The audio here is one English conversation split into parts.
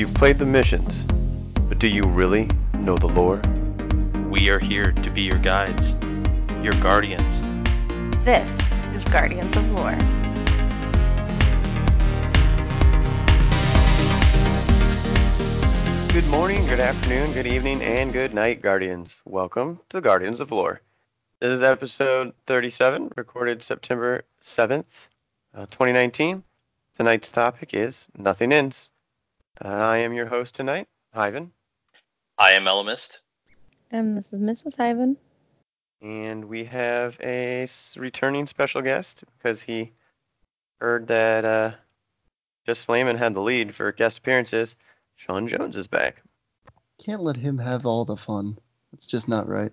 You've played the missions, but do you really know the lore? We are here to be your guides, your guardians. This is Guardians of Lore. Good morning, good afternoon, good evening, and good night, Guardians. Welcome to Guardians of Lore. This is episode 37, recorded September 7th, uh, 2019. Tonight's topic is Nothing Ends. Uh, I am your host tonight, Ivan, I am Elemist. And this is Mrs. Ivan. and we have a returning special guest because he heard that uh, Just Flamin had the lead for guest appearances. Sean Jones is back. Can't let him have all the fun. It's just not right.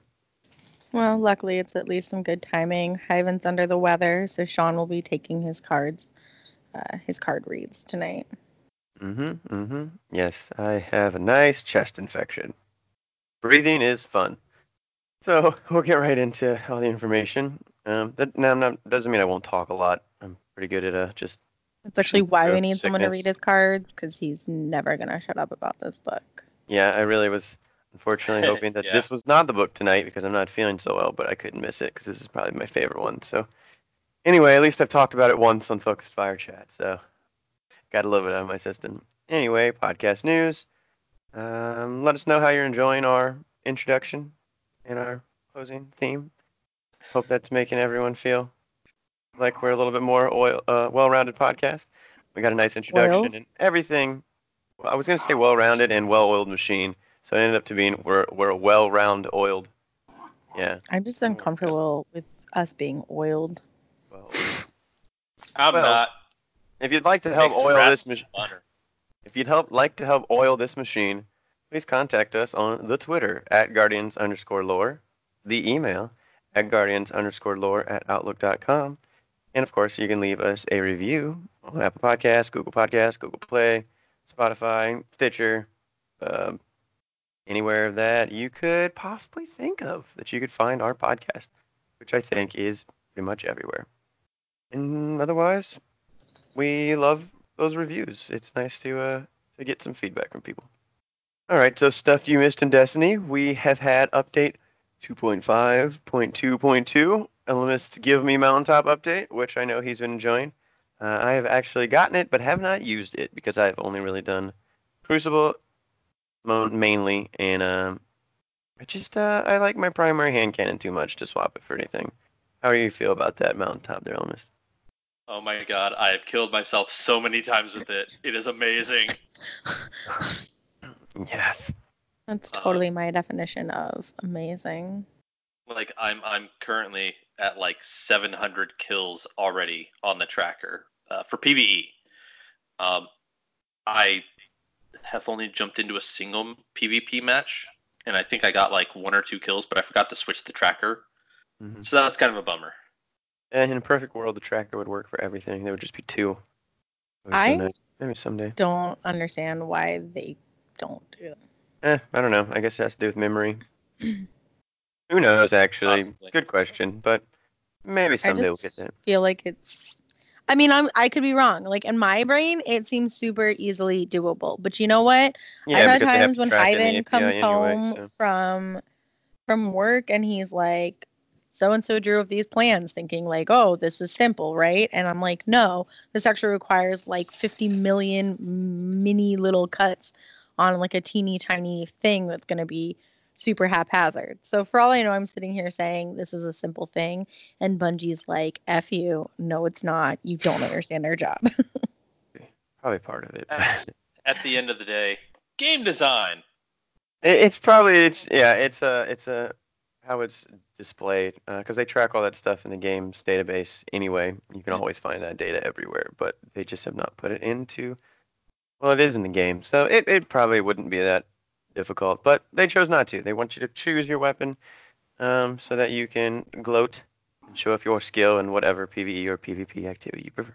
Well, luckily it's at least some good timing. Hyven's under the weather, so Sean will be taking his cards, uh, his card reads tonight. Mm-hmm, mm-hmm. Yes, I have a nice chest infection. Breathing is fun. So we'll get right into all the information. Um, that now I'm not, doesn't mean I won't talk a lot. I'm pretty good at uh, just That's actually why we Sure, need someone to read his cards, because he's never gonna shut up about this book. yeah. I really was unfortunately hoping that Yeah. this was not the book tonight because I'm not feeling so well, but I couldn't miss it because this is probably my favorite one. So anyway, at least I've talked about it once on Focused Fire Chat, so got a little bit out of my system. Anyway, podcast news. Um, let us know how you're enjoying our introduction and our closing theme. Hope that's making everyone feel like we're a little bit more oil, uh, well-rounded podcast. We got a nice introduction Oiled? and everything. Well, I was gonna say well-rounded and well-oiled machine, so it ended up to being we're we're a well-round oiled. Yeah. I'm just uncomfortable with us being oiled. Well, I'm Well, not. If you'd like to help oil this machine, if you'd help like to help oil this machine, please contact us on the Twitter at guardians underscore lore, the email at guardians underscore lore at outlook.com, and of course you can leave us a review on Apple Podcasts, Google Podcasts, Google Play, Spotify, Stitcher, um, anywhere that you could possibly think of that you could find our podcast, which I think is pretty much everywhere. And otherwise, we love those reviews. It's nice to uh to get some feedback from people. All right, so stuff you missed in Destiny. We have had update 2.5.2.2. Elemist Give Me Mountaintop update, which I know he's been enjoying. Uh, I have actually gotten it, but have not used it because I've only really done Crucible mainly, and um, I just uh, I like my primary hand cannon too much to swap it for anything. How do you feel about that mountaintop there, Elemist? Oh my god, I have killed myself so many times with it. It is amazing. Yes. That's Uh, totally my definition of amazing. Like I'm I'm currently at like 700 kills already on the tracker uh, for PVE. Um, I have only jumped into a single PvP match, and I think I got like one or two kills, but I forgot to switch the tracker, Mhm. so that's kind of a bummer. And in a perfect world, the tracker would work for everything. There would just be two. It would be so I- nice. Maybe someday. Don't understand why they don't do that. Eh, I don't know. I guess it has to do with memory. Who knows, actually? Possibly. Good question, but maybe someday I we'll get just feel like it's. I mean, I'm I could be wrong. Like in my brain, it seems super easily doable. But you know what? Yeah, I've had because they have times to when track in the Ivan comes anyway, home so- from from work and he's like, so and so drew up these plans, thinking like, oh, this is simple, right? And I'm like, no, this actually requires like 50 million mini little cuts on like a teeny tiny thing that's gonna be super haphazard. So for all I know, I'm sitting here saying this is a simple thing, and Bungie's like, f you, no, it's not. You don't understand our job. Probably part of it. At the end of the day, game design. It's probably it's yeah it's a it's a how it's displayed because they track all that stuff in the game's database anyway. You can always find that data everywhere, but they just have not put it into. Well, it is in the game, so it, it probably wouldn't be that difficult, but they chose not to. They want you to choose your weapon um, so that you can gloat and show off your skill in whatever PvE or PvP activity you prefer.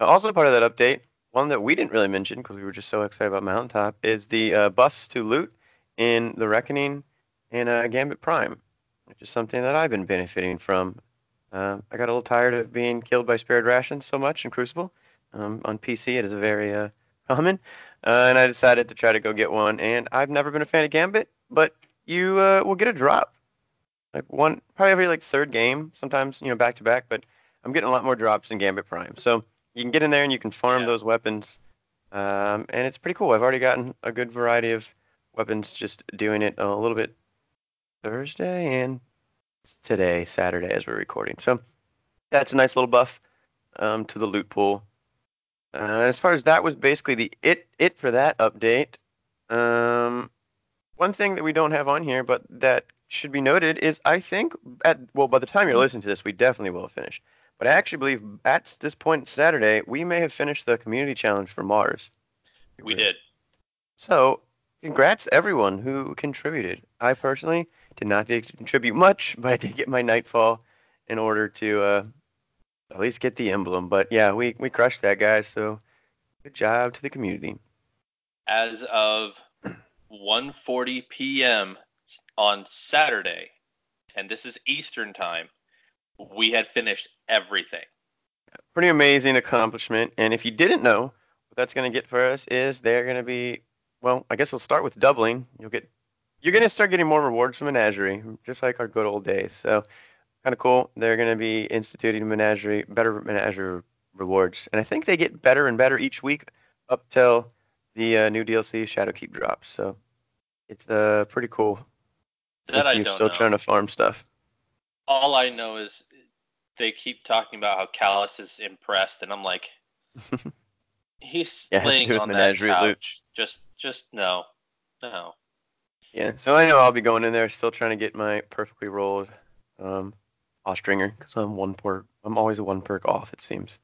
Uh, also, part of that update, one that we didn't really mention because we were just so excited about Mountaintop, is the uh, buffs to loot in the Reckoning and uh, Gambit Prime, which is something that I've been benefiting from. Uh, I got a little tired of being killed by Spare Rations so much in Crucible. Um, on PC, it is very uh, common. uh, and I decided to try to go get one. And I've never been a fan of Gambit, but you uh, will get a drop, like one probably every like third game, sometimes you know back to back. But I'm getting a lot more drops in Gambit Prime, so you can get in there and you can farm Yeah. those weapons, um, and it's pretty cool. I've already gotten a good variety of weapons just doing it a little bit Thursday and today, Saturday, as we're recording. So that's a nice little buff um, to the loot pool. Uh, as far as that was basically the it it for that update. Um, one thing that we don't have on here, but that should be noted, is I think at well by the time you're listening to this, we definitely will have finished. But I actually believe at this point Saturday, we may have finished the community challenge for Mars. We did. So, congrats everyone who contributed. I personally did not contribute much, but I did get my Nightfall in order to uh, at least get the emblem. But yeah, we, we crushed that, guys. So, good job to the community. As of 1:40 p.m. on Saturday, and this is Eastern time, we had finished everything. Pretty amazing accomplishment. And if you didn't know, what that's going to get for us is they're going to be, well, I guess we'll start with doubling. You'll get, you're going to start getting more rewards from Menagerie, just like our good old days. So, kind of cool. They're going to be instituting Menagerie, better Menagerie rewards. And I think they get better and better each week up till the uh, new DLC Shadowkeep drops. So, it's uh, pretty cool. That I you're don't still know. trying to farm stuff. All I know is they keep talking about how Calus is impressed, and I'm like, he's Yeah, it has to laying on that Menagerie couch. loot. Just, just no, no. Yeah, so I know I'll be going in there still trying to get my perfectly rolled um, Austringer because I'm one perk. I'm always a one perk off, it seems.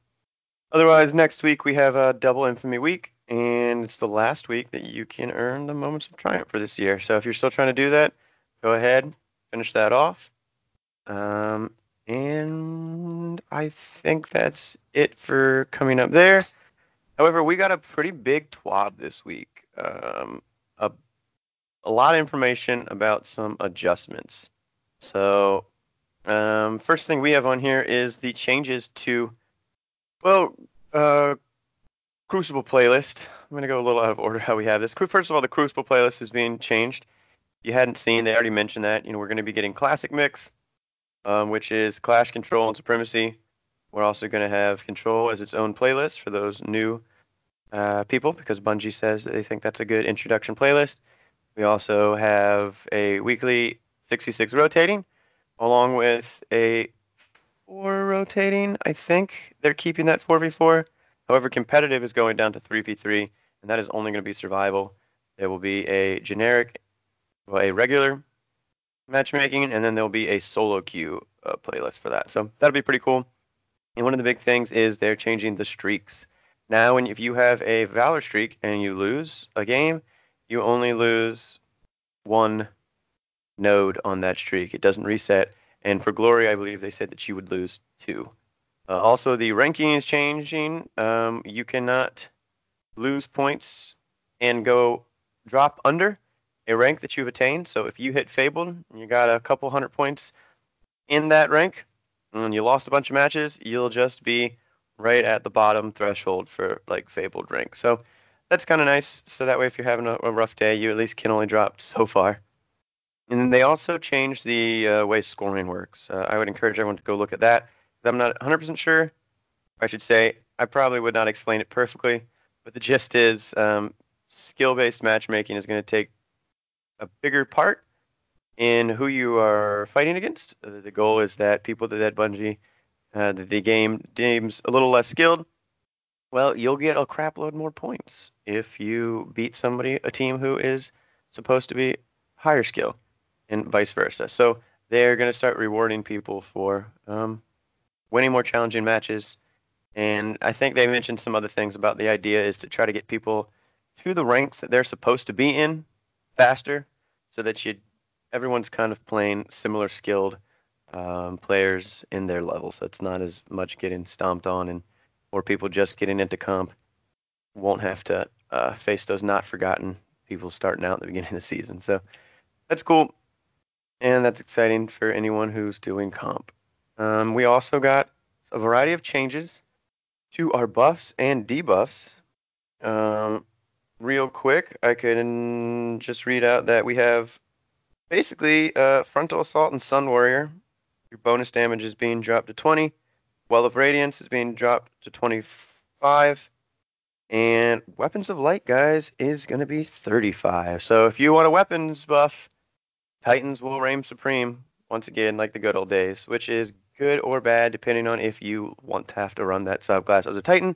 Otherwise, next week we have a double infamy week, and it's the last week that you can earn the moments of triumph for this year. So if you're still trying to do that, go ahead, finish that off. Um, and I think that's it for coming up there. However, we got a pretty big twab this week. Um, a lot of information about some adjustments. So, um, first thing we have on here is the changes to, well, uh, Crucible playlist. I'm going to go a little out of order how we have this. First of all, the Crucible playlist is being changed. If you hadn't seen, they already mentioned that. You know, we're going to be getting Classic Mix, um, which is Clash, Control, and Supremacy. We're also going to have Control as its own playlist for those new uh, people because Bungie says they think that's a good introduction playlist. We also have a weekly 66 rotating, along with a four rotating. I think they're keeping that 4v4. However, competitive is going down to 3v3, and that is only going to be survival. There will be a generic, well, a regular matchmaking, and then there'll be a solo queue uh, playlist for that. So that'll be pretty cool. And one of the big things is they're changing the streaks. Now, when if you have a Valor streak and you lose a game, you only lose one node on that streak. It doesn't reset. And for Glory, I believe they said that you would lose two. Uh, also, the ranking is changing. Um, you cannot lose points and go drop under a rank that you've attained. So if you hit Fabled and you got a couple hundred points in that rank and you lost a bunch of matches, you'll just be right at the bottom threshold for like Fabled rank. So that's kind of nice. So that way, if you're having a, a rough day, you at least can only drop so far. And then they also changed the uh, way scoring works. Uh, I would encourage everyone to go look at that. I'm not 100% sure. I should say I probably would not explain it perfectly, but the gist is um, skill-based matchmaking is going to take a bigger part in who you are fighting against. Uh, the goal is that people that at Bungie, uh, the game deems a little less skilled, well, you'll get a crap load more points if you beat somebody, a team who is supposed to be higher skill, and vice versa. So they're going to start rewarding people for um, winning more challenging matches. And I think they mentioned some other things about the idea is to try to get people to the ranks that they're supposed to be in faster, so that you everyone's kind of playing similar skilled um, players in their level. So it's not as much getting stomped on and or people just getting into comp won't have to uh, face those not forgotten people starting out at the beginning of the season. So that's cool, and that's exciting for anyone who's doing comp. Um, we also got a variety of changes to our buffs and debuffs. Um, real quick, I can just read out that we have basically uh, Frontal Assault and Sun Warrior. Your bonus damage is being dropped to 20. Well of Radiance is being dropped to 25. And Weapons of Light, guys, is going to be 35. So if you want a weapons buff, Titans will reign supreme once again, like the good old days, which is good or bad depending on if you want to have to run that subclass as a Titan,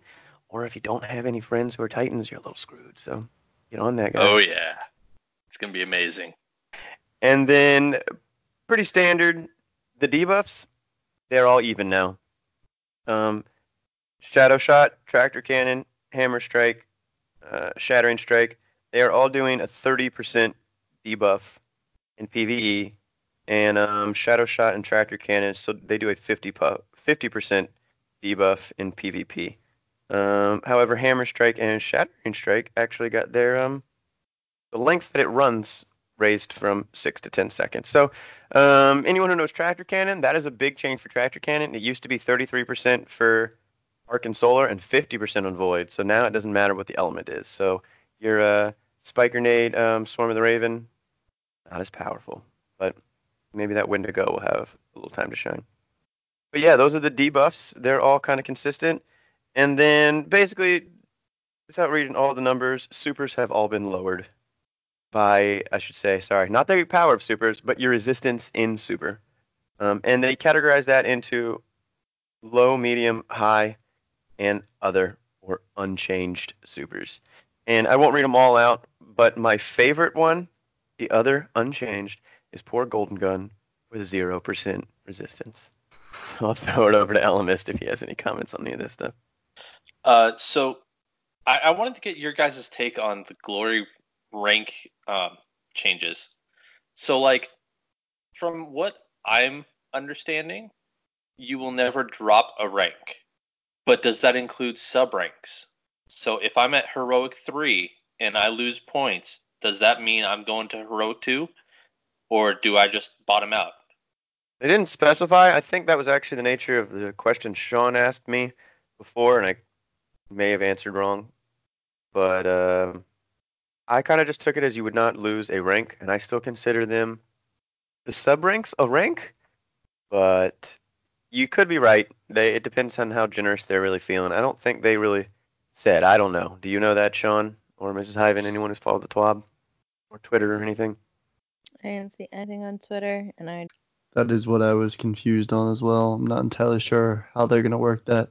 or if you don't have any friends who are Titans, you're a little screwed. So get on that, guy. Oh yeah, it's gonna be amazing. And then pretty standard, the debuffs, they're all even now. Um, Shadow Shot, Tractor Cannon, Hammer Strike, uh, Shattering Strike, they are all doing a 30% debuff in PvE, and um, Shadow Shot and Tractor Cannon, so they do a 50 pu- 50% debuff in PvP. Um, however, Hammer Strike and Shattering Strike actually got their um, the length that it runs raised from six to 10 seconds. So, um, anyone who knows Tractor Cannon, that is a big change for Tractor Cannon. It used to be 33% for Arc and Solar and 50% on Void. So now it doesn't matter what the element is. So your uh, Spike Grenade, um, Swarm of the Raven, not as powerful, but maybe that Wendigo will have a little time to shine. But yeah, those are the debuffs. They're all kind of consistent. And then basically, without reading all the numbers, supers have all been lowered by, I should say, sorry, not the power of supers, but your resistance in super. Um, and they categorize that into low, medium, high, and other or unchanged supers. And I won't read them all out, but my favorite one, the other unchanged, is poor Golden Gun with 0% resistance. So I'll throw it over to Elemist if he has any comments on any of this stuff. Uh, so I, I wanted to get your guys' take on the glory rank um, changes. So like from what I'm understanding, you will never drop a rank. But does that include sub ranks? So if I'm at heroic 3 and I lose points, does that mean I'm going to heroic 2 or do I just bottom out? They didn't specify. I think that was actually the nature of the question Sean asked me before, and I may have answered wrong. But uh, I kind of just took it as you would not lose a rank, and I still consider them the sub ranks a rank. But you could be right. They it depends on how generous they're really feeling. I don't think they really said. I don't know. Do you know that, Sean or Mrs. Hyven? Anyone who's followed the TWAB or Twitter or anything? I didn't see anything on Twitter, and I That is what I was confused on as well. I'm not entirely sure how they're gonna work that.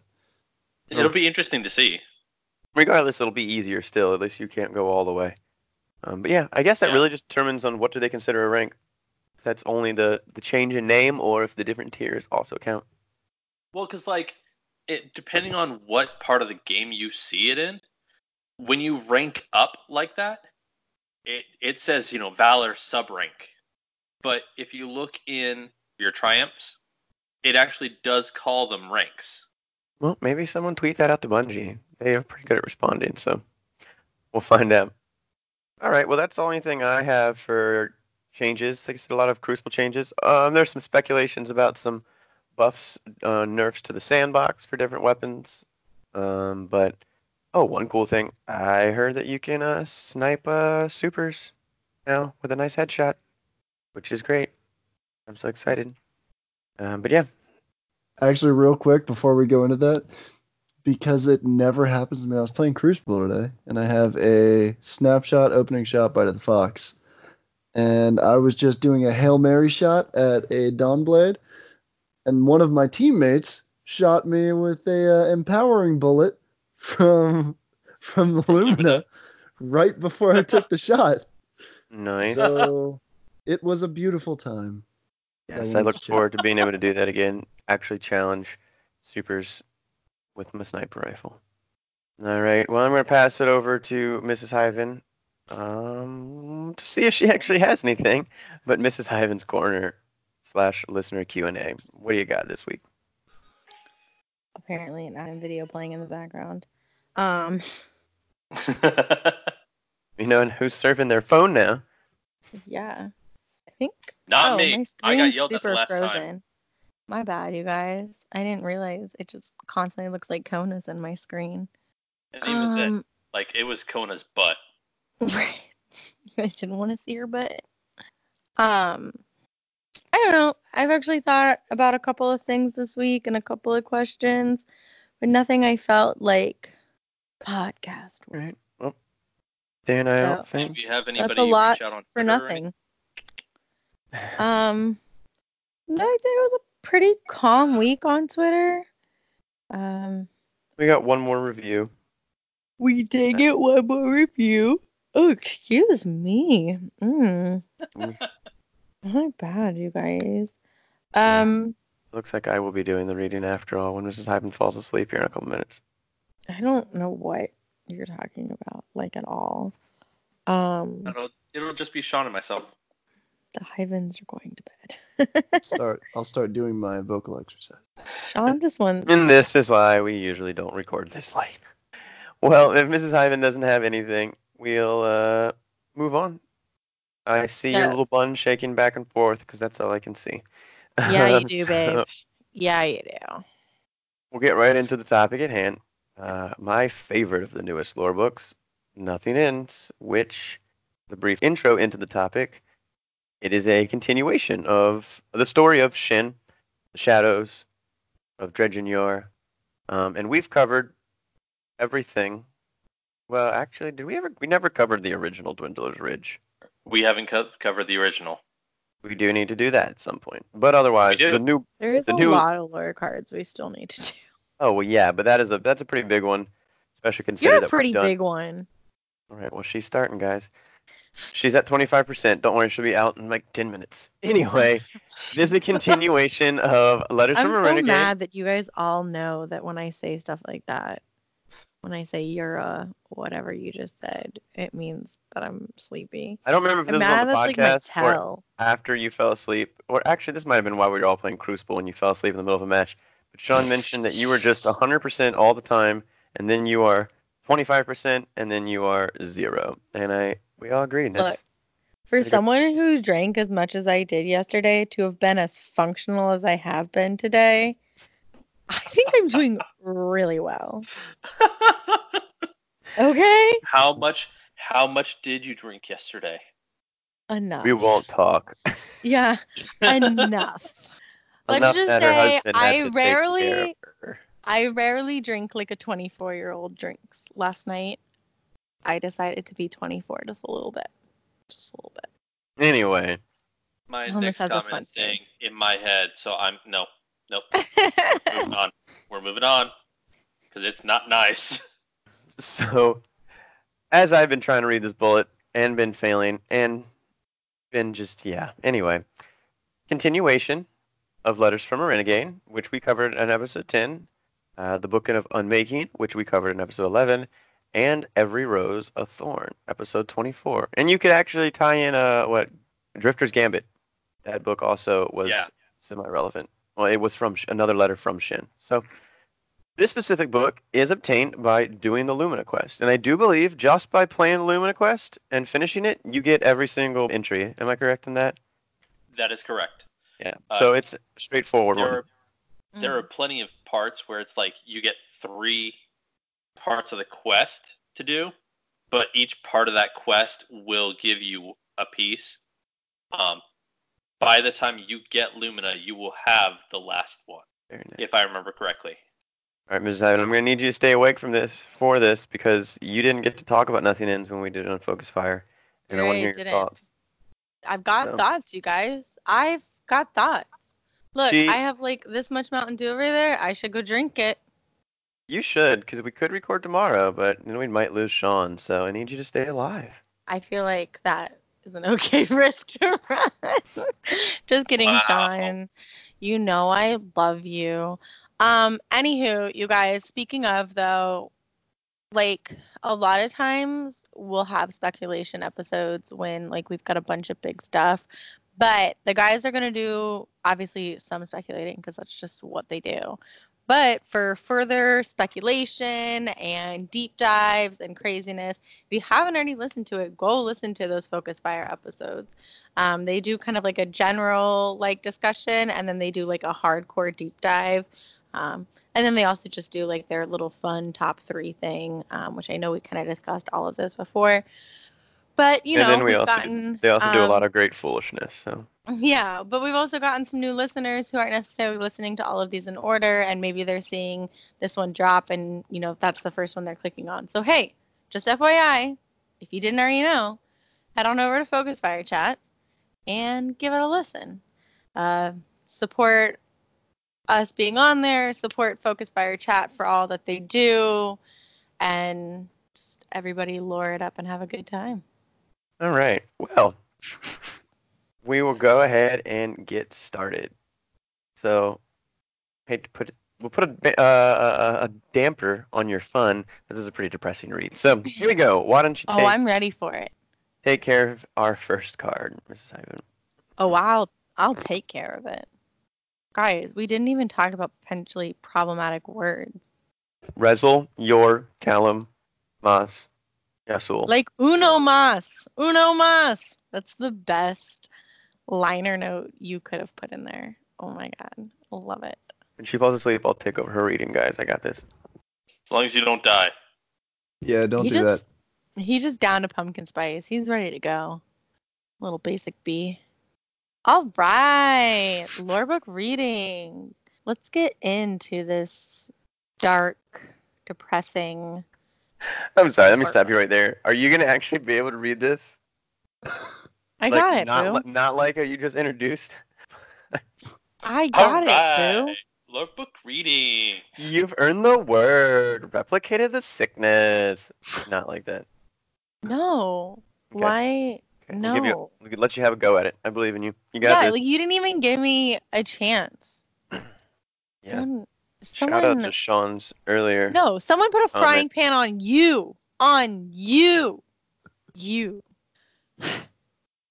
It'll be interesting to see. Regardless, it'll be easier still. At least you can't go all the way. Um, but yeah, I guess that Yeah. really just determines on what do they consider a rank. If that's only the the change in name, or if the different tiers also count. Well, because like it depending on what part of the game you see it in, when you rank up like that, it it says you know Valor sub rank, but if you look in your triumphs, it actually does call them ranks. Well, maybe someone tweet that out to Bungie. They are pretty good at responding, so we'll find out. All right, well that's the only thing I have for changes. Like I said, a lot of Crucible changes. Um, there's some speculations about some buffs, uh, nerfs to the sandbox for different weapons. Um, but oh, one cool thing, I heard that you can uh, snipe uh, supers now with a nice headshot, which is great. I'm so excited. Um, but yeah, Actually, real quick before we go into that, because it never happens to me, I was playing Crucible today, and I have a snapshot opening shot by the Fox. And I was just doing a Hail Mary shot at a Dawnblade, and one of my teammates shot me with a uh, empowering bullet from from Lumina right before I took the shot. nice. So it was a beautiful time. Yes, I I look to forward to being able to do that again. Actually challenge supers with my sniper rifle. All right. Well, I'm going to pass it over to Mrs. Hyven um, to see if she actually has anything. But Mrs. Hyven's corner slash listener Q and A. What do you got this week? apparently an anime video playing in the background. Um, You know, and who's surfing their phone now? yeah, I think. Not oh, me. My I got screen's yelled at the super last frozen. time. My bad, you guys. I didn't realize it just constantly looks like Kona's in my screen. and even then, Um, like it was Kona's butt. Right. You guys didn't want to see her butt. Um, I don't know. I've actually thought about a couple of things this week and a couple of questions, but nothing I felt like podcast Right. Well, then I don't think. we you have That's anybody a lot reach out on for Twitter or anything? nothing. Um, no, I think it was a pretty calm week on Twitter. Um, We got one more review. we did get one more review. Oh, excuse me. Mm. Mm. Not bad, you guys. Um, Looks like I will be doing the reading after all when Mrs. Hyven falls asleep here in a couple minutes. I don't know what you're talking about, like at all. Um, It'll, it'll just be Sean and myself. the Hyvens are going to bed. Start. I'll start doing my vocal exercise. Sean just wants. And this is why we usually don't record this late. Well, if Mrs. Hyven doesn't have anything, we'll uh, move on. I see your little bun shaking back and forth because that's all I can see. Yeah, you do, so babe. Yeah, you do. We'll get right into the topic at hand. Uh, my favorite of the newest lore books, Nothing Ends, which, the brief intro into the topic, it is a continuation of the story of Shin, the Shadows, of Dredgen Yor, um, and we've covered everything. Well, actually, did we ever? We never covered the original Dwindler's Ridge. We haven't co- covered the original. We do need to do that at some point. But otherwise, the new. There is The a new- lot of lore cards we still need to do. Oh well, yeah, but that is a that's a pretty big one, especially considering You're a that we've pretty done- big one. All right, well, she's starting, guys. She's at 25%. Don't worry, she'll be out in like 10 minutes. Anyway, this is a continuation of Letters I'm from a so Renegade. mad that you guys all know that when I say stuff like that, when I say you're a whatever you just said, it means that I'm sleepy. I don't remember if I'm this was on the that's like podcast or tell. after you fell asleep. Or actually, this might have been why we were all playing Crucible and you fell asleep in the middle of a match. But Sean mentioned that you were just 100% all the time, and then you are 25%, and then you are zero. And I, we all agreed. Look, for someone who drank as much as I did yesterday to have been as functional as I have been today, I think I'm doing really well. Okay? how much? How much did you drink yesterday? Enough. we won't talk. Yeah, enough. Let's Enough just say I to take care of rarely. I rarely drink like a 24 year old drinks. Last night, I decided to be 24 just a little bit. Just a little bit. Anyway, My Almost next has comment is staying in my head, so I'm no, nope. moving on. We're moving on because it's not nice. So, as I've been trying to read this bullet and been failing and been just, yeah. Anyway, continuation of Letters from a Renegade, which we covered in episode 10, uh, The Book of Unmaking, which we covered in episode 11, and Every Rose a Thorn, episode 24. And you could actually tie in, uh, what, Drifter's Gambit. That book also was Yeah. semi-relevant. Well, it was from another letter from Shin. So, this specific book is obtained by doing the Lumina quest, and I do believe just by playing the Lumina quest and finishing it, you get every single entry. Am I correct in that? That is correct. Yeah. Uh, so it's straightforward There are there are plenty of parts where it's like you get three parts of the quest to do, but each part of that quest will give you a piece. Um, by the time you get Lumina, you will have the last one, Very nice. if I remember correctly. All right, Mrs. Ivan, I'm going to need you to stay awake from this for this because you didn't get to talk about Nothing Ends when we did it on Focus Fire, and I want to hear your thoughts. I've got So- thoughts, you guys. I've got thoughts. Look, She- I have like this much Mountain Dew over there. I should go drink it. You should, because we could record tomorrow, but then we might lose Sean, so I need you to stay alive. I feel like that is an okay risk to run. Just kidding, Wow. Sean. You know I love you. Um, anywho, you guys, speaking of though, like a lot of times we'll have speculation episodes when like we've got a bunch of big stuff. But the guys are gonna do obviously some speculating because that's just what they do. But for further speculation and deep dives and craziness, if you haven't already listened to it, go listen to those Focus Fire episodes. Um, they do kind of like a general like discussion, and then they do like a hardcore deep dive. Um, and then they also just do like their little fun top three thing, um, which I know we kind of discussed all of those before. But you and know, then we also gotten do, they also do a um, lot of great foolishness. So Yeah, but we've also gotten some new listeners who aren't necessarily listening to all of these in order, and maybe they're seeing this one drop, and you know that's the first one they're clicking on. So hey, just FYI, if you didn't already know, head on over to Focus Fire Chat and give it a listen. Uh, support us being on there, support Focus Fire Chat for all that they do, and just everybody lure it up and have a good time. all right, well, we will go ahead and get started. So, hate to put. We'll put a, uh, a, a damper on Yor fun. but This is a pretty depressing read. So here we go. Why don't you Oh, I'm ready for it. take care of our first card, Mrs. Ivan? Oh, I'll I'll take care of it. Guys, we didn't even talk about potentially problematic words. Rezyl, your, Callum, Mas, Yasul. Like uno mas, uno mas. That's the best liner note you could have put in there. Oh my god, love it. When she falls asleep, I'll take over her reading, guys. I got this. As long as you don't die. Yeah, don't he do just, that. He just down to pumpkin spice. He's ready to go. Little basic B. All right, lore book reading. Let's get into this dark, depressing. I'm sorry. Let me stop you right there. Are you gonna actually be able to read this? I Like, got it, not, boo. li- not like how you just introduced. I got it, Alright, boo. Lookbook readings. You've earned the word. Replicated the sickness. Not like that. No. Okay. Why? Okay, we'll give you- No. let you have a go at it. I believe in you. You got Yeah, this. like you didn't even give me a chance. yeah. Someone, Shout out to Sean's earlier. no, someone put a frying pan on you, on you, you.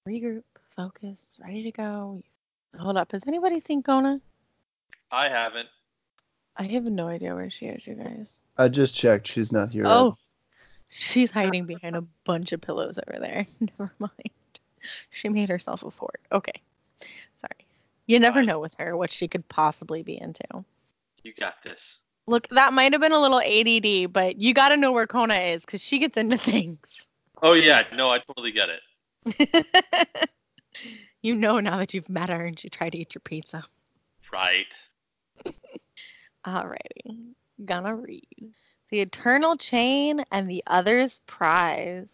Regroup, focus, ready to go. Hold up, has anybody seen Kona? I haven't. I have no idea where she is, you guys. I just checked. She's not here. Oh, she's hiding behind a bunch of pillows over there. Never mind. She made herself a fort. Okay. Sorry. You never Fine. know with her what she could possibly be into. You got this. Look, that might have been a little ADD, but you got to know where Kona is because she gets into things. Oh yeah, no, I totally get it. you know now that you've met her and she tried to eat your pizza. Right. Alrighty. Gonna read. The Eternal Chain and the Other's Prize.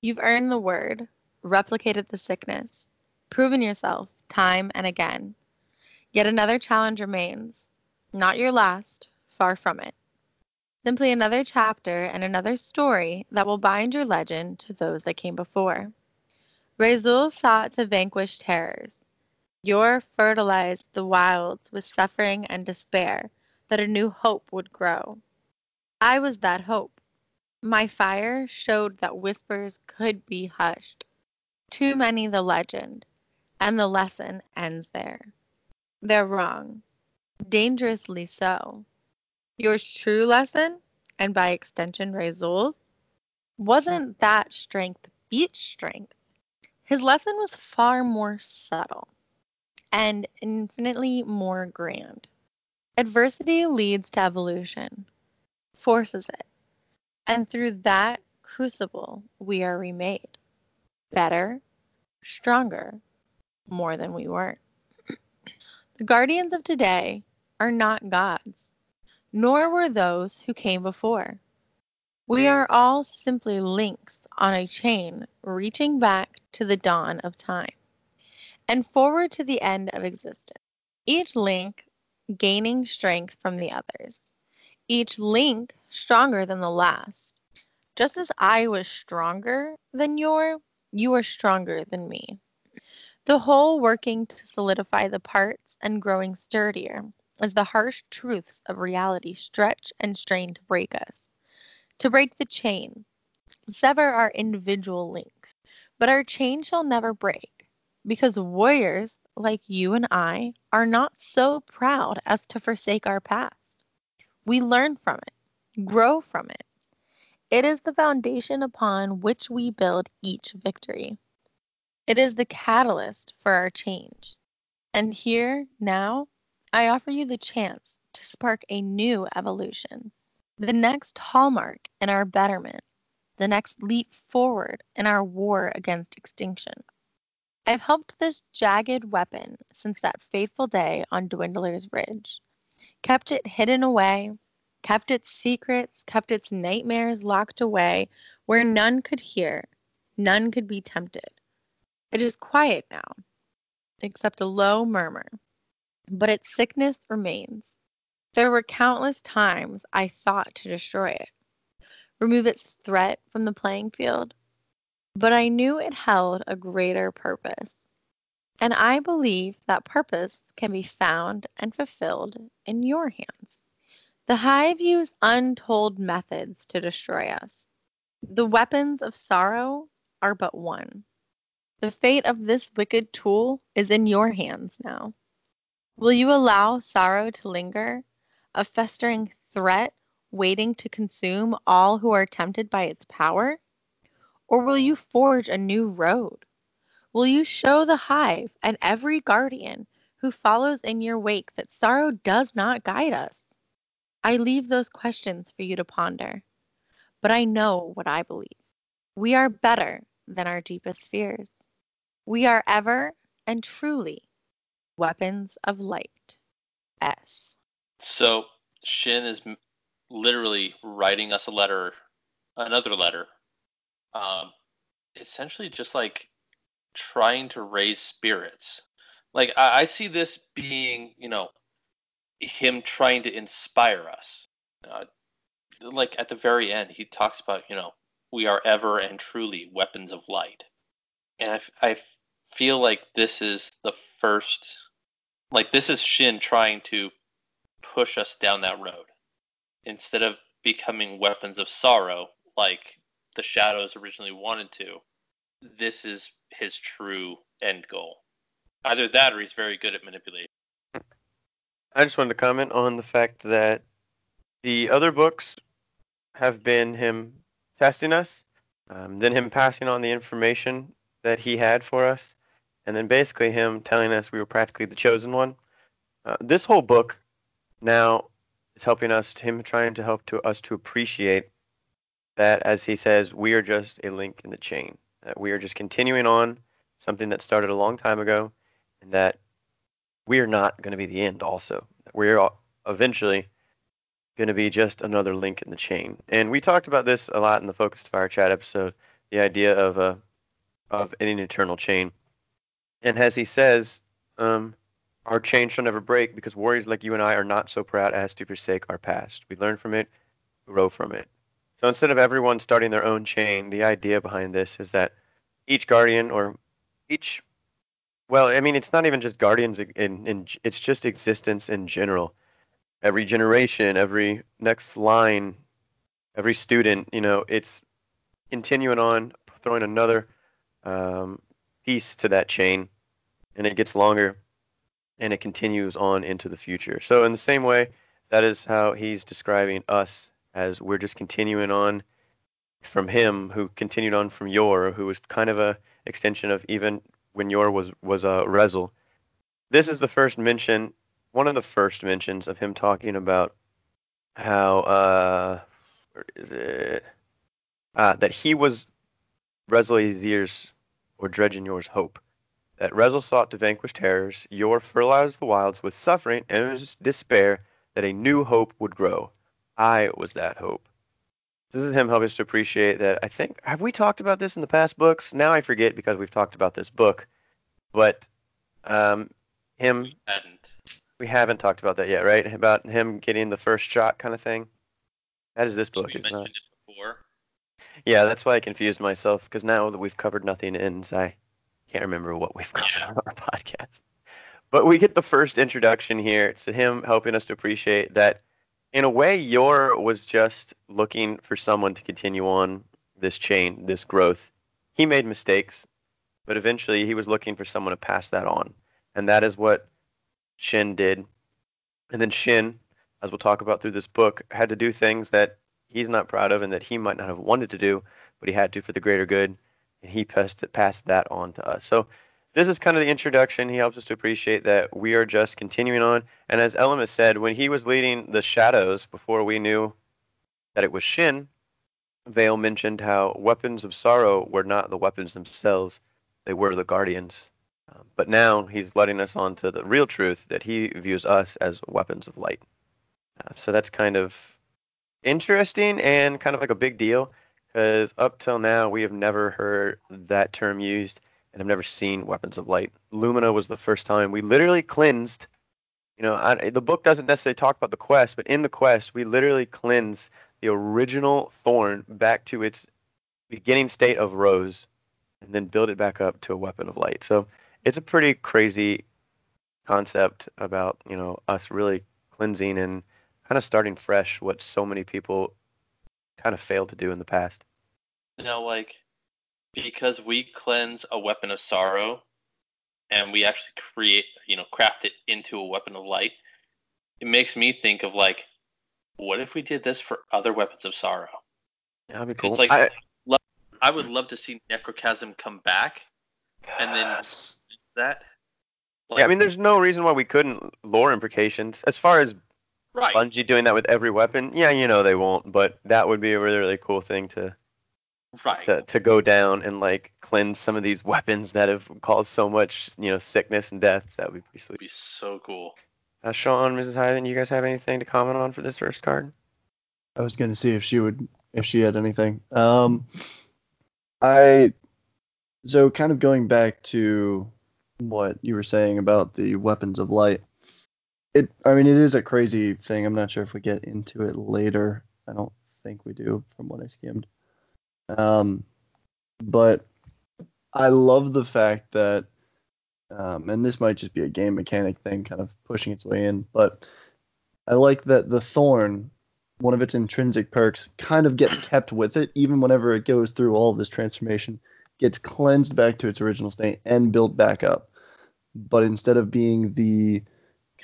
You've earned the word, replicated the sickness, proven yourself time and again. Yet another challenge remains. Not your last, far from it. Simply another chapter and another story that will bind your legend to those that came before. Rezyl sought to vanquish terrors. Yor fertilized the wilds with suffering and despair that a new hope would grow. I was that hope. My fire showed that whispers could be hushed. Too many the legend, and the lesson ends there. They're wrong. Dangerously so. Your true lesson, and by extension Rezyl's, wasn't that strength beats strength. His lesson was far more subtle and infinitely more grand. Adversity leads to evolution, forces it, and through that crucible we are remade. Better, stronger, more than we were. The guardians of today are not gods, nor were those who came before. We are all simply links on a chain reaching back to the dawn of time and forward to the end of existence. Each link gaining strength from the others, each link stronger than the last. Just as I was stronger than Yor, you are stronger than me. The whole working to solidify the parts and growing sturdier as the harsh truths of reality stretch and strain to break us. To break the chain, sever our individual links, but our chain shall never break because warriors like you and I are not so proud as to forsake our past. We learn from it, grow from it. It is the foundation upon which we build each victory. It is the catalyst for our change. And here, now, I offer you the chance to spark a new evolution, the next hallmark in our betterment. the next leap forward in our war against extinction. I've helped this jagged weapon since that fateful day on Dwindler's Ridge. Kept it hidden away, kept its secrets, kept its nightmares locked away where none could hear, none could be tempted. It is quiet now, except a low murmur, but its sickness remains. There were countless times I thought to destroy it, remove its threat from the playing field, but I knew it held a greater purpose. And I believe that purpose can be found and fulfilled in your hands. The Hive use untold methods to destroy us. The weapons of sorrow are but one. The fate of this wicked tool is in your hands now. Will you allow sorrow to linger, a festering threat waiting to consume all who are tempted by its power? Or will you forge a new road? Will you show the hive and every guardian who follows in your wake that sorrow does not guide us? I leave those questions for you to ponder, but I know what I believe. We are better than our deepest fears. We are ever and truly weapons of light. S. So Shin is literally writing us a letter, another letter, um, essentially just like trying to raise spirits. Like I, I see this being, you know, him trying to inspire us. Uh, like at the very end, he talks about, you know, we are ever and truly weapons of light. And I, I feel like this is the first, like this is Shin trying to push us down that road instead of becoming weapons of sorrow like the shadows originally wanted to. This is his true end goal. Either that or he's very good at manipulation. I just wanted to comment on the fact that the other books have been him testing us, um, then him passing on the information that he had for us, and then basically him telling us we were practically the chosen one. Uh, this whole book now it's helping us, him trying to help to us to appreciate that, as he says, we are just a link in the chain. That we are just continuing on something that started a long time ago, and that we are not going to be the end. Also, we're eventually going to be just another link in the chain. And we talked about this a lot in the Focused Fire Chat episode, the idea of a of an eternal chain. And as he says, um, our chain shall never break because warriors like you and I are not so proud as to forsake our past. We learn from it, grow from it. So instead of everyone starting their own chain, the idea behind this is that each guardian or each well, I mean, it's not even just guardians in, in it's just existence in general. Every generation, every next line, every student, you know, it's continuing on, throwing another um, piece to that chain, and it gets longer, and it continues on into the future. So in the same way, that is how he's describing us as we're just continuing on from him, who continued on from Yor, who was kind of a extension of even when Yor was was a uh, Rezyl. This is the first mention, one of the first mentions of him talking about how uh, where is it? Ah, that he was Rezyl or Dredgen Yor's hope. That Rezyl sought to vanquish terrors, Yor fertilized the wilds with suffering and despair that a new hope would grow. I was that hope. This is him helping us to appreciate that. I think have we talked about this in the past books? Now I forget because we've talked about this book, but um, him We hadn't. we haven't talked about that yet, right? About him getting the first shot kind of thing. That is this book, we is not. mentioned it before. Yeah, that's why I confused myself because now that we've covered nothing ends, I can't remember what we've covered on our podcast. But we get the first introduction here to him helping us to appreciate that in a way Yor was just looking for someone to continue on this chain, this growth. He made mistakes, but eventually he was looking for someone to pass that on. And that is what Shin did. And then Shin, as we'll talk about through this book, had to do things that he's not proud of and that he might not have wanted to do, but he had to for the greater good, and he passed passed that on to us. So this is kind of the introduction. He helps us to appreciate that we are just continuing on. And as Elemist said, when he was leading the shadows before we knew that it was Shin, Vale mentioned how weapons of sorrow were not the weapons themselves; they were the guardians. Um, but now he's letting us on to the real truth that he views us as weapons of light. Uh, so that's kind of interesting and kind of like a big deal because up till now we have never heard that term used and I've never seen weapons of light. Lumina was the first time we literally cleansed. You know, I, the book doesn't necessarily talk about the quest, but in the quest we literally cleanse the original thorn back to its beginning state of rose and then build it back up to a weapon of light. So it's a pretty crazy concept about, you know, us really cleansing and kind of starting fresh what so many people kind of failed to do in the past. You know, like because we cleanse a weapon of sorrow and we actually create, you know, craft it into a weapon of light, it makes me think of like, what if we did this for other weapons of sorrow? Yeah, that'd be cool. It's like I, lo- I would love to see Necrochasm come back and then that. yeah, I mean, there's no reason why we couldn't lore implications. As far as right. Bungie doing that with every weapon, yeah, you know they won't, but that would be a really, really cool thing to Right. to, to go down and like cleanse some of these weapons that have caused so much, you know, sickness and death. That would be pretty sweet. be so cool. Uh, Sean, Mrs. Hyden, you guys have anything to comment on for this first card? I was gonna see if she would if she had anything. Um, I so kind of going back to what you were saying about the weapons of light. It I mean it is a crazy thing. I'm not sure if we get into it later. I don't think we do from what I skimmed. Um, but I love the fact that um, and this might just be a game mechanic thing kind of pushing its way in, but I like that the thorn one of its intrinsic perks kind of gets kept with it even whenever it goes through all of this transformation gets cleansed back to its original state and built back up but instead of being the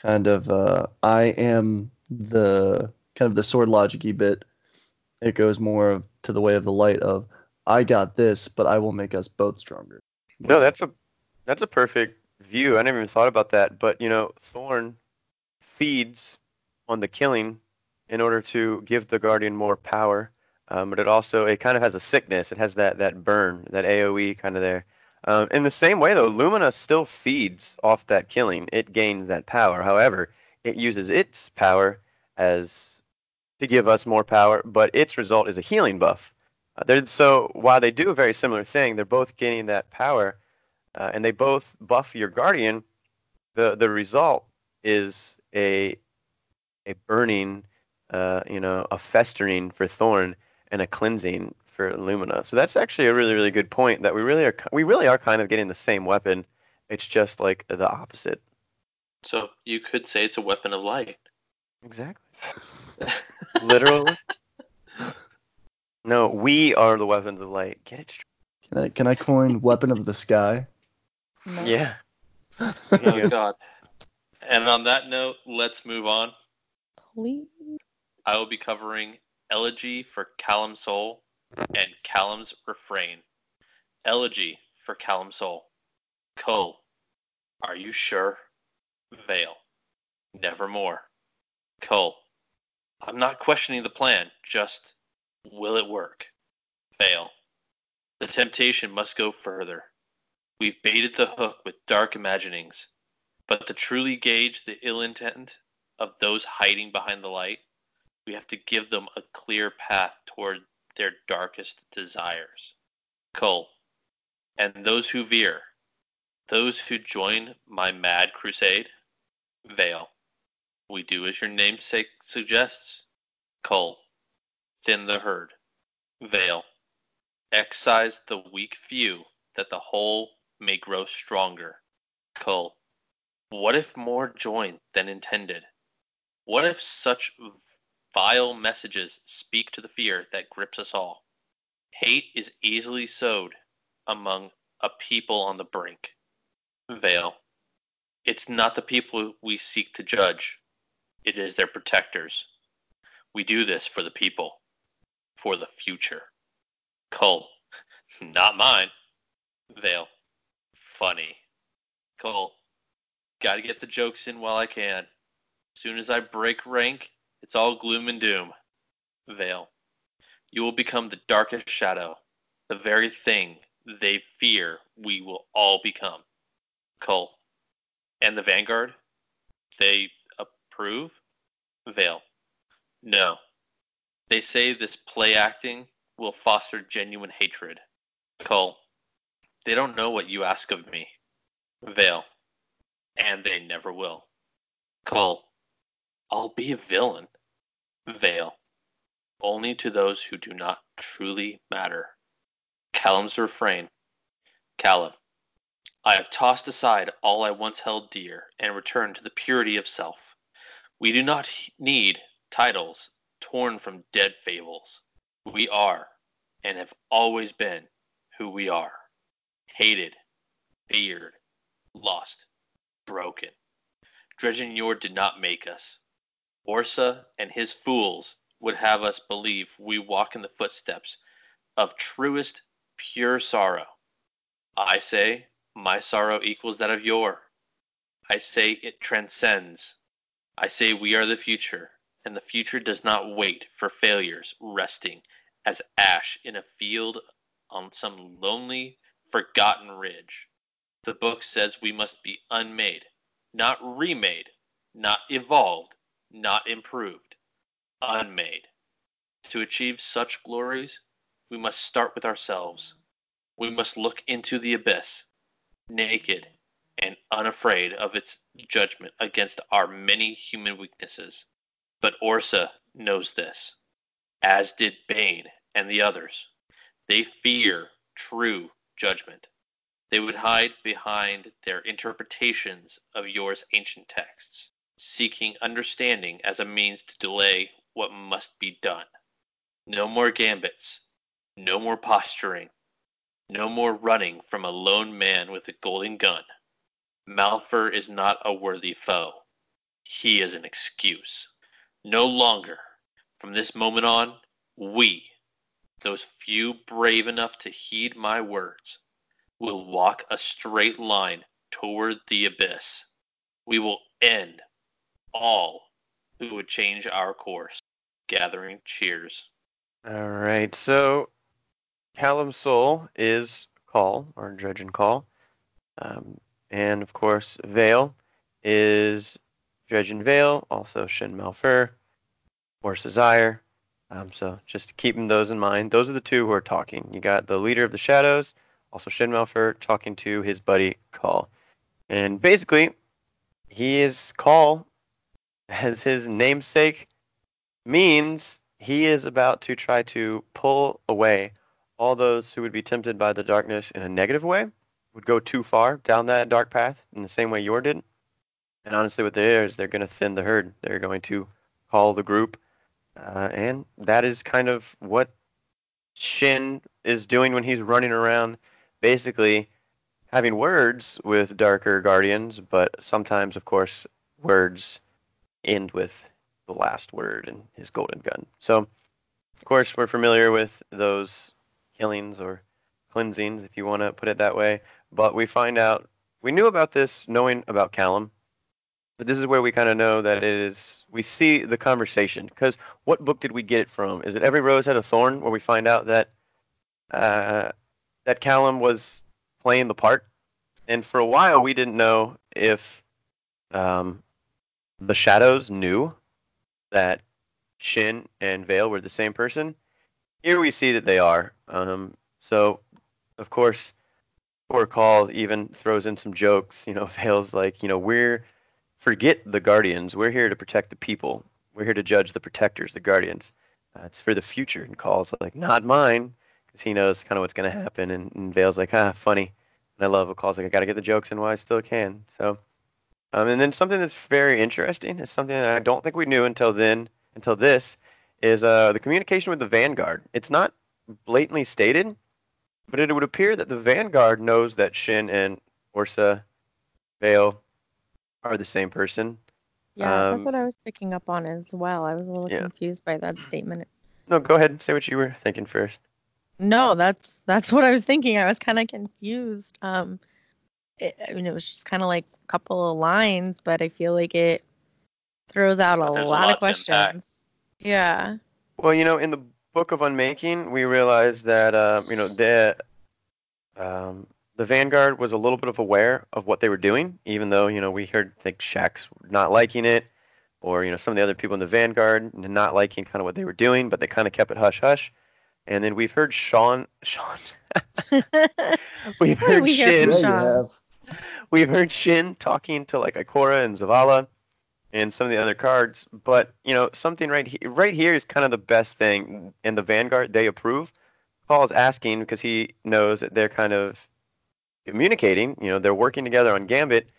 kind of uh, i am the kind of the sword logic bit it goes more to the way of the light of i got this but i will make us both stronger No, that's a that's a perfect view. I never even thought about that. But you know, Thorn feeds on the killing in order to give the Guardian more power. Um, but it also it kind of has a sickness. It has that that burn, that AOE kind of there. Um, in the same way though, Lumina still feeds off that killing. It gains that power. However, it uses its power as to give us more power, but its result is a healing buff. Uh, so while they do a very similar thing, they're both gaining that power, uh, and they both buff your guardian. The the result is a a burning, uh, you know, a festering for Thorn and a cleansing for Lumina. So that's actually a really really good point. That we really are we really are kind of getting the same weapon. It's just like the opposite. So you could say it's a weapon of light. Exactly. Literally. No, we are the weapons of light. Get it straight. can i can i coin weapon of the sky No. Yeah. oh God. And on that note, let's move on. Please. I will be covering Elegy for Callum Soul and Callum's Refrain. Elegy for Callum Soul. Cole, are you sure? Vale, nevermore. Cole, I'm not questioning the plan, just will it work? Vale, the temptation must go further. We've baited the hook with dark imaginings, but to truly gauge the ill intent of those hiding behind the light, we have to give them a clear path toward their darkest desires. Cole, and those who veer, those who join my mad crusade, Vale, we do as your namesake suggests. Cole, thin the herd. Vale, excise the weak few that the whole may grow stronger. Cole, what if more join than intended? What if such vile messages speak to the fear that grips us all? Hate is easily sowed among a people on the brink. Vale, it's not the people we seek to judge, it is their protectors. We do this for the people, for the future. Cole, not mine. Vale, funny. Cole, gotta get the jokes in while I can. Soon as I break rank, it's all gloom and doom. Vale, You will become the darkest shadow, the very thing they fear we will all become. Cole. And the Vanguard? They approve? Vale. No. They say this play acting will foster genuine hatred. Cole. They don't know what you ask of me. Vale. And they never will. Cole. I'll be a villain. Vale. Only to those who do not truly matter. Callum's refrain. Callum. I have tossed aside all I once held dear and returned to the purity of self. We do not need titles torn from dead fables. We are, and have always been, who we are. Hated, feared, lost, broken. Dredgen did not make us. Orsa and his fools would have us believe we walk in the footsteps of truest, pure sorrow. I say my sorrow equals that of Yor. I say it transcends. I say we are the future, and the future does not wait for failures resting as ash in a field on some lonely, forgotten ridge. The book says we must be unmade, not remade, not evolved, not improved, unmade. To achieve such glories, we must start with ourselves. We must look into the abyss, naked and unafraid of its judgment against our many human weaknesses. But Orsa knows this, as did Bane and the others. They fear true judgment. They would hide behind their interpretations of Yor's ancient texts, seeking understanding as a means to delay what must be done. No more gambits, no more posturing, no more running from a lone man with a golden gun. Malphur is not a worthy foe. He is an excuse. No longer, from this moment on, we, those few brave enough to heed my words, will walk a straight line toward the abyss. We will end all who would change our course. Gathering cheers. All right. So Callum soul is Call, or Dredgen Call. Um, and of course, Vale is Dredgen Vale, also Shin Malphur, or Cesire. Um, so just keeping those in mind. Those are the two who are talking. You got the leader of the shadows, also Shin Malphur, talking to his buddy Call. And basically, he is Call, as his namesake means he is about to try to pull away all those who would be tempted by the darkness in a negative way would go too far down that dark path in the same way Yor did. And honestly, what they're is they're going to thin the herd. They're going to call the group, uh, and that is kind of what Shin is doing when he's running around, basically having words with darker guardians, but sometimes, of course, words end with the last word and his golden gun. So, of course, we're familiar with those killings or cleansings, if you want to put it that way. But we find out we knew about this knowing about Callum, but this is where we kind of know that it is. We see the conversation because what book did we get it from? Is it Every Rose Had a Thorn, where we find out that uh, that Callum was playing the part, and for a while we didn't know if um, the Shadows knew that Shin and Vale were the same person. Here we see that they are. Um, so, of course, poor Call even throws in some jokes. You know, Vale's like, you know, we're forget the Guardians. We're here to protect the people. We're here to judge the protectors, the Guardians. Uh, it's for the future. And Call's like, not mine, because he knows kind of what's going to happen. And, and Vale's like, ah, funny. And I love what Call's like, I got to get the jokes in while I still can. So, um, and then something that's very interesting is something that I don't think we knew until then, until this, is uh, the communication with the Vanguard. It's not blatantly stated, but it would appear that the Vanguard knows that Shin and Orsa Vale are the same person. Yeah, Um, that's what I was picking up on as well. I was a little yeah. confused by that statement. No, go ahead and say what you were thinking first. No, that's that's what I was thinking. I was kind of confused. Um, it, I mean, it was just kind of like a couple of lines, but I feel like it throws out a But there's a lot lot of to unpack. questions. Yeah. Well, you know, in the Book of Unmaking, we realized that uh, you know the um, the Vanguard was a little bit of aware of what they were doing, even though you know we heard like Shaxx not liking it, or you know some of the other people in the Vanguard not liking kind of what they were doing, but they kind of kept it hush hush. And then we've heard Sean, Sean, we've heard we hear Shin, from Yeah, Sean. we've heard Shin talking to like Ikora and Zavala and some of the other cards, but you know something right here, right here is kind of the best thing. In the Vanguard, they approve. Paul's asking because he knows that they're kind of communicating. You know, they're working together on Gambit,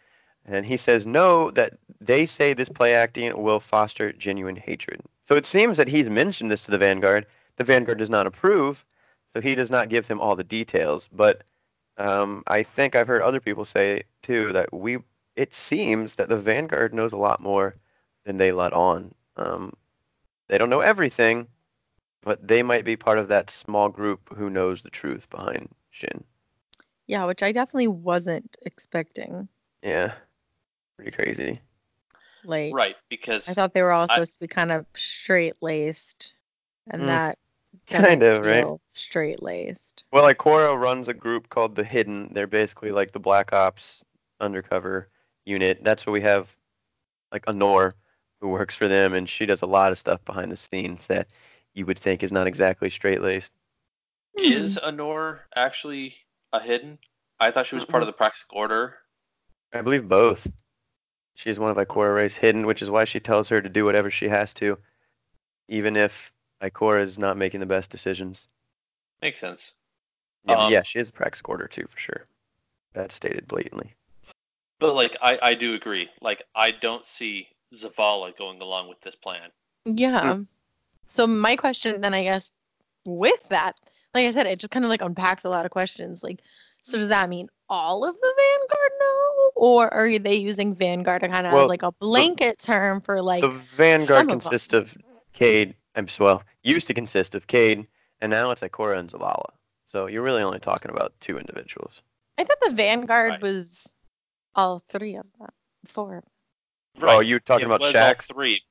and he says no. That they say this play acting will foster genuine hatred. So it seems that he's mentioned this to the Vanguard. The Vanguard does not approve, so he does not give him all the details. But um, I think I've heard other people say too that we. It seems that the Vanguard knows a lot more than they let on. Um, they don't know everything, but they might be part of that small group who knows the truth behind Shin. Yeah, which I definitely wasn't expecting. Yeah, pretty crazy. Like, Right, because I thought they were all I- supposed to be kind of straight laced, and Mm, that kind of, right? Straight laced. Well, like Ikora runs a group called the Hidden. They're basically like the Black Ops undercover unit. That's where we have like Honor, who works for them, and she does a lot of stuff behind the scenes that you would think is not exactly straight laced. is Honor actually a hidden? I thought she was part of the Praxic Order. I believe both. She's one of Ikora Rey's hidden, which is why she tells her to do whatever she has to, even if Ikora is not making the best decisions. Makes sense. Yeah, Um, yeah, she is a Praxic Order too, for sure. That's stated blatantly. But like I, I do agree. Like I don't see Zavala going along with this plan. Yeah. So my question then I guess with that, like I said, it just kind of like unpacks a lot of questions. Like, so does that mean all of the Vanguard know? Or are they using Vanguard to kind of Well, like a blanket term for like the Vanguard some of 'em. consists of Cayde. I'm well, used to consist of Cayde, and now it's Ikora and Zavala. So you're really only talking about two individuals. I thought the Vanguard Right. was all three of them. Four. Right. Oh, you're talking It about was all three,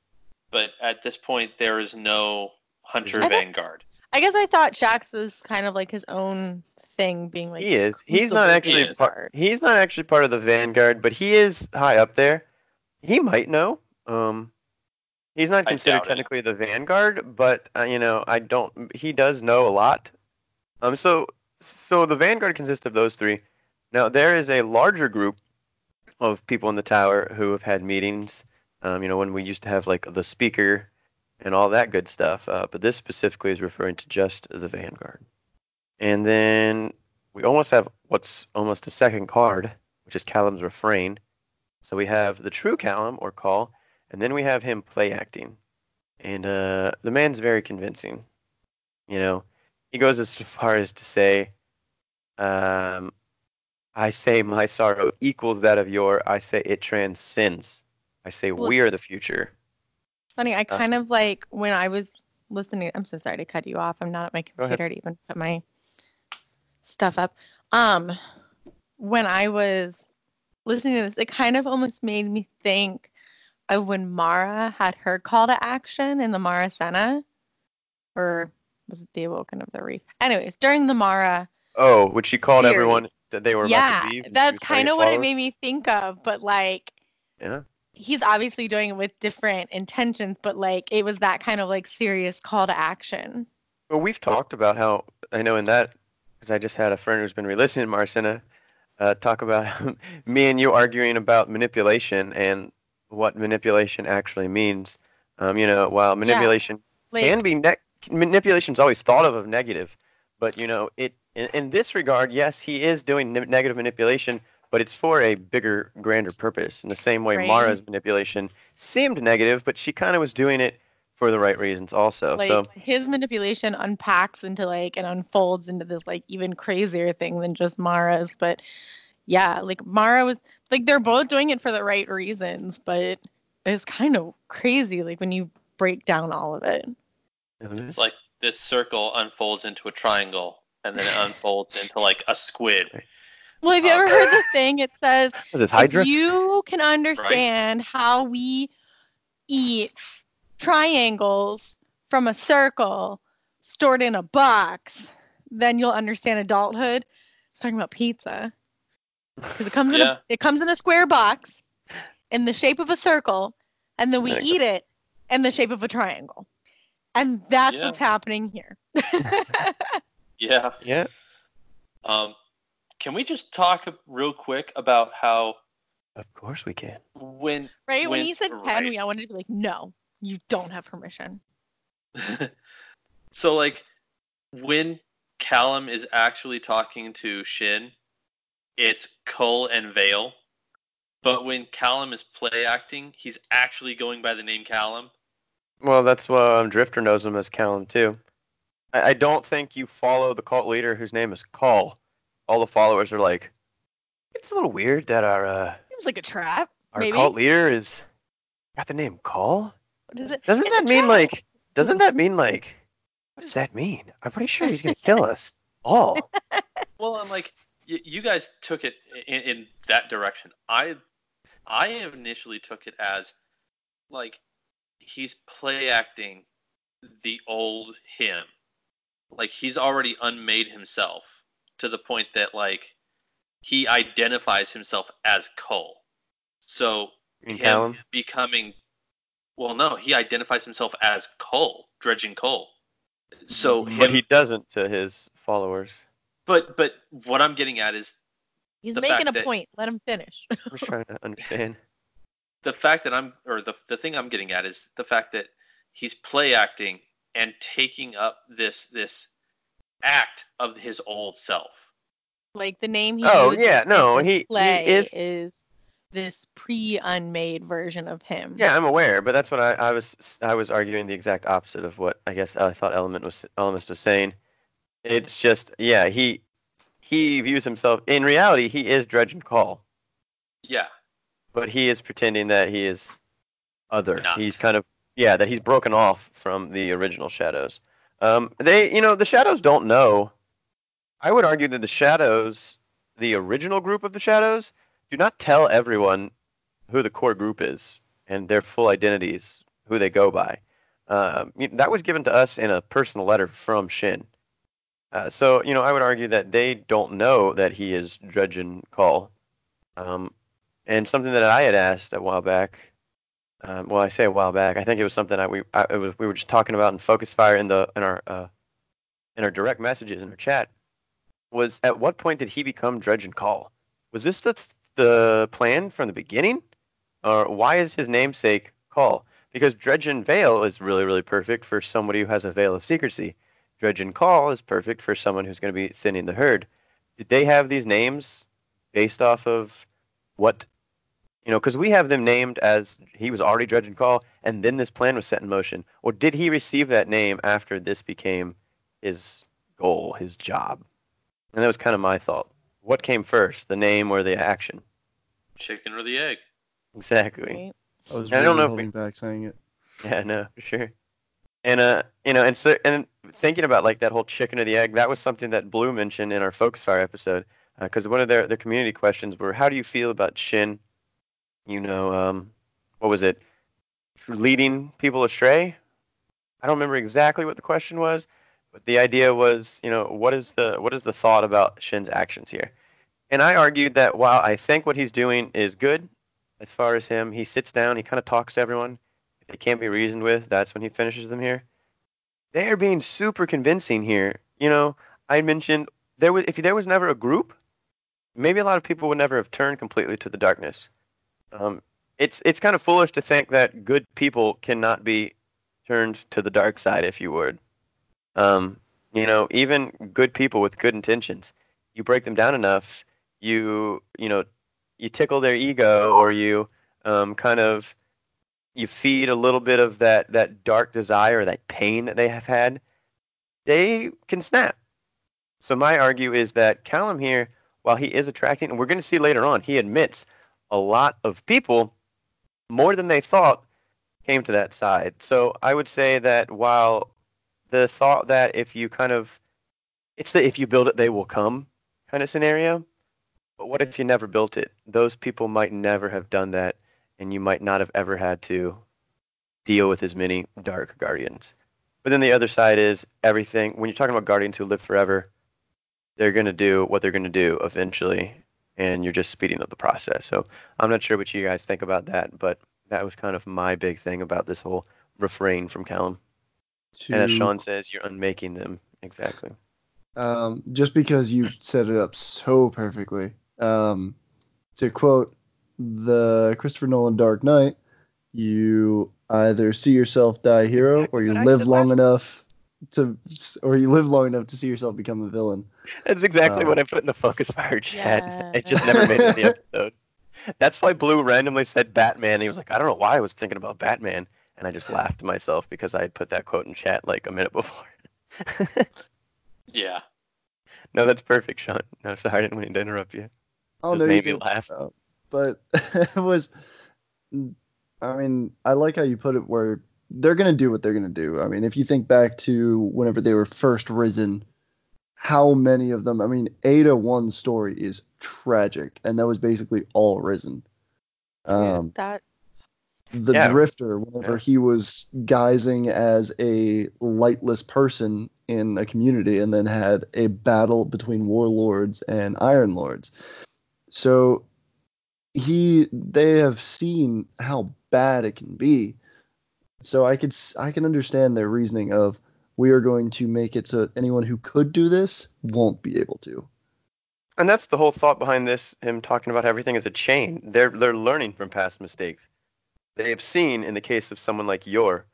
but at this point there is no Hunter I thought- Vanguard. I guess I thought Shaxx was kind of like his own thing being like he is. He's not actually He is. part. He's not actually part of the Vanguard, but he is high up there. He might know. Um, he's not considered doubt it. technically the Vanguard, but uh, you know, I don't. He does know a lot. Um, so so the Vanguard consists of those three. Now there is a larger group of people in the tower who have had meetings. Um, you know, when we used to have like the speaker and all that good stuff. Uh, but this specifically is referring to just the Vanguard. And then we almost have what's almost a second card, which is Callum's refrain. So we have the true Callum or Call, and then we have him play acting. And uh, the man's very convincing. You know, he goes as far as to say, um, I say my sorrow equals that of Yor, I say it transcends. I say Well- we are the future. funny. I Uh, kind of like when I was listening. I'm so sorry to cut you off. I'm not at my computer to even put my stuff up. Um, when I was listening to this, it kind of almost made me think when Mara had her call to action in the Marasenna, or was it the Awoken of the Reef? Anyways, during the Mara, Oh, which she called everyone that they were about yeah, to leave. and that's kind of what it made me think of. But like, Yeah. he's obviously doing it with different intentions, but like it was that kind of like serious call to action. Well, we've talked about how I know in that because I just had a friend who's been re-listening to Marasenna uh, talk about me and you arguing about manipulation and what manipulation actually means. Um, you know, while manipulation Like, can be ne- is always thought of of negative, but you know, it in, in this regard, yes, he is doing ne- negative manipulation, but it's for a bigger, grander purpose. In the same way, Right. Mara's manipulation seemed negative, but she kind of was doing it for the right reasons also. like so his manipulation unpacks into like and unfolds into this like even crazier thing than just Mara's. But yeah, like Mara was like they're both doing it for the right reasons, but it's kind of crazy like when you break down all of it. It's like this circle unfolds into a triangle and then it unfolds into like a squid. Well, have you Um, ever heard the thing? It says Hydra? if you can understand how we eat triangles from a circle, stored in a box, then you'll understand adulthood. It's talking about pizza because it comes in Yeah. a it comes in a square box in the shape of a circle, and then we There eat it in the shape of a triangle, and that's Yeah. what's happening here. Yeah. Yeah. Um, can we just talk real quick about how Of course we can. when right when, when- he said ten, right. we I wanted to be like, no, you don't have permission. so like when Callum is actually talking to Shin, it's Cole and Vale. But when Callum is play acting, he's actually going by the name Callum. Well, that's why um, Drifter knows him as Callum too. I, I don't think you follow the cult leader whose name is Call. All the followers are like, it's a little weird that our uh, Seems like a trap. our maybe. cult leader is got the name Call. What is it? Doesn't that mean trap. like? Doesn't that mean like? What does that mean? I'm pretty sure he's gonna kill us all. Well, I'm like, y- you guys took it in, in that direction. I, I initially took it as, like, he's play acting the old him. Like he's already unmade himself to the point that like he identifies himself as Cole. So him Callum? becoming, well, no, he identifies himself as Cole, Dredgen Cole. So but him, he doesn't to his followers. But but what I'm getting at is He's making a point. Let him finish. I'm just trying to understand. the fact that I'm or the the thing I'm getting at is the fact that he's play acting and taking up this this act of his old self. like the name he Oh, yeah, in no, this he- he is- is this pre-unmade version of him. Yeah, I'm aware, but that's what I, I was I was arguing the exact opposite of what I guess I thought Element was Elemist was saying. It's just yeah, he he views himself in reality he is Dredgen Call, Yeah. but he is pretending that he is other. Not. He's kind of yeah, that he's broken off from the original Shadows. Um, they you know the Shadows don't know. I would argue that the Shadows, the original group of the Shadows, do not tell everyone who the core group is and their full identities, who they go by. Um, that was given to us in a personal letter from Shin. Uh, so, you know, I would argue that they don't know that he is Dredgen Call. Um, and something that I had asked a while back, um, well, I say a while back, I think it was something that we I, was, we were just talking about in Focus Fire in the in our uh, in our direct messages in our chat, was at what point did he become Dredgen Call? Was this the the plan from the beginning? Or why is his namesake Call? Because Dredgen Veil is really, really perfect for somebody who has a veil of secrecy. Dredgen Call is perfect for someone who's going to be thinning the herd. Did they have these names based off of what, you know, because we have them named as he was already Dredgen Call, and then this plan was set in motion? Or did he receive that name after this became his goal, his job? And that was kind of my thought. What came first, the name or the action? Chicken or the egg. Exactly. Right? I was I don't know if holding back saying it. Yeah, no, for sure. And uh, you know, and so and thinking about like that whole chicken or the egg, that was something that Blue mentioned in our Focus Fire episode, because one of their their community questions were, how do you feel about Shin? You know, um, what was it? Leading people astray? I don't remember exactly what the question was, but the idea was, you know, what is the what is the thought about Shin's actions here? And I argued that while I think what he's doing is good, as far as him, he sits down, he kind of talks to everyone. They can't be reasoned with, that's when he finishes them here. They are being super convincing here. You know, I mentioned there was if there was never a group, maybe a lot of people would never have turned completely to the darkness. Um, it's it's kind of foolish to think that good people cannot be turned to the dark side, if you would. Um, you know, even good people with good intentions, you break them down enough, you you know, you tickle their ego, or you um, kind of you feed a little bit of that that dark desire, that pain that they have had, they can snap. So my argue is that Callum here, while he is attracting, and we're going to see later on, he admits a lot of people more than they thought came to that side. So I would say that while the thought that if you kind of it's the if you build it they will come kind of scenario, but what if you never built it? Those people might never have done that and you might not have ever had to deal with as many dark guardians. But then the other side is everything. When you're talking about guardians who live forever, they're gonna do what they're gonna do eventually, and you're just speeding up the process. So I'm not sure what you guys think about that, but that was kind of my big thing about this whole refrain from Callum. To, And as Sean says, you're unmaking them. Exactly. um, just because you set it up so perfectly. Um, to quote the Christopher Nolan Dark Knight, you either see yourself die a hero, or you live long last- enough to, or you live long enough to see yourself become a villain. That's exactly Uh, what I put in the focus fire chat. Yeah. It just never made it in the episode. That's why Blue randomly said Batman. He was like, I don't know why I was thinking about Batman, and I just laughed to myself because I had put that quote in chat like a minute before. Yeah. no, that's perfect, Sean. No, sorry, I didn't mean to interrupt you. Oh Just no, you me didn't. laugh. Uh, but it was I mean, I like how you put it where they're going to do what they're going to do. I mean, if you think back to whenever they were first risen, how many of them, I mean, Ada one story is tragic, and that was basically all risen. Um, That the Yeah. Drifter, whenever Yeah. he was guising as a lightless person in a community and then had a battle between warlords and iron lords. So he they have seen how bad it can be. So I could I can understand their reasoning of we are going to make it so anyone who could do this won't be able to. And that's the whole thought behind this. Him talking about everything as a chain. They're they're learning from past mistakes. They have seen in the case of someone like Yor,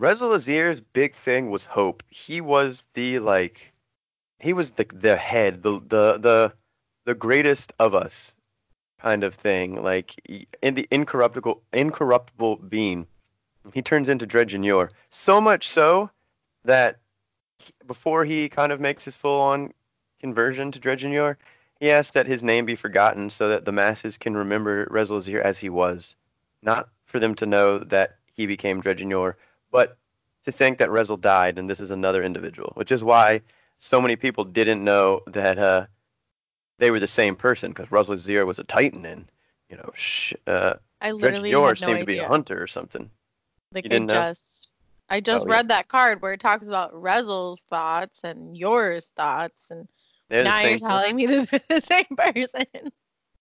Rezyl Azzir's big thing was hope. He was the like, he was the the head, the the the the greatest of us, kind of thing. Like in the incorruptible incorruptible being. He turns into Dredgen So much so that before he kind of makes his full on conversion to Dredgen he asks that his name be forgotten so that the masses can remember Reza as he was. Not for them to know that he became Dredgen but to think that Rezyl died and this is another individual, which is why so many people didn't know that uh, they were the same person because Rezyl Azzir was a Titan and you know sh- uh, I Dredge literally Yor had no seemed to be a hunter or something. Like You I didn't know? just I just Oh, yeah. read that card where it talks about Rezyl's thoughts and Yor's thoughts and They're now you're same telling me that they're the same person.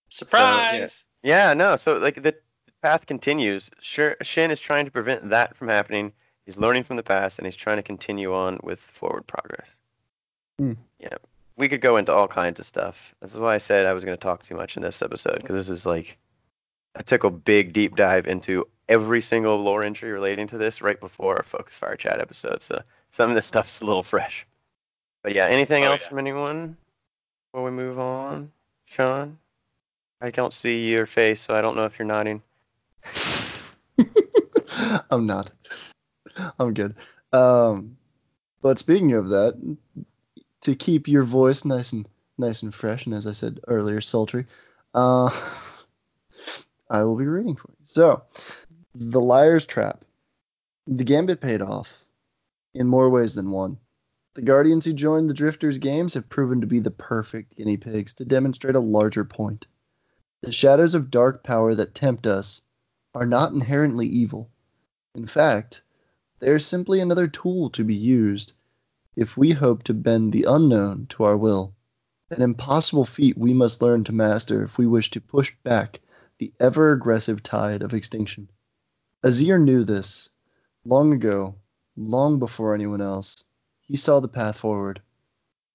Surprise. Yeah, no. So like the path continues. Sure, Shin is trying to prevent that from happening. He's learning from the past and he's trying to continue on with forward progress. Hmm. Yeah, we could go into all kinds of stuff. This is why I said I was going to talk too much in this episode because this is like I took a big deep dive into every single lore entry relating to this right before our Focus Fire Chat episode. So some of this stuff's a little fresh. But yeah, anything Oh, else yeah. from anyone before we move on? Sean? I don't see your face, so I don't know if you're nodding. I'm not. I'm good. Um, but speaking of that, to keep your voice nice and nice and fresh, and as I said earlier, sultry, uh, I will be reading for you. So, the Liar's Trap. The gambit paid off in more ways than one. The Guardians who joined the Drifters games have proven to be the perfect guinea pigs to demonstrate a larger point. The shadows of dark power that tempt us are not inherently evil. In fact, they are simply another tool to be used if we hope to bend the unknown to our will. An impossible feat we must learn to master if we wish to push back the ever aggressive tide of extinction. Azzir knew this. Long ago, long before anyone else, he saw the path forward.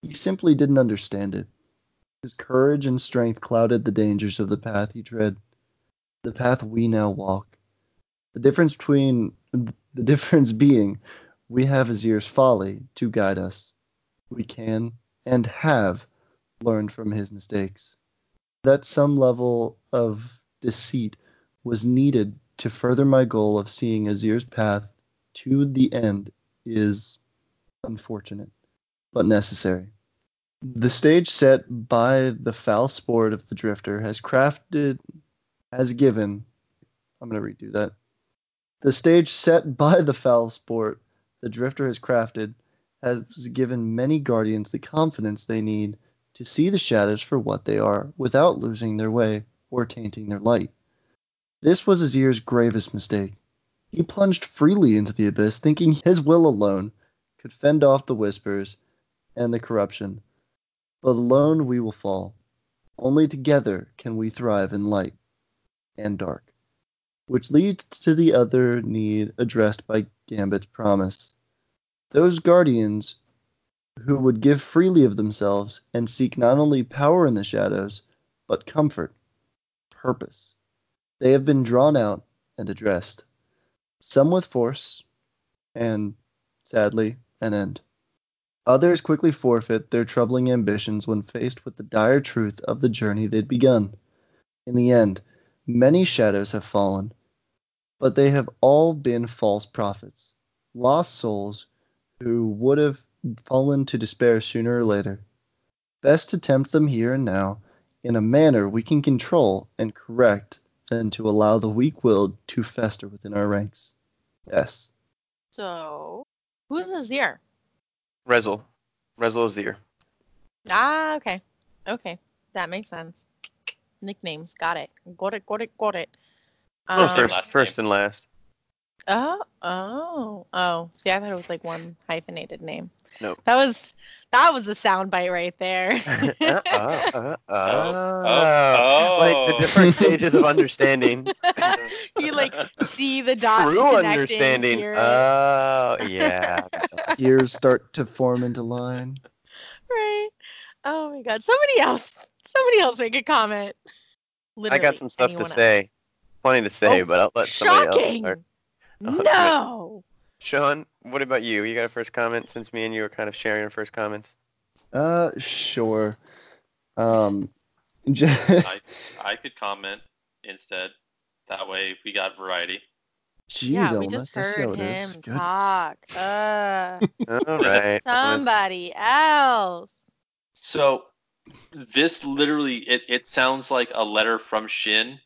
He simply didn't understand it. His courage and strength clouded the dangers of the path he tread, the path we now walk. The difference between the difference being we have Azzir's folly to guide us. We can and have learned from his mistakes. That some level of deceit was needed to further my goal of seeing Azir's path to the end is unfortunate, but necessary. The stage set by the foul sport of the Drifter has crafted, has given, I'm going to redo that. The stage set by the foul sport the Drifter has crafted has given many Guardians the confidence they need to see the shadows for what they are without losing their way or tainting their light. This was Azzir's gravest mistake. He plunged freely into the abyss, thinking his will alone could fend off the whispers and the corruption. But alone we will fall. Only together can we thrive in light and dark. Which leads to the other need addressed by Gambit's promise. Those guardians who would give freely of themselves and seek not only power in the shadows, but comfort, purpose. They have been drawn out and addressed, some with force, and, sadly, an end. Others quickly forfeit their troubling ambitions when faced with the dire truth of the journey they'd begun. In the end, many shadows have fallen, but they have all been false prophets, lost souls who would have fallen to despair sooner or later. Best to tempt them here and now in a manner we can control and correct than to allow the weak-willed to fester within our ranks. Yes. So, who's Azir? Rezyl. Rezyl Azzir. Ah, okay. Okay. That makes sense. Nicknames. Got it. Got it, got it, got it. Oh, Um, first, first and last. Oh, oh, oh. See, I thought it was like one hyphenated name. Nope. That was that was a soundbite right there. uh, uh, uh, Oh, uh, oh, Like oh. the different stages of understanding. you like see the dots True understanding. here. Oh, yeah. Ears start to form into line. right. Oh my god. Somebody else. Somebody else make a comment. Literally, I got some stuff to else. say. Funny to say, Oh, but I'll let somebody else Shocking. start. Oh, no. Sean, what about you? You got a first comment since me and you were kind of sharing our first comments? Uh, sure. Um, I could comment instead. That way we got variety. Jeez, yeah, we Elmas, just I see how heard it is. him Goodness. talk. Uh, All right. somebody else. So this literally it, it sounds like a letter from Shin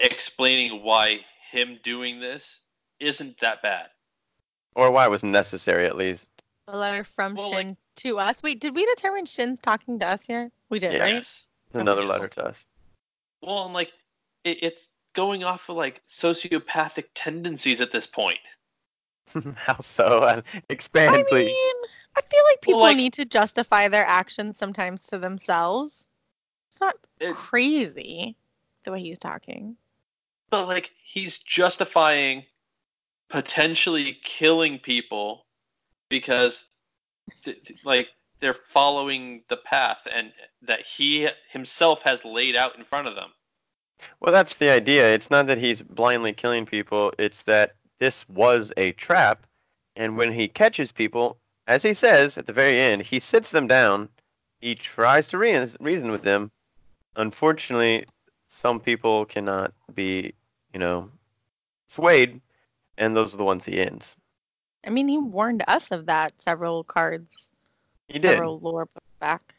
explaining why him doing this isn't that bad. Or why it was necessary, at least. A letter from Well, Shin like- to us. Wait, did we determine Shin's talking to us here? We did, Yeah. right? Yes. Another letter to us. Well, I'm like it, it's going off of like sociopathic tendencies at this point. How so? Expand, I please. mean, I feel like people like- need to justify their actions sometimes to themselves. It's not It- crazy the way he's talking. But like he's justifying potentially killing people because th- th- like they're following the path and that he himself has laid out in front of them. Well, that's the idea. It's not that he's blindly killing people. It's that this was a trap, and when he catches people, as he says at the very end, he sits them down. He tries to reason, reason with them. Unfortunately, some people cannot be, you know, swayed, and those are the ones he ends. I mean, he warned us of that several cards, He did. several lore books back.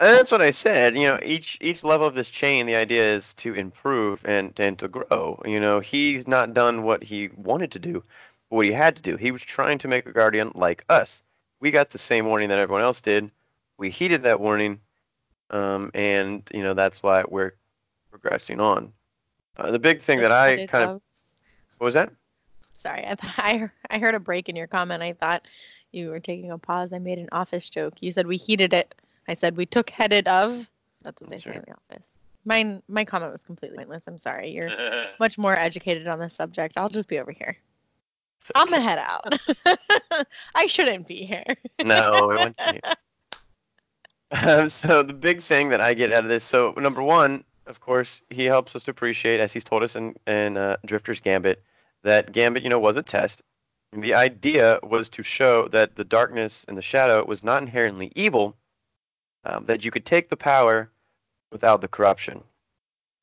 And that's what I said. You know, each each level of this chain, the idea is to improve and and to grow. You know, he's not done what he wanted to do, what he had to do. He was trying to make a guardian like us. We got the same warning that everyone else did. We heeded that warning, um, and you know that's why we're progressing on. Uh, the big thing that I kind of of- what was that? Sorry, I I I heard a break in your comment. I thought you were taking a pause. I made an office joke. You said we heated it. I said we took headed of. That's what they say in the office. Mine my comment was completely pointless. I'm sorry. You're much more educated on this subject. I'll just be over here. I'm gonna head out. I shouldn't be here. No, to you. Um, so the big thing that I get out of this, so number one, of course, he helps us to appreciate, as he's told us in, in uh, Drifter's Gambit, that Gambit, you know, was a test. And the idea was to show that the darkness and the shadow was not inherently evil, um, that you could take the power without the corruption.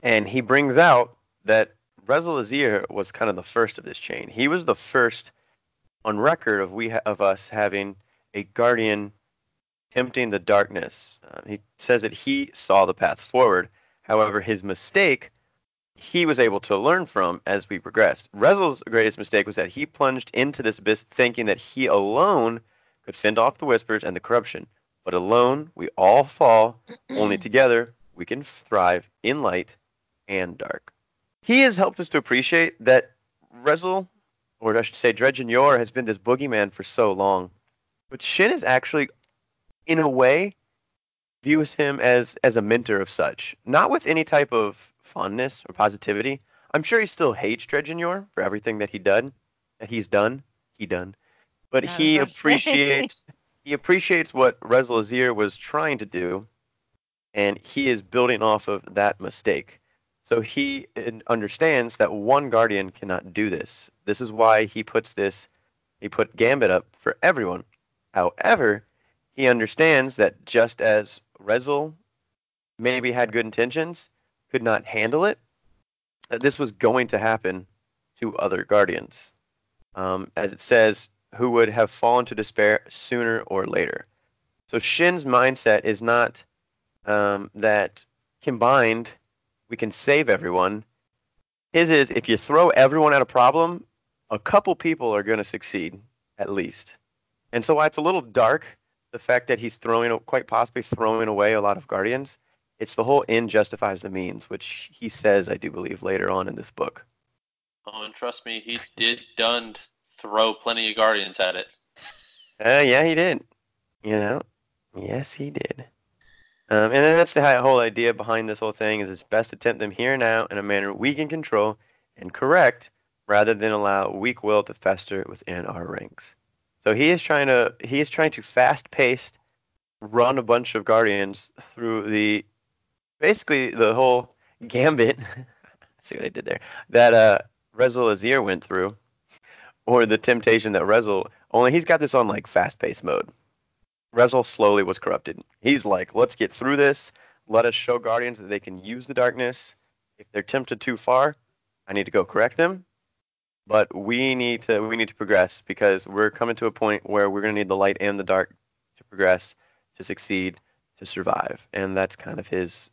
And he brings out that Rezyl Azzir was kind of the first of this chain. He was the first on record of we ha- of us having a guardian tempting the darkness. Uh, he says that he saw the path forward. However, his mistake he was able to learn from as we progressed. Rezyl's greatest mistake was that he plunged into this abyss thinking that he alone could fend off the whispers and the corruption. But alone, we all fall. Only together, we can thrive in light and dark. He has helped us to appreciate that Rezel or I should say, Dredgen Yor has been this boogeyman for so long, but Shin is actually, in a way, views him as as a mentor of such, not with any type of fondness or positivity. I'm sure he still hates Dredgen Yor for everything that he done, that he's done, he done, but he appreciates he appreciates what Azzir was trying to do, and he is building off of that mistake. So he understands that one guardian cannot do this. This is why he puts this, he put Gambit up for everyone. However, he understands that just as Rezyl maybe had good intentions, could not handle it, that this was going to happen to other guardians. Um, as it says, who would have fallen to despair sooner or later. So Shin's mindset is not um, that combined we can save everyone. His is if you throw everyone at a problem, a couple people are going to succeed at least. And so it's a little dark, the fact that he's throwing, quite possibly throwing away a lot of guardians. It's the whole end justifies the means, which he says, I do believe, later on in this book. Oh, and trust me, he did done throw plenty of guardians at it. Uh, yeah, he did. You know, yes, he did. Um, and then that's the whole idea behind this whole thing is it's best to tempt them here and now in a manner we can control and correct, rather than allow weak will to fester within our ranks. So he is trying to he is trying to fast paced run a bunch of guardians through the basically the whole gambit. see what I did there? That uh Rezyl Azzir went through, or the temptation that Rezyl only he's got this on like fast paced mode. Rezyl slowly was corrupted. He's like, let's get through this. Let us show Guardians that they can use the darkness. If they're tempted too far, I need to go correct them. But we need to we need to progress because we're coming to a point where we're gonna need the light and the dark to progress, to succeed, to survive. And that's kind of his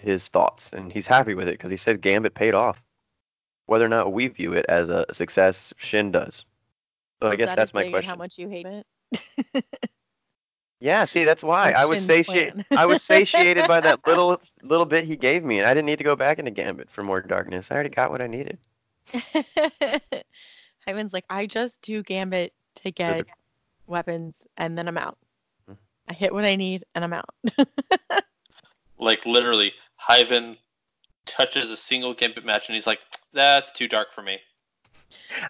his thoughts. And he's happy with it because he says Gambit paid off. Whether or not we view it as a success, Shin does. So I guess that that's a my dig question. How much you hate it? Yeah, see, that's why I was Shin's satiated. I was satiated by that little little bit he gave me, and I didn't need to go back into Gambit for more darkness. I already got what I needed. Hyven's like, I just do Gambit to get weapons and then I'm out. Mhm. I hit what I need and I'm out. Like literally, Hyven touches a single gambit match and he's like, "That's too dark for me."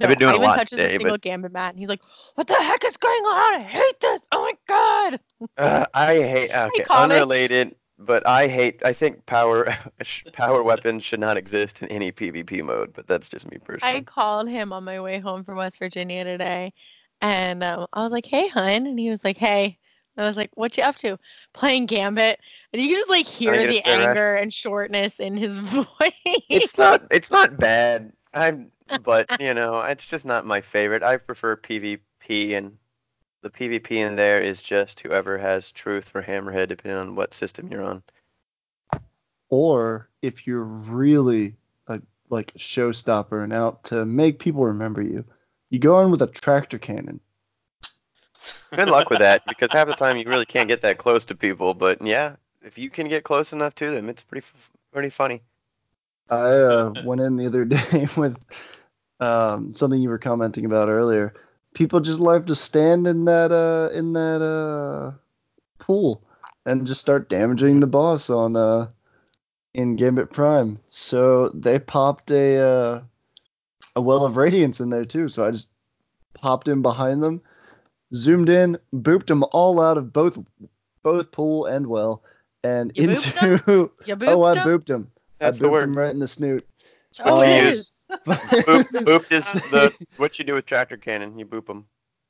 I've been doing a Hyman lot touches today, a single but Gambit mat and he's like, What the heck is going on? I hate this. Oh my god. uh, I hate. Okay, called it. unrelated, but I hate. I think power power weapons should not exist in any PvP mode, but that's just me personally. I called him on my way home from West Virginia today, and um, I was like, "Hey, hun," and he was like, "Hey." I was like, "What you up to?" Playing Gambit, and you can just like hear the spare rack? anger and shortness in his voice. It's not. It's not bad. I'm. But you know, it's just not my favorite. I prefer PvP, and the PvP in there is just whoever has truth for Hammerhead, depending on what system you're on. Or if you're really a like showstopper and out to make people remember you, you go in with a tractor cannon. Good luck with that, because half the time you really can't get that close to people. But yeah, if you can get close enough to them, it's pretty pretty funny. I uh, went in the other day with um, something you were commenting about earlier. People just love to stand in that uh, in that uh, pool and just start damaging the boss on uh, in Gambit Prime. So they popped a uh, a well of radiance in there too. So I just popped in behind them, zoomed in, booped them all out of both both pool and well, and You booped into You oh I booped them. booped him. That's I booped word. him right in the snoot. Oh, What you um, is. use? Boop, boop is um, the what you do with tractor cannon. You boop them.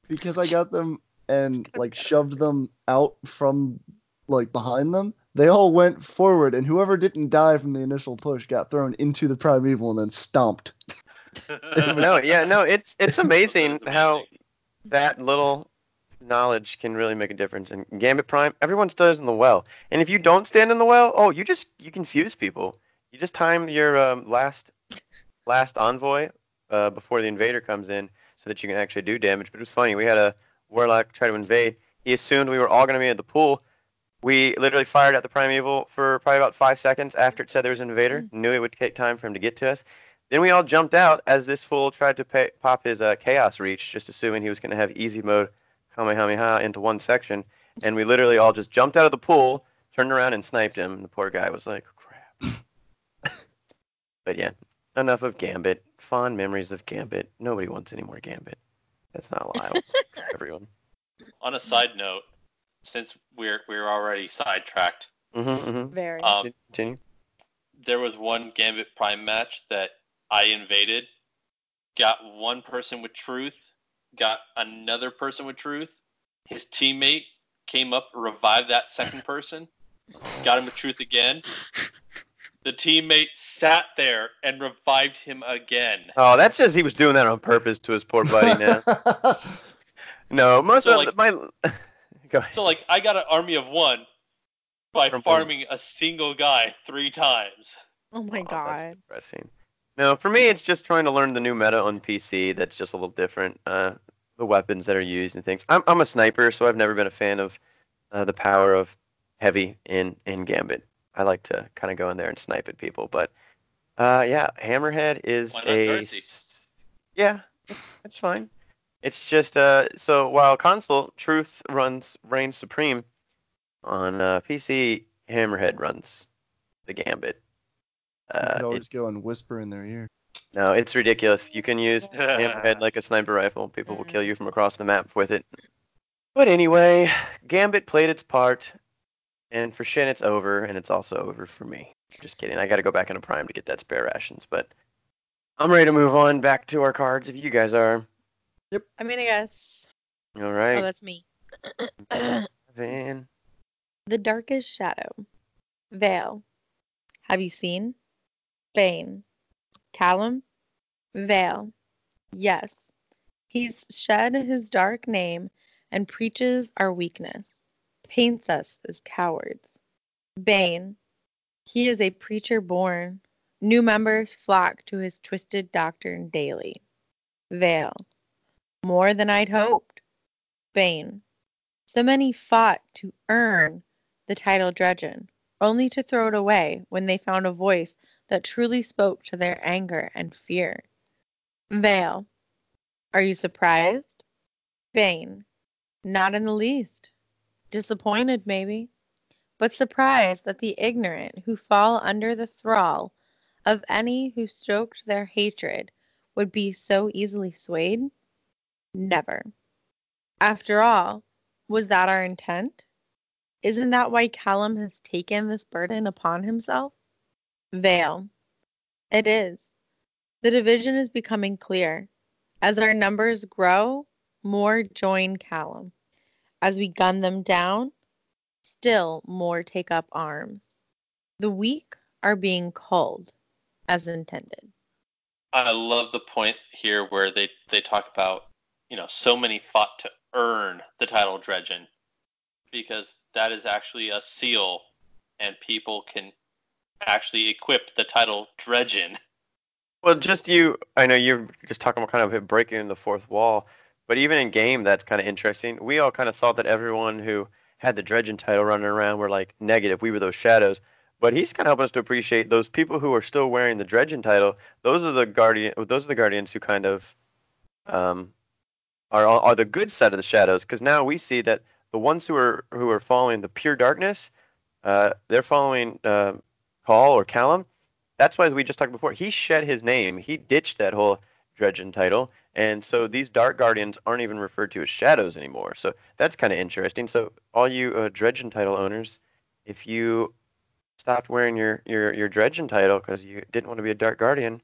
because I got them and like shoved them out from like behind them. They all went forward, and whoever didn't die from the initial push got thrown into the primeval and then stomped. no, yeah, no, it's it's amazing how that little knowledge can really make a difference. In Gambit Prime, everyone stands in the well, and if you don't stand in the well, oh, you just you confuse people. You just time your um, last last envoy uh, before the invader comes in, so that you can actually do damage. But it was funny. We had a warlock try to invade. He assumed we were all going to be at the pool. We literally fired at the primeval for probably about five seconds after it said there was an invader. Knew it would take time for him to get to us. Then we all jumped out as this fool tried to pay, pop his uh, chaos reach, just assuming he was going to have easy mode Kamehameha into one section. And we literally all just jumped out of the pool, turned around and sniped him. And the poor guy was like, crap. but yeah, enough of Gambit. Fond memories of Gambit. Nobody wants any more Gambit. That's not a lie. I will speak for everyone. On a side note, since we're we're already sidetracked, Mm-hmm, mm-hmm. Very. um, Continue. there was one Gambit Prime match that I invaded, got one person with truth, got another person with truth. His teammate came up, revived that second person, got him with truth again. The teammate sat there and revived him again. Oh, that's just he was doing that on purpose to his poor buddy now. no, most So, of like- my. Go ahead. So like I got an army of one by From- farming a single guy three times. oh my Oh, That's god. depressing. No, for me, it's just trying to learn the new meta on PC. That's just a little different. Uh, the weapons that are used and things. I'm I'm a sniper, so I've never been a fan of uh, the power of heavy in in Gambit. I like to kind of go in there and snipe at people, but uh, yeah, Hammerhead is a yeah, that's fine. It's just uh, so while console Truth runs reigns supreme on uh, PC, Hammerhead runs the Gambit. You Uh, could always go and whisper in their ear. no, it's ridiculous. You can use Hammerhead like a sniper rifle. People will kill you from across the map with it. But anyway, Gambit played its part, and for Shin it's over, and it's also over for me. Just kidding. I got to go back into Prime to get that spare rations, but I'm ready to move on back to our cards if you guys are. Yep. I mean, I guess. All right. Oh, that's me. Van. the darkest shadow. Vale. Have you seen? Bane. Callum? Vale. Yes. He's shed his dark name and preaches our weakness, paints us as cowards. Bane. He is a preacher born. New members flock to his twisted doctrine daily. Vale. More than I'd hoped. Bane. So many fought to earn the title Dredgen, only to throw it away when they found a voice that truly spoke to their anger and fear. Vale. Are you surprised? Bane. Not in the least. Disappointed, maybe, but surprised that the ignorant who fall under the thrall of any who stoked their hatred would be so easily swayed? Never. After all, was that our intent? Isn't that why Callum has taken this burden upon himself? Vale. It is. The division is becoming clear. As our numbers grow, more join Callum. As we gun them down, still more take up arms. The weak are being culled, as intended. I love the point here where they they talk about you know so many fought to earn the title Dredgen because that is actually a seal and people can actually equip the title Dredgen. Well, just you. I know you're just talking about kind of breaking the fourth wall, but even in game, that's kind of interesting. We all kind of thought that everyone who had the Dredgen title running around were like negative. We were those shadows. But he's kind of helping us to appreciate those people who are still wearing the Dredgen title. Those are the guardian. Those are the guardians who kind of um, are are the good side of the shadows. Because now we see that the ones who are who are following the pure darkness, uh, they're following uh, Call or Callum. That's why, as we just talked before, he shed his name. He ditched that whole Dredgen title, and so these Dark Guardians aren't even referred to as shadows anymore. So that's kind of interesting. So all you uh, Dredgen title owners, if you stopped wearing your your your Dredgen title because you didn't want to be a Dark Guardian,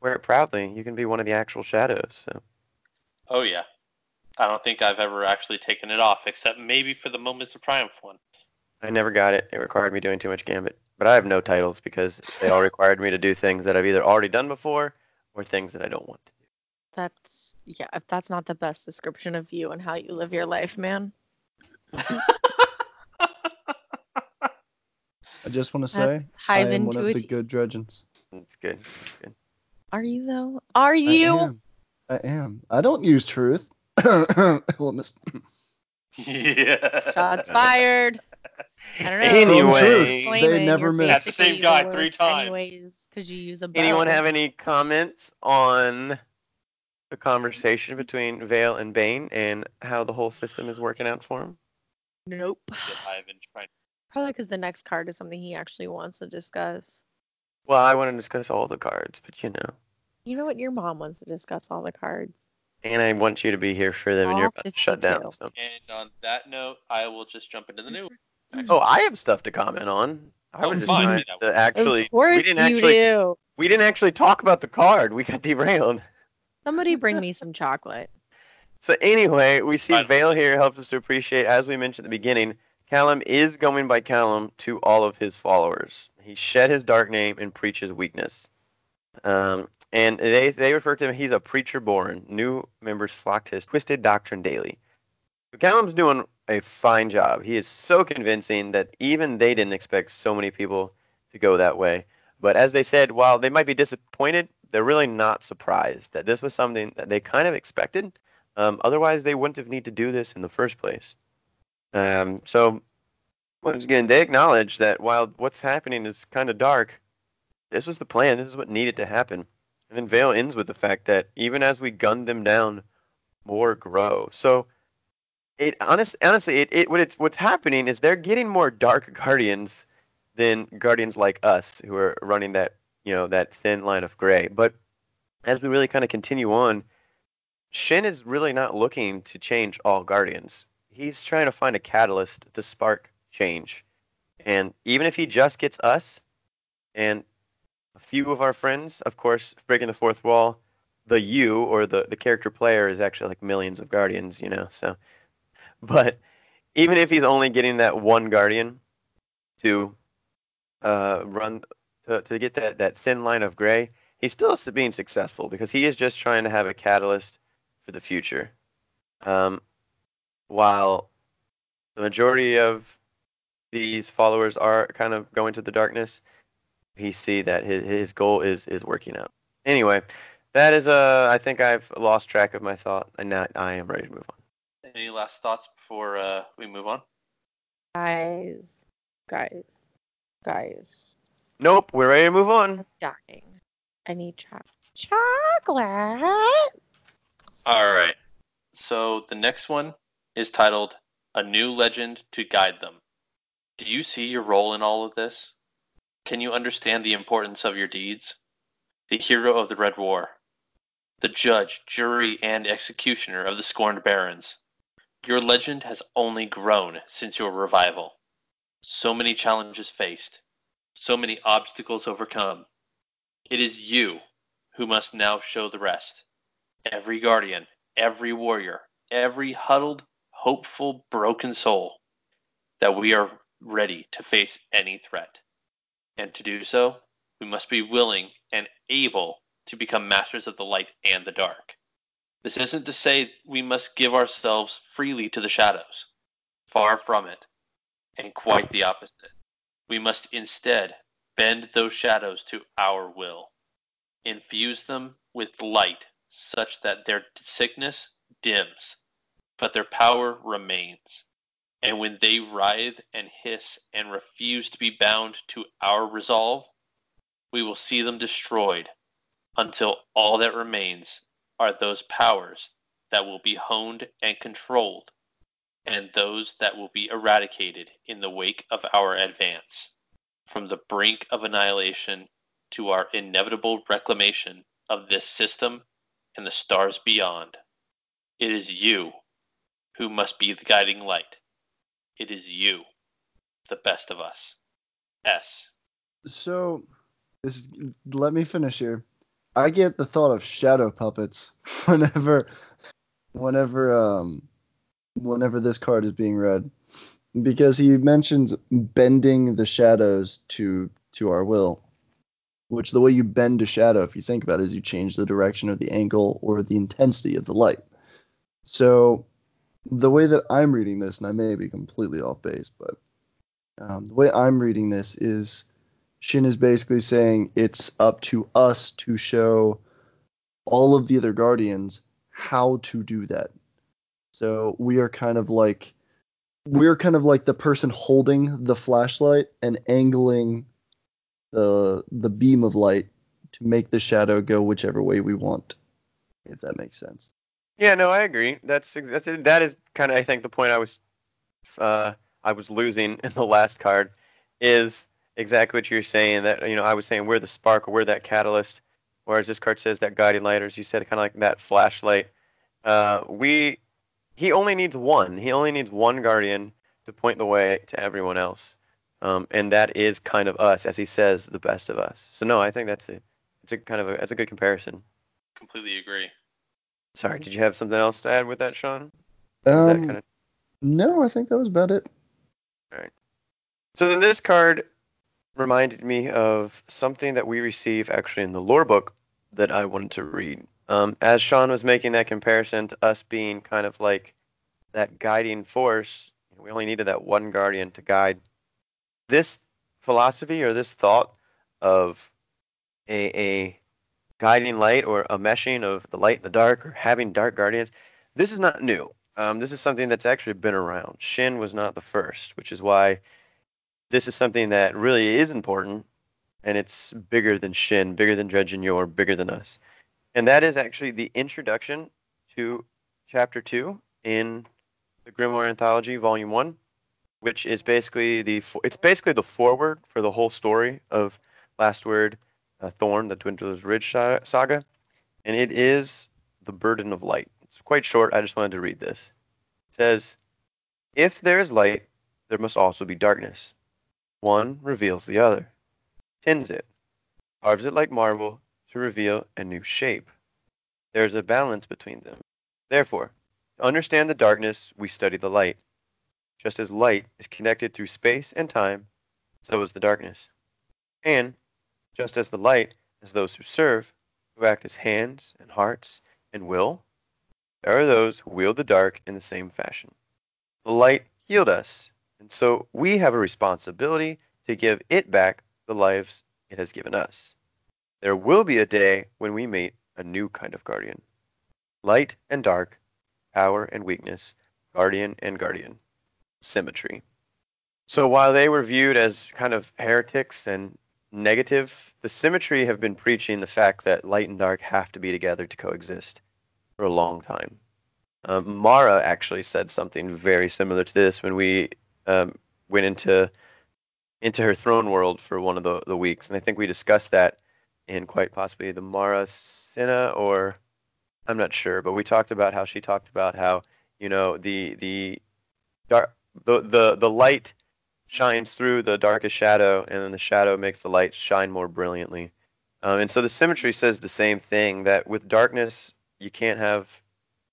wear it proudly. You can be one of the actual shadows. So Oh yeah. I don't think I've ever actually taken it off except maybe for the Moments of Triumph one. I never got it. It required me doing too much Gambit. But I have no titles because they all required me to do things that I've either already done before or things that I don't want to do. That's yeah, if that's not the best description of you and how you live your life, man. I just want to say, I Hive am one of the good Dredgens. It's good. It's good. Are you though? Are I you? am. I am. I don't use truth. well, mis- yeah. Shots fired. I don't know. Anyway, truth, they never miss. That's the same guy three times. Anyways, because you use a bow. Anyone have any comments on the conversation between Vale and Bane and how the whole system is working out for him? Nope. That I've been trying. Probably because the next card is something he actually wants to discuss. Well, I want to discuss all the cards, but you know, You know what? Your mom wants to discuss all the cards. and I want you to be here for them, and you're All about to shut down. 52. So. And on that note, I will just jump into the new. Oh, I have stuff to comment on. I Oh, was just fine. trying to actually. of course we didn't you actually. do. We didn't actually talk about the card. We got derailed. Somebody bring me some chocolate. So anyway, we see Right. Vale here helps us to appreciate, as we mentioned at the beginning, Callum is going by Callum to all of his followers. He shed his dark name and preaches weakness. Um, and they they refer to him. He's a preacher born. New members flock to his twisted doctrine daily. Callum's doing a fine job. He is so convincing that even they didn't expect so many people to go that way. But as they said, while they might be disappointed, they're really not surprised that this was something that they kind of expected. Um, otherwise, they wouldn't have need to do this in the first place. Um, so once again, they acknowledge that while what's happening is kind of dark, this was the plan. This is what needed to happen. And then Vale ends with the fact that even as we gun them down, more grow. So it honest, honestly, it, it what it's what's happening is they're getting more dark guardians than guardians like us who are running that you know that thin line of gray. But as we really kind of continue on, Shin is really not looking to change all guardians. He's trying to find a catalyst to spark change. And even if he just gets us and a few of our friends, of course, breaking the fourth wall, the you or the, the character player is actually like millions of guardians, you know. So, but even if he's only getting that one guardian to uh, run to, to get that, that thin line of gray, he's still being successful because he is just trying to have a catalyst for the future. Um, while the majority of these followers are kind of going to the darkness, he see that his, his goal is is working out. Anyway, that is uh I think I've lost track of my thought and now I am ready to move on. Any last thoughts before uh, we move on? Guys, guys, guys. Nope, we're ready to move on. I'm dying. I need cho- chocolate. All right. So the next one is titled A New Legend to Guide Them. Do you see your role in all of this? Can you understand the importance of your deeds? The hero of the Red War, the judge, jury, and executioner of the scorned barons. Your legend has only grown since your revival. So many challenges faced, so many obstacles overcome. It is you who must now show the rest. Every guardian, every warrior, every huddled, hopeful, broken soul, that we are ready to face any threat. And to do so, we must be willing and able to become masters of the light and the dark. This isn't to say we must give ourselves freely to the shadows. Far from it, and quite the opposite. We must instead bend those shadows to our will, infuse them with light such that their sickness dims, but their power remains. And when they writhe and hiss and refuse to be bound to our resolve, we will see them destroyed until all that remains are those powers that will be honed and controlled, and those that will be eradicated in the wake of our advance, from the brink of annihilation to our inevitable reclamation of this system and the stars beyond. It is you who must be the guiding light. It is you, the best of us. S. So, this, let me finish here. I get the thought of shadow puppets whenever, whenever, um, whenever this card is being read, because he mentions bending the shadows to to our will, which the way you bend a shadow, if you think about it, is you change the direction or the angle or the intensity of the light. So, the way that I'm reading this, and I may be completely off base, but um, the way I'm reading this is Shin is basically saying it's up to us to show all of the other Guardians how to do that. So we are kind of like we're kind of like the person holding the flashlight and angling the the beam of light to make the shadow go whichever way we want. If that makes sense. Yeah, no, I agree. That's that's that is kind of I think the point I was uh, I was losing in the last card is exactly what you're saying. That you know I was saying we're the spark or we're that catalyst, whereas this card says that guiding light, or as you said, kind of like that flashlight. Uh, we he only needs one. He only needs one guardian to point the way to everyone else, um, and that is kind of us, as he says, the best of us. So no, I think that's it. It's a kind of a that's a good comparison. Completely agree. Sorry, did you have something else to add with that, Sean? Or was that Um, kinda- no, I think that was about it. All right. So then this card reminded me of something that we receive actually in the lore book that I wanted to read. Um, as Sean was making that comparison to us being kind of like that guiding force, we only needed that one guardian to guide. This philosophy or this thought of a, a guiding light or a meshing of the light and the dark or having dark guardians, this is not new. Um, this is something that's actually been around. Shin was not the first, which is why this is something that really is important, and it's bigger than Shin, bigger than Dredgen Yor, bigger than us. And that is actually the introduction to Chapter 2 in the Grimoire Anthology, Volume 1, which is basically the it's basically the foreword for the whole story of Last Word, uh, Thorn, the Dwindler's Ridge saga, and it is the burden of light. It's quite short. I just wanted to read this. It says, "If there is light, there must also be darkness. One reveals the other, tins it, carves it like marble to reveal a new shape. There is a balance between them. Therefore, to understand the darkness, we study the light. Just as light is connected through space and time, so is the darkness. And just as the light has those who serve, who act as hands and hearts and will, there are those who wield the dark in the same fashion. The light healed us, and so we have a responsibility to give it back the lives it has given us. There will be a day when we meet a new kind of guardian. Light and dark, power and weakness, guardian and guardian, symmetry. So while they were viewed as kind of heretics and negative, the symmetry have been preaching the fact that light and dark have to be together to coexist for a long time. Um, Mara actually said something very similar to this when we um, went into into her throne world for one of the, the weeks, and I think we discussed that in quite possibly the Marasenna or I'm not sure, but we talked about how she talked about how you know the the dark the the the light shines through the darkest shadow, and then the shadow makes the light shine more brilliantly. Um, and so the symmetry says the same thing that with darkness you can't have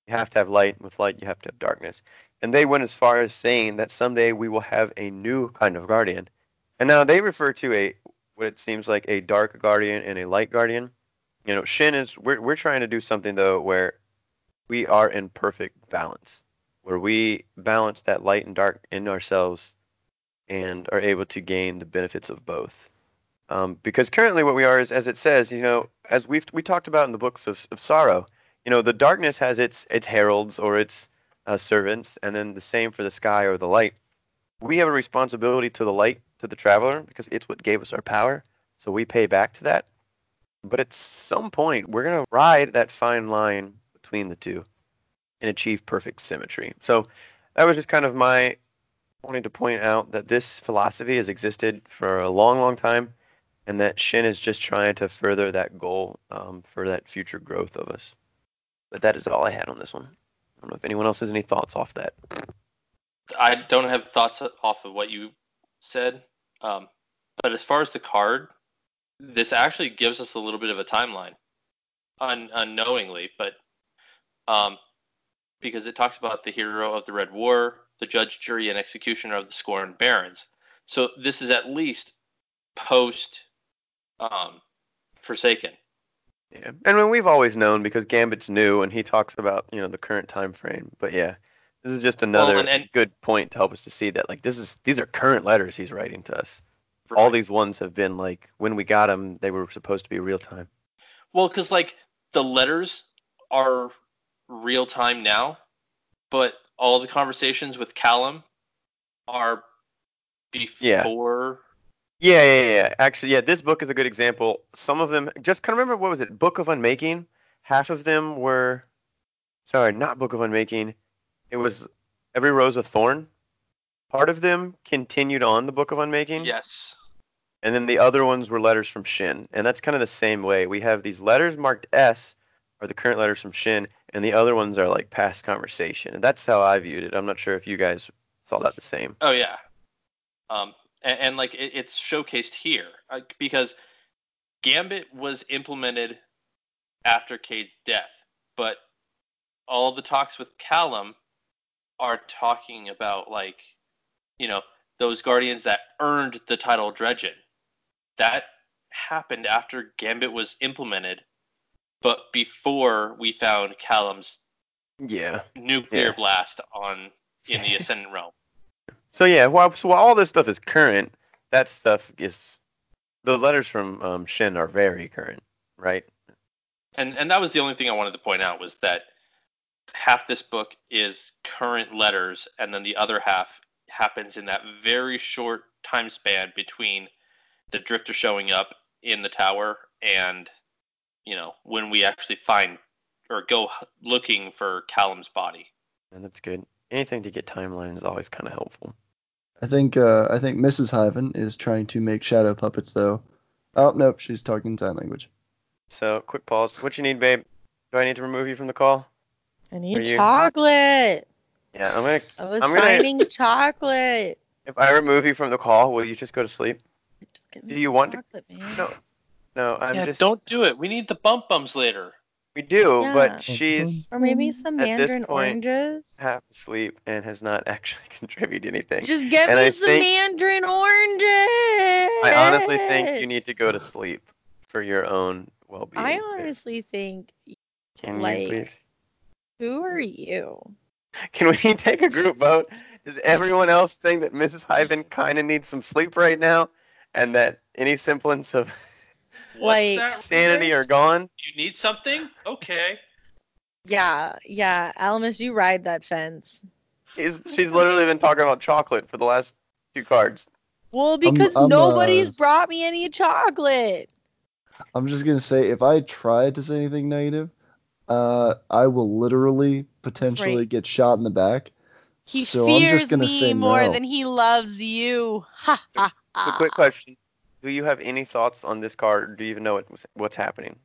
you have to have light, and with light you have to have darkness. And they went as far as saying that someday we will have a new kind of guardian. And now they refer to a what it seems like a dark guardian and a light guardian. You know, Shin is we're we're trying to do something though where we are in perfect balance, where we balance that light and dark in ourselves and are able to gain the benefits of both. Um, because currently what we are is, as it says, you know, as we've we talked about in the books of, of sorrow, you know, the darkness has its its heralds or its uh, servants, and then the same for the sky or the light. We have a responsibility to the light, to the traveler, because it's what gave us our power. So we pay back to that. But at some point, we're gonna ride that fine line between the two and achieve perfect symmetry. So that was just kind of my wanting to point out that this philosophy has existed for a long, long time, and that Shin is just trying to further that goal um, for that future growth of us. But that is all I had on this one. Don't know if anyone else has any thoughts off that. I don't have thoughts off of what you said, um, but as far as the card, this actually gives us a little bit of a timeline, un- unknowingly, but um, because it talks about the hero of the Red War, the judge, jury, and executioner of the Scorn Barons. So this is at least post um, Forsaken. Yeah, and when we've always known because Gambit's new and he talks about you know the current time frame. But yeah, this is just another and- and- good point to help us to see that like this is these are current letters he's writing to us. All these ones have been like when we got them, they were supposed to be real time. Well, because like the letters are real time now, but all the conversations with Callum are before. Yeah, yeah, yeah. Actually, yeah, this book is a good example. Some of them, just kind of remember what was it? Book of Unmaking. Half of them were, sorry, not Book of Unmaking. It was Every Rose a Thorn. Part of them continued on the Book of Unmaking. Yes. And then the other ones were letters from Shin. And that's kind of the same way. We have these letters marked S are the current letters from Shin, and the other ones are like past conversation. And that's how I viewed it. I'm not sure if you guys saw that the same. Oh yeah. Um, and, and like it, it's showcased here uh, because Gambit was implemented after Cayde's death, but all the talks with Callum are talking about like, you know, those guardians that earned the title Dredgen. That happened after Gambit was implemented, but before we found Callum's Yeah. nuclear Yeah. blast on in the Ascendant Realm. So yeah, while so while all this stuff is current, that stuff is the letters from um, Shin are very current, right? and and that was the only thing I wanted to point out was that half this book is current letters, and then the other half happens in that very short time span between the drifter showing up in the tower and you know when we actually find or go looking for Callum's body. And that's good. Anything to get timeline is always kind of helpful. I think uh, I think Mrs. Hyven is trying to make shadow puppets though. Oh nope, she's talking sign language. So quick pause. What you need, babe? Do I need to remove you from the call? I need chocolate. Yeah, I'm gonna. I was I'm gonna. signing chocolate. If I remove you from the call, will you just go to sleep? Just give Do me you some want to- chocolate, man. No. No, I'm yeah, just. don't do it. We need the bump bums later. We do, Yeah. but she's Or maybe some At this mandarin point, oranges. half asleep and has not actually contributed anything. Just give And me I some think- mandarin oranges. I honestly think you need to go to sleep for your own well-being. I babe. honestly think, Can like- you please? who are you? Can we take a group vote? Does everyone else think that Mrs. Hyven kind of needs some sleep right now, and that any semblance of What's Like- sanity are gone? You need something? Okay. Yeah, yeah, Elemist, you ride that fence. She's, she's literally been talking about chocolate for the last two cards. Well, because I'm, nobody's uh, brought me any chocolate. I'm just gonna say if I try to say anything negative, uh, I will literally potentially right. get shot in the back. He so I'm fears just gonna me say more no. than he loves you. Ha ha So, ha. quick question: Do you have any thoughts on this card? Or do you even know what, what's happening?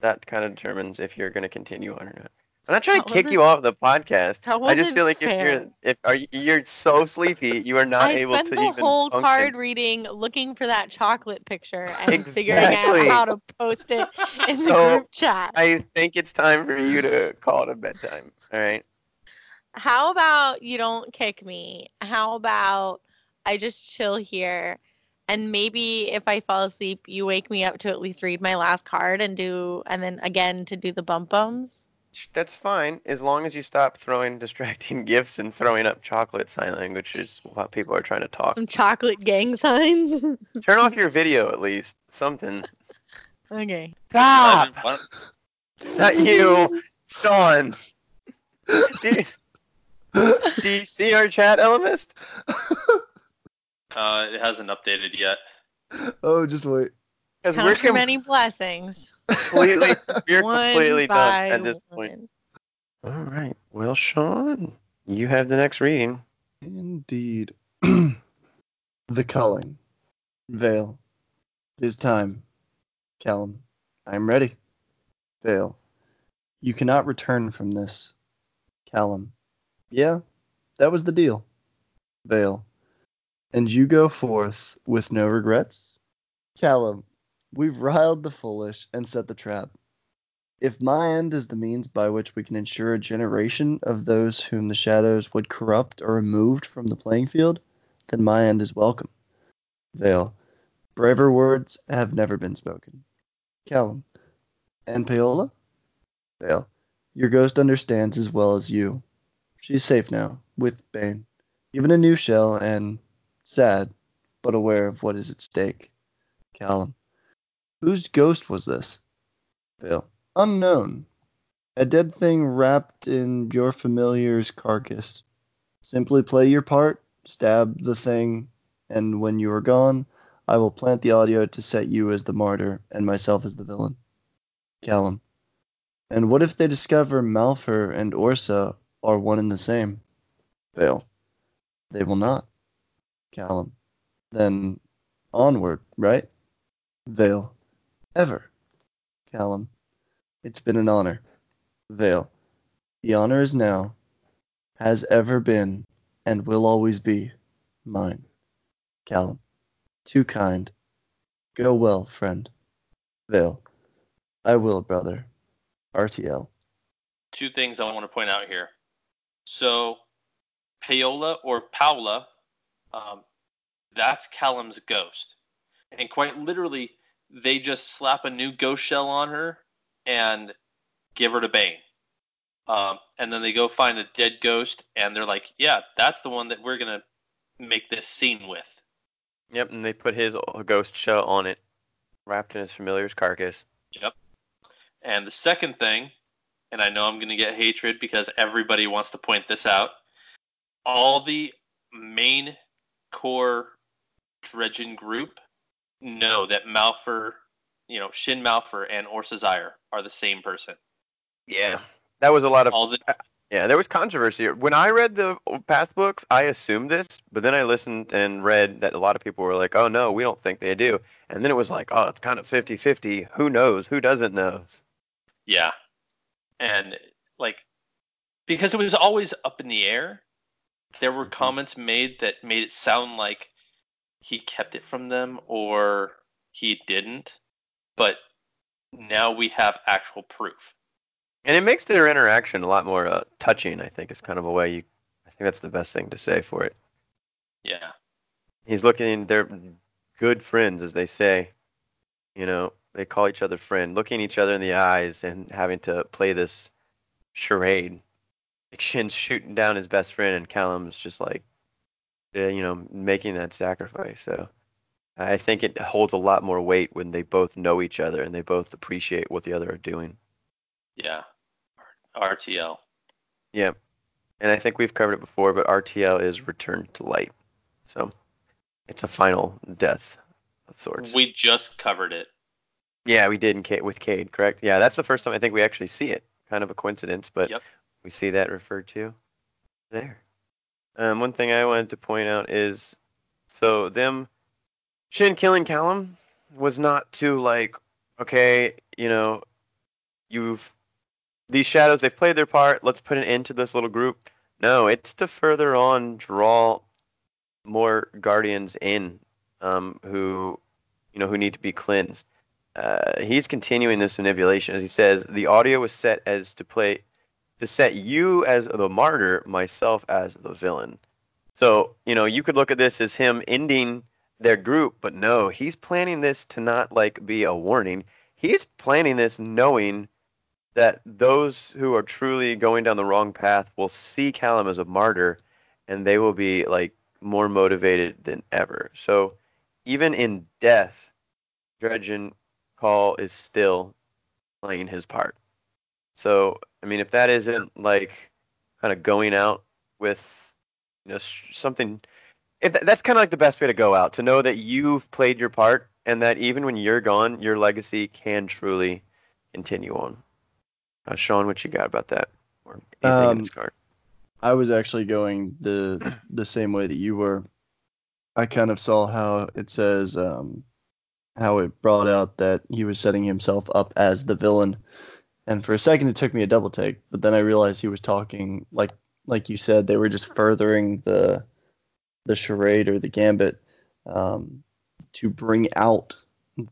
That kind of determines if you're going to continue on or not. I'm not trying That to kick you off the podcast. I just feel like if you're if are you, you're so sleepy, you are not I able spent the whole function. card reading looking for that chocolate picture and figuring out how to post it in the group chat. I think it's time for you to call it a bedtime. All right. How about you don't kick me? How about I just chill here and maybe if I fall asleep, you wake me up to at least read my last card and do and then again to do the bump bums? That's fine as long as you stop throwing distracting gifts and throwing up chocolate sign language, which is while people are trying to talk. Some chocolate gang signs. Turn off your video at least. Something. okay. Stop. Don't- Not you, Sean. Do you, do you see our chat, Elemist? Uh, it hasn't updated yet. oh, just wait. Because we're Count your com- many blessings. completely, we're completely done at this point. All right. Well, Sean, you have the next reading. Indeed. the culling. Vale. It is time. Callum. I am ready. Vale. You cannot return from this. Callum. Yeah, that was the deal. Vale. And you go forth with no regrets? Callum. We've riled the foolish and set the trap. If my end is the means by which we can ensure a generation of those whom the shadows would corrupt or removed from the playing field, then my end is welcome. Vale, braver words have never been spoken. Callum, and Paola? Vale, your ghost understands as well as you. She's safe now, with Bane, given a new shell and sad, but aware of what is at stake. Callum, whose ghost was this? Vale, unknown. A dead thing wrapped in your familiar's carcass. Simply play your part, stab the thing, and when you are gone, I will plant the audio to set you as the martyr and myself as the villain. Callum. And what if they discover Malphur and Orsa are one and the same? Vale. They will not. Callum. Then onward, right? Vale. Ever. Callum. It's been an honor. Vale. The honor is now, has ever been, and will always be mine. Callum. Too kind. Go well, friend. Vale. I will, brother. RTL. Two things I want to point out here. So, Paola or Paula, um, that's Callum's ghost. And quite literally, they just slap a new ghost shell on her and give her to Bane. Um, and then they go find a dead ghost, and they're like, yeah, that's the one that we're going to make this scene with. Yep, and they put his ghost shell on it, wrapped in his familiar's carcass. Yep. And the second thing, and I know I'm going to get hatred because everybody wants to point this out, all the main core Dredgen group know that Malphur, you know, Shin Malphur and Orsa Zyre are the same person. Yeah, that was a lot of. All the Yeah, there was controversy. When I read the past books, I assumed this, but then I listened and read that a lot of people were like, "Oh no, we don't think they do." And then it was like, "Oh, it's kind of 50-50. Who knows? Who doesn't know?" yeah, and like because it was always up in the air. There were Mhm. comments made that made it sound like he kept it from them or he didn't, but now we have actual proof. And it makes their interaction a lot more uh, touching. I think is kind of a way you. I think that's the best thing to say for it. Yeah. He's looking. They're good friends, as they say. You know, they call each other friend, looking each other in the eyes and having to play this charade. Like Shin's shooting down his best friend, and Callum's just like, uh, you know, making that sacrifice. So I think it holds a lot more weight when they both know each other and they both appreciate what the other are doing. Yeah. RTL. Yeah. And I think we've covered it before, but RTL is Return to Light. So it's a final death of sorts. We just covered it. yeah, we did in Cayde, with Cayde, correct? Yeah, that's the first time I think we actually see it. Kind of a coincidence, but Yep. we see that referred to there. Um, one thing I wanted to point out is so them Shin killing Callum was not to like, okay, you know, you've these shadows they've played their part. Let's put an end to this little group. No, it's to further on draw more guardians in, um, who you know who need to be cleansed. Uh, he's continuing this manipulation as he says the audio was set as to play to set you as the martyr, myself as the villain. So you know you could look at this as him ending their group, but no, he's planning this to not like be a warning. He's planning this knowing that those who are truly going down the wrong path will see Callum as a martyr and they will be like more motivated than ever. So even in death, Dredgen Call is still playing his part. So I mean, if that isn't like kind of going out with you know something, if that, that's kind of like the best way to go out to know that you've played your part and that even when you're gone, your legacy can truly continue on. Uh, Sean, what you got about that? Or anything in Um, this card? I was actually going the the same way that you were. I kind of saw how it says um, how it brought out that he was setting himself up as the villain, and for a second it took me a double take, but then I realized he was talking like like you said they were just furthering the the charade or the gambit um, to bring out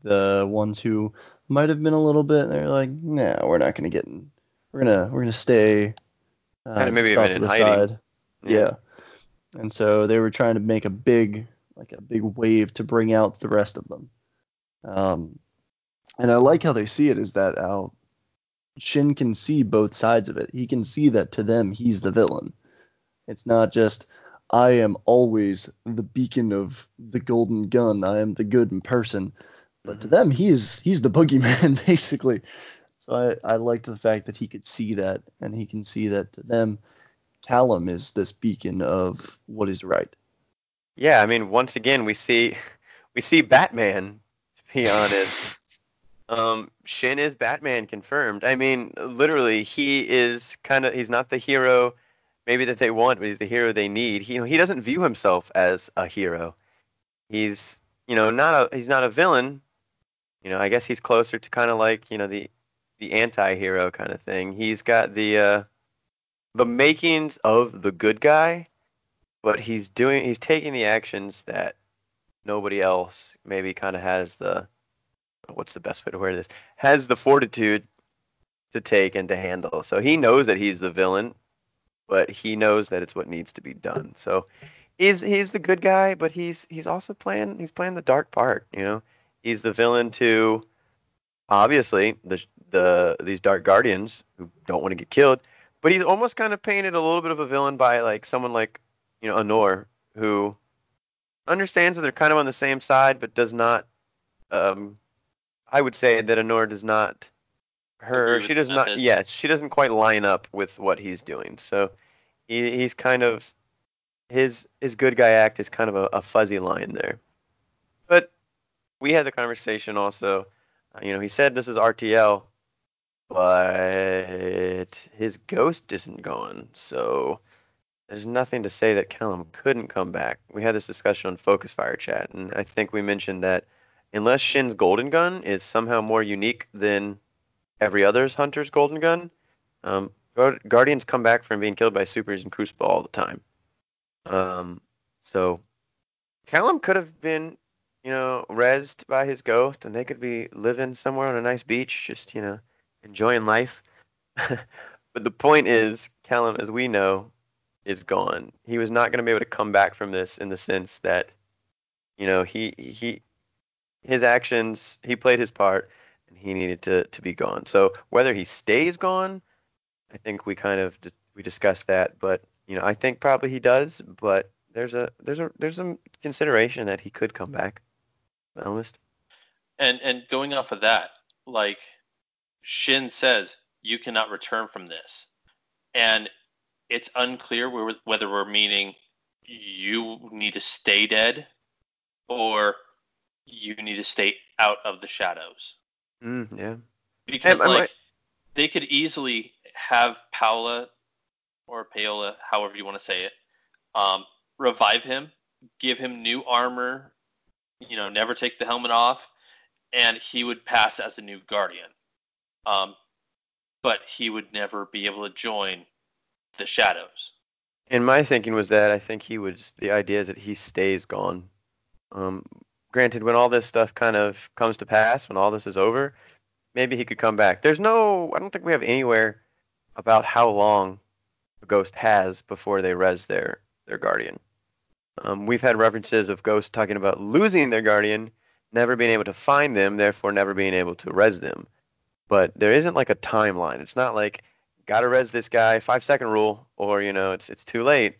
the ones who might have been a little bit. They're like, nah, we're not gonna get in. We're gonna we're gonna stay. Uh, Kinda maybe just even to the hiding. side. Yeah. And so they were trying to make a big, like a big wave to bring out the rest of them. Um, and I like how they see it is that how Shin can see both sides of it. He can see that to them he's the villain. It's not just I am always the beacon of the golden gun. I am the good in person. But to Mhm. them he is he's the boogeyman basically. So I, I liked the fact that he could see that and he can see that to them Callum is this beacon of what is right. yeah, I mean, once again, we see we see Batman. To be honest, um, Shin is Batman confirmed. I mean, literally, he is kind of he's not the hero maybe that they want, but he's the hero they need. He he doesn't view himself as a hero. He's you know not a he's not a villain. You know, I guess he's closer to kind of like you know the the anti-hero kind of thing. He's got the uh, the makings of the good guy, but he's doing he's taking the actions that nobody else maybe kind of has the what's the best way to wear this has the fortitude to take and to handle. So he knows that he's the villain, but he knows that it's what needs to be done. So he's he's the good guy, but he's he's also playing he's playing the dark part. You know, he's the villain to obviously the the these dark guardians who don't want to get killed, but he's almost kind of painted a little bit of a villain by like someone like you know Anor who understands that they're kind of on the same side, but does not. Um, I would say that Anor does not. Her she does not. Yes, she doesn't quite line up with what he's doing. So he, he's kind of his his good guy act is kind of a, a fuzzy line there. But we had the conversation also. Uh, you know, he said this is RTL, but his ghost isn't gone. So there's nothing to say that Callum couldn't come back. We had this discussion on Focus Fire Chat, and I think we mentioned that unless Shin's golden gun is somehow more unique than every other's hunter's golden gun, um, Guardians come back from being killed by supers and Crucible all the time. Um, so Callum could have been, you know, rezzed by his ghost, and they could be living somewhere on a nice beach, just you know, enjoying life. but the point is, Callum, as we know, is gone. He was not going to be able to come back from this in the sense that, you know, he he his actions, he played his part, and he needed to to be gone. So whether he stays gone, I think we kind of we discussed that, but you know, I think probably he does, but there's a there's a there's some consideration that he could come back. honest. And and going off of that, like Shin says, you cannot return from this, and it's unclear whe- whether we're meaning you need to stay dead or you need to stay out of the shadows. Mm, yeah. Because I like might- they could easily have Paola or Paola, however you want to say it, um, revive him, give him new armor, you know, never take the helmet off, and he would pass as a new guardian. Um, but he would never be able to join the shadows. And my thinking was that I think he would. The idea is that he stays gone. Um, granted, when all this stuff kind of comes to pass, when all this is over, maybe he could come back. There's no. I don't think we have anywhere about how long a ghost has before they res their their guardian. Um, we've had references of ghosts talking about losing their guardian, never being able to find them, therefore never being able to res them. But there isn't like a timeline. It's not like gotta res this guy, five second rule, or you know it's it's too late.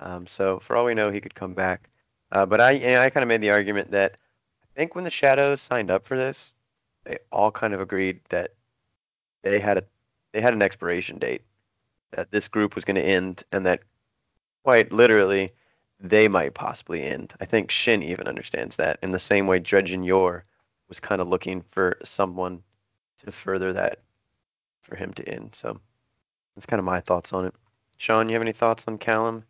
Um, so for all we know, he could come back. Uh, but I I kind of made the argument that I think when the Shadows signed up for this, they all kind of agreed that they had a they had an expiration date that this group was going to end, and that quite literally they might possibly end. I think Shin even understands that in the same way Dredgen Yor was kind of looking for someone to further that for him to end. So that's kind of my thoughts on it. Sean, you have any thoughts on Callum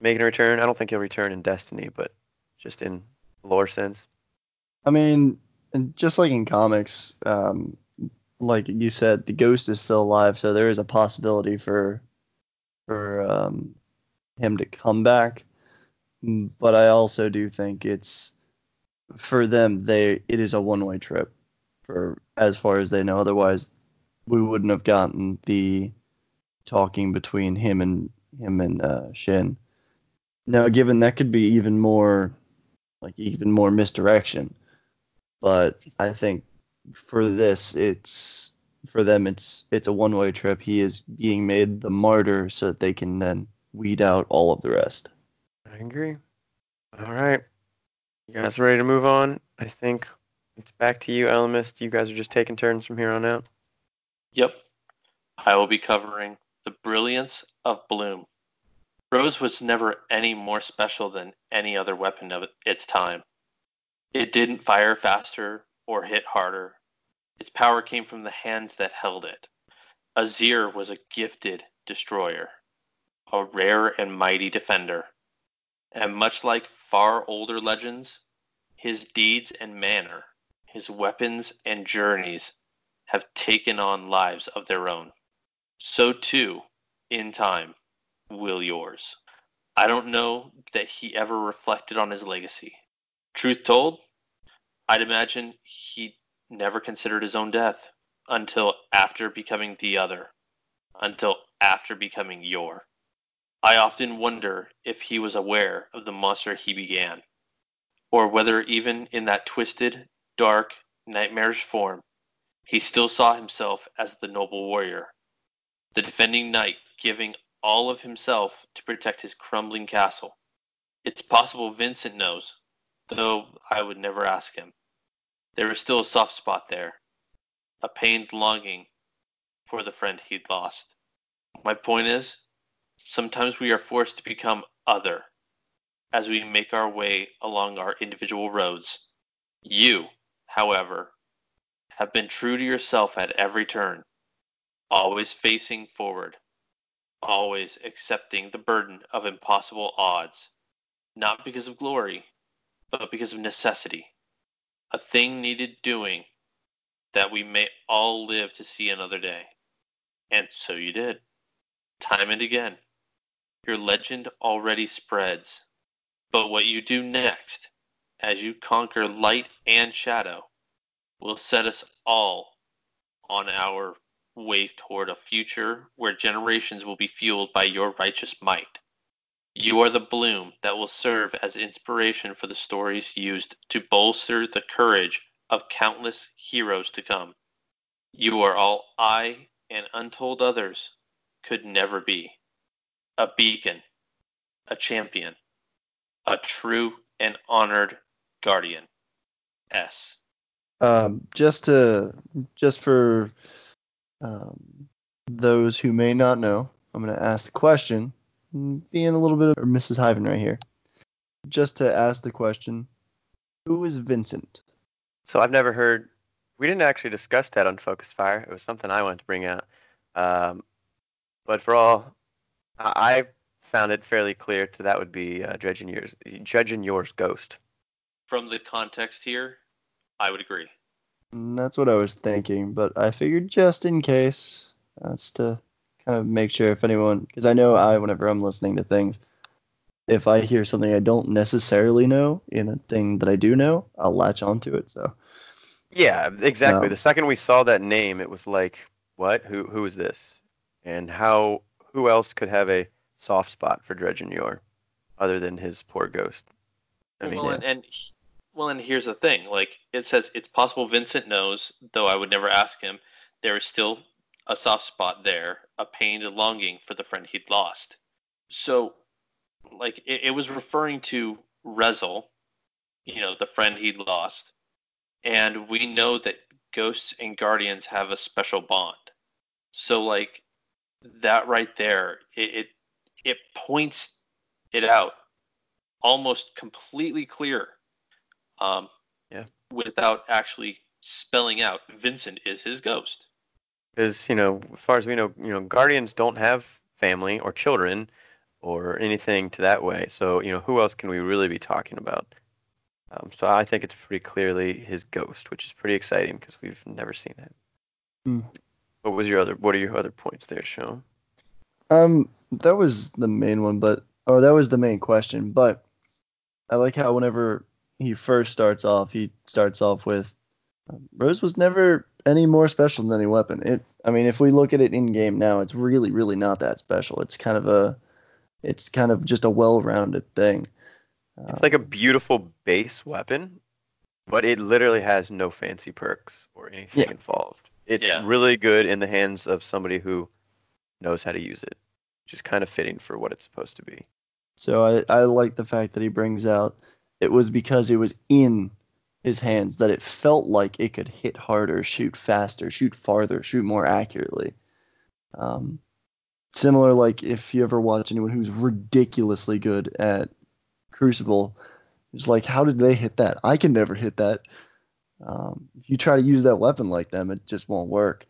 making a return? I don't think he'll return in Destiny, but just in lore sense. I mean, and just like in comics, um, like you said, the ghost is still alive, so there is a possibility for for um, him to come back. But I also do think it's for them. They it is a one way trip for as far as they know. Otherwise, we wouldn't have gotten the talking between him and him and uh, Shin. Now, given that could be even more like even more misdirection but I think for this, it's for them, it's it's a one-way trip. He is being made the martyr so that they can then weed out all of the rest. I agree. All right. You guys ready to move on? I think it's back to you, Elemist. You guys are just taking turns from here on out. Yep. I will be covering the brilliance of Bloom. Rose was never any more special than any other weapon of its time. It didn't fire faster or hit harder. Its power came from the hands that held it. Azzir was a gifted destroyer, a rare and mighty defender. And much like far older legends, his deeds and manner, his weapons and journeys have taken on lives of their own. So too, in time, will yours. I don't know that he ever reflected on his legacy. Truth told, I'd imagine he never considered his own death until after becoming the other, until after becoming Yor. I often wonder if he was aware of the monster he began, or whether even in that twisted, dark, nightmarish form, he still saw himself as the noble warrior, the defending knight giving all of himself to protect his crumbling castle. It's possible Vincent knows, though I would never ask him. There is still a soft spot there, a pained longing for the friend he'd lost. My point is, sometimes we are forced to become other as we make our way along our individual roads. You, however, have been true to yourself at every turn, always facing forward, always accepting the burden of impossible odds, not because of glory, but because of necessity, a thing needed doing that we may all live to see another day. And so you did, time and again. Your legend already spreads, but what you do next, as you conquer light and shadow, will set us all on our way toward a future where generations will be fueled by your righteous might. You are the bloom that will serve as inspiration for the stories used to bolster the courage of countless heroes to come. You are all I and untold others could never be. A beacon, a champion, a true and honored guardian. S. Um, just to just for um, those who may not know, I'm going to ask the question, being a little bit of Mrs. Hyven right here. Just to ask the question, who is Vincent? So I've never heard. We didn't actually discuss that on Focus Fire. It was something I wanted to bring out. Um, but for all, I, I found it fairly clear to that would be uh, Dredgen Yor's, Dredgen Yor's ghost. From the context here, I would agree. And that's what I was thinking, but I figured just in case, that's to kind of make sure if anyone, because I know I, whenever I'm listening to things, if I hear something I don't necessarily know in a thing that I do know, I'll latch onto it. So. Yeah, exactly. Um, the second we saw that name, it was like, what? Who who is this? And how? Who else could have a soft spot for Dredgen Yor, other than his poor ghost? I mean, well, and, and well, and here's the thing. Like it says, it's possible Vincent knows, though I would never ask him. There is still a soft spot there, a pain and longing for the friend he'd lost. So, like it, it was referring to Rezyl, you know, the friend he'd lost, and we know that ghosts and guardians have a special bond. So, like that right there, it, it it points it out almost completely clear um, Yeah. without actually spelling out Vincent is his ghost. because you know, as far as we know, you know, guardians don't have family or children or anything to that way. So you know, who else can we really be talking about? Um, so I think it's pretty clearly his ghost, which is pretty exciting because we've never seen that. Hmm. What was your other? What are your other points there, Sean? Um, that was the main one, but oh, that was the main question. But I like how whenever he first starts off, he starts off with um, Rose was never any more special than any weapon. It, I mean, if we look at it in game now, it's really, really not that special. It's kind of a, it's kind of just a well-rounded thing. It's like a beautiful base weapon, but it literally has no fancy perks or anything Yeah. involved. It's Yeah. really good in the hands of somebody who knows how to use it, which is kind of fitting for what it's supposed to be. So I, I like the fact that he brings out it was because it was in his hands that it felt like it could hit harder, shoot faster, shoot farther, shoot more accurately. Um, similar like if you ever watch anyone who's ridiculously good at Crucible, it's like how did they hit that? I can never hit that. Um, if you try to use that weapon like them, it just won't work.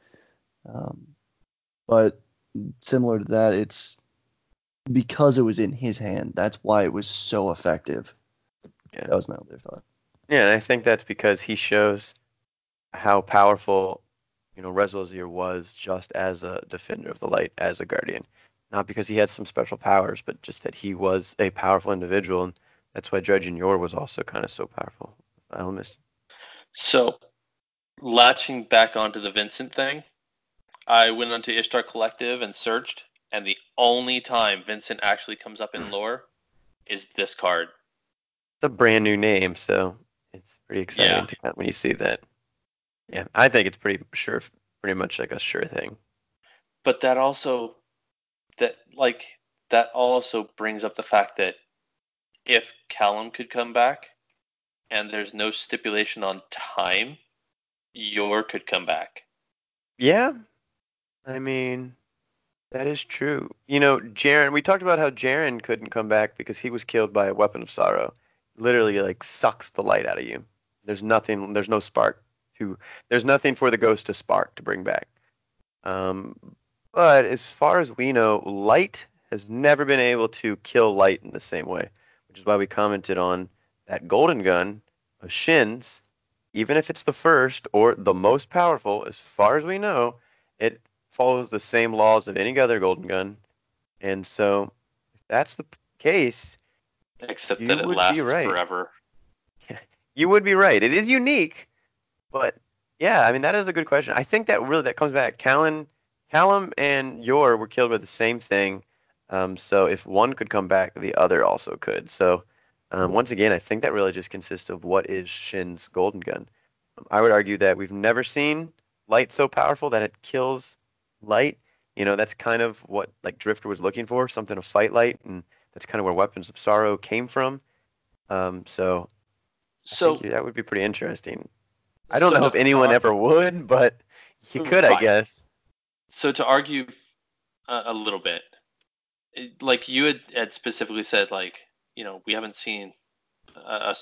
Um, but similar to that, it's because it was in his hand. That's why it was so effective. Yeah. That was my other thought. Yeah, and I think that's because he shows how powerful, you know, Rezyl Azzir was just as a defender of the light, as a guardian. Not because he had some special powers, but just that he was a powerful individual, and that's why Dredgen Yor was also kind of so powerful. Elemist. So, latching back onto the Vincent thing, I went onto Ishtar Collective and searched, and the only time Vincent actually comes up in hmm. lore is this card. It's a brand new name, so it's pretty exciting Yeah. to when you see that. Yeah, I think it's pretty sure, pretty much like a sure thing. But that also that like that also brings up the fact that if Callum could come back and there's no stipulation on time, Yor could come back. Yeah, I mean, that is true. You know, Jaren, we talked about how Jaren couldn't come back because he was killed by a weapon of sorrow. Literally, like, sucks the light out of you. There's nothing, there's no spark to, there's nothing for the ghost to spark to bring back. Um, but as far as we know, light has never been able to kill light in the same way, which is why we commented on that golden gun of Shin's. Even if it's the first or the most powerful, as far as we know, it follows the same laws of any other golden gun. And so, if that's the case, Except You that it lasts right. forever. you would be right. It is unique, but yeah, I mean that is a good question. I think that really that comes back. Callan, Callum and Yor were killed by the same thing. Um, so if one could come back, the other also could. So um, once again, I think that really just consists of what is Shin's golden gun. I would argue that we've never seen light so powerful that it kills light. You know, that's kind of what like Drifter was looking for, something to fight light, and that's kind of where Weapons of Sorrow came from. Um, so So you- that would be pretty interesting. I don't so know if anyone ever would, but you could, I guess. So to argue a, a little bit, it- like you had, had specifically said, like you know we haven't seen a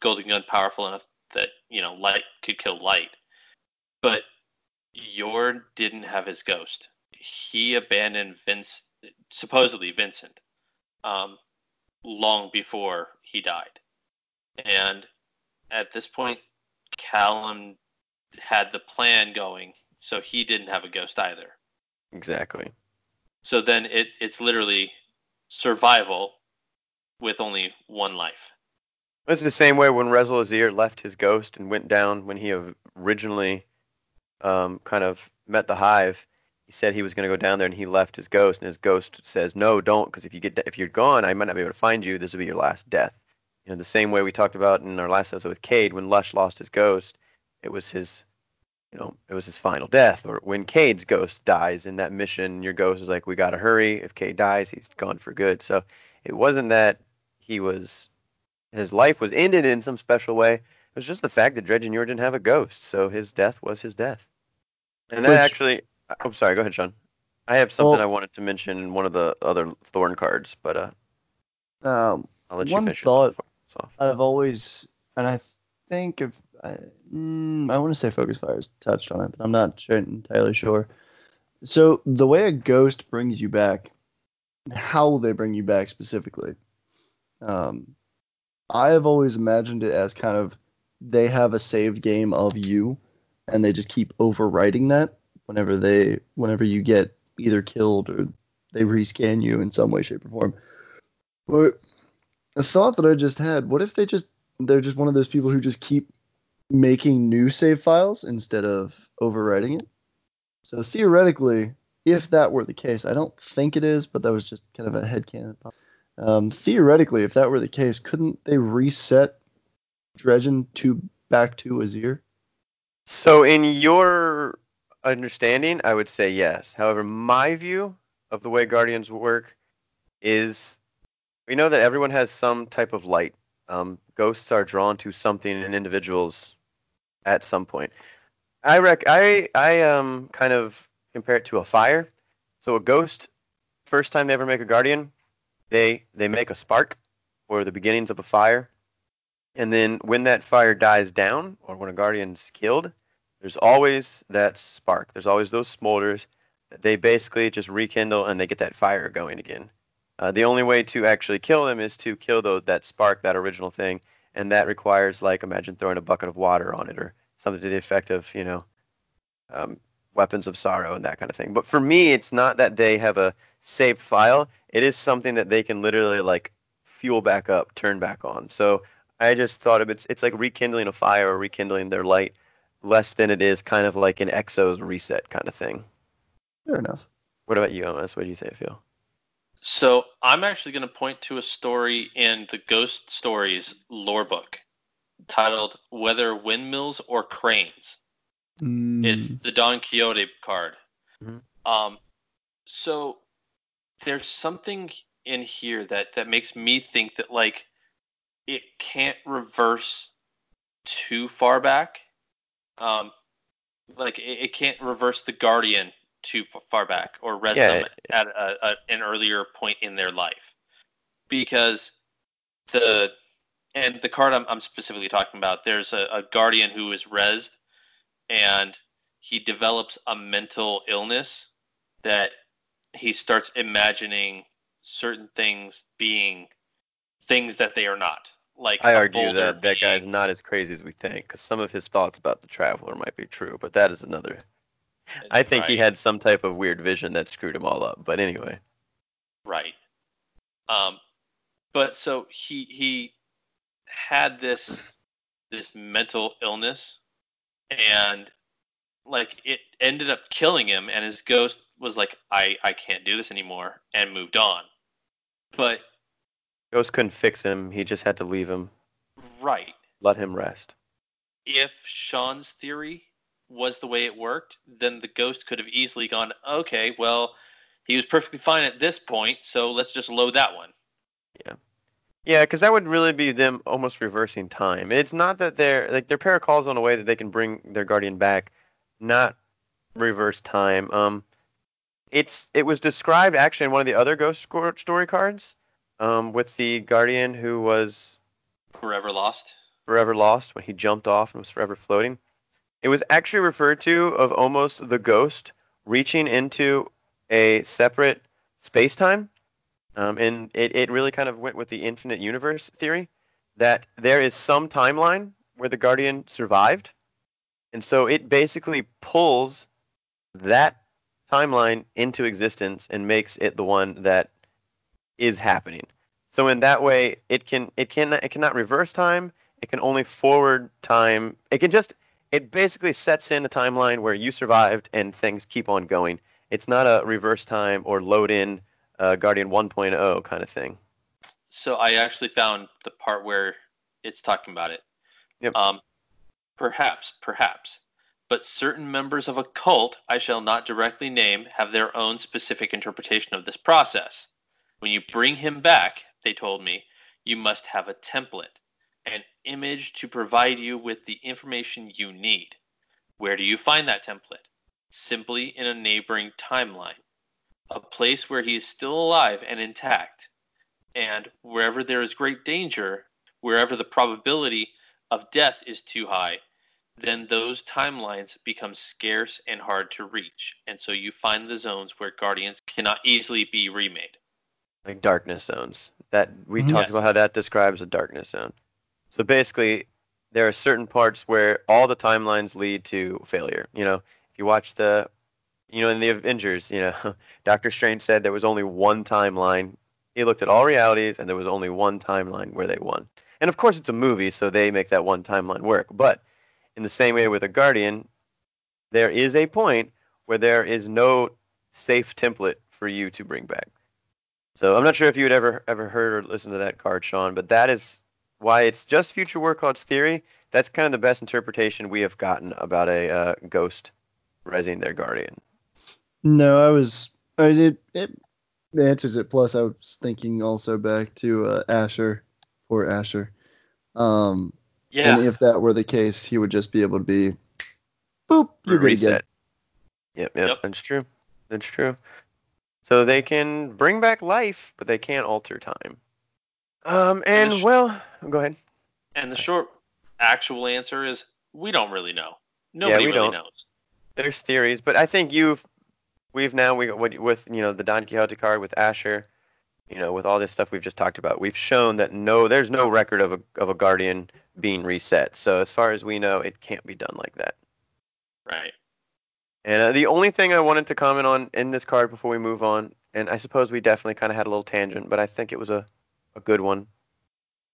golden gun powerful enough that you know light could kill light, but Yor didn't have his ghost. He abandoned Vince, supposedly Vincent, um, long before he died, and at this point, Callum had the plan going, so he didn't have a ghost either. Exactly. So then it it's literally survival with only one life. It's the same way when Rezyl Azzir left his ghost and went down when he originally um, kind of met the hive. He said he was going to go down there and he left his ghost, and his ghost says, "No, don't, because if you get if you're gone, I might not be able to find you. This will be your last death." You know, the same way we talked about in our last episode with Cayde, when Lush lost his ghost, it was his, you know, it was his final death. Or when Cayde's ghost dies in that mission, your ghost is like, "We got to hurry. If Cayde dies, he's gone for good." So it wasn't that he was his life was ended in some special way. It was just the fact that Dredgen Yor didn't have a ghost, so his death was his death. And that Which- actually, I'm sorry, go ahead, Sean. I have something Well- I wanted to mention in one of the other Thorn cards, but uh, Um, I'll let you One thought- I've always, and I think if I, mm, I want to say Focus Fire's touched on it, but I'm not sure, entirely sure. So the way a ghost brings you back, how they bring you back specifically, um, I have always imagined it as kind of they have a saved game of you, and they just keep overwriting that whenever they, whenever you get either killed or they rescan you in some way, shape, or form. But a thought that I just had: What if they just they're just one of those people who just keep making new save files instead of overwriting it? So theoretically, if that were the case, I don't think it is, but that was just kind of a headcanon. Um, theoretically, if that were the case, couldn't they reset Dredgen to back to Azzir? So, in your understanding, I would say yes. However, my view of the way Guardians work is we know that everyone has some type of light. Um, ghosts are drawn to something in individuals at some point. I rec- I I um kind of compare it to a fire. So a ghost first time they ever make a guardian, they they make a spark or the beginnings of a fire, and then when that fire dies down or when a guardian's killed, there's always that spark. There's always those smolders. They basically just rekindle and they get that fire going again. Uh, the only way to actually kill them is to kill the, that spark, that original thing, and that requires like imagine throwing a bucket of water on it or something to the effect of you know um, weapons of sorrow and that kind of thing. But for me, it's not that they have a saved file. It is something that they can literally like fuel back up, turn back on. So I just thought of it, it's it's like rekindling a fire or rekindling their light, less than it is kind of like an Exo's reset kind of thing. Fair enough. What about you, Amos? What do you think, Phil? So I'm actually going to point to a story in the Ghost Stories lore book titled "Whether Windmills or Cranes." Mm, It's the Don Quixote card. Mhm. Um, so there's something in here that that makes me think that like it can't reverse too far back. Um, like it, it can't reverse the Guardian too far back or res Yeah, them at a, a, an earlier point in their life because the and the card I'm, I'm specifically talking about there's a, a guardian who is resed and he develops a mental illness that he starts imagining certain things being things that they are not. Like I argue that that guy's not as crazy as we think, because some of his thoughts about the traveler might be true, but that is another. I think he had some type of weird vision that screwed him all up. But anyway, Right. Um, but so he he had this this mental illness, and like it ended up killing him, and his ghost was like, I I can't do this anymore, and moved on. But Ghost couldn't fix him. He just had to leave him, right, let him rest. if Sean's theory was the way it worked, then the ghost could have easily gone, okay, well, he was perfectly fine at this point, so let's just load that one. Yeah, Yeah, because that would really be them almost reversing time. It's not that they're like their pair calls on a way that they can bring their guardian back, not reverse time. Um, it's it was described actually in one of the other ghost story cards, um, with the guardian who was Forever lost. forever lost when he jumped off and was forever floating. It was actually referred to of almost the ghost reaching into a separate space time. Um, and it, it really kind of went with the infinite universe theory that there is some timeline where the Guardian survived. And so it basically pulls that timeline into existence and makes it the one that is happening. So in that way, it can it can it cannot reverse time. It can only forward time. It can just it basically sets in a timeline where you survived and things keep on going. It's not a reverse time or load in uh, Guardian 1.0 kind of thing. So I actually found the part where it's talking about it. Yep. Um, perhaps, perhaps, but certain members of a cult I shall not directly name have their own specific interpretation of this process. When you bring him back, they told me, you must have a template, an image to provide you with the information you need. Where do you find that template? Simply in a neighboring timeline, a place where he is still alive and intact and wherever there is great danger, wherever the probability of death is too high, then those timelines become scarce and hard to reach. And so you find the zones where guardians cannot easily be remade. Like darkness zones. That we Mhm. talked Yes. about how that describes a darkness zone. So basically, there are certain parts where all the timelines lead to failure. You know, if you watch the, you know, in the Avengers, you know, Doctor Strange said there was only one timeline. He looked at all realities, and there was only one timeline where they won. And of course, it's a movie, so they make that one timeline work. But in the same way with a Guardian, there is a point where there is no safe template for you to bring back. So I'm not sure if you had ever ever heard or listened to that card, Sean, but that is why it's just future work odds theory. That's kind of the best interpretation we have gotten about a uh, ghost resing their guardian. No, I was. I did. It answers it. Plus, I was thinking also back to uh, Asher, or Asher. Um, Yeah. and if that were the case, he would just be able to be, boop, you're good again. Reset. Yep, yep, Yep. that's true. That's true. So they can bring back life, but they can't alter time. Um, and, the sh- well, go ahead. And the short actual answer is we don't really know. Nobody we really don't. knows. There's theories, but I think you've, we've now we with with, you know the Don Quixote card with Asher, you know, with all this stuff we've just talked about, we've shown that no, there's no record of a of a guardian being reset. So as far as we know, it can't be done like that. Right. And uh, the only thing I wanted to comment on in this card before we move on, and I suppose we definitely kind of had a little tangent, but I think it was a, a good one,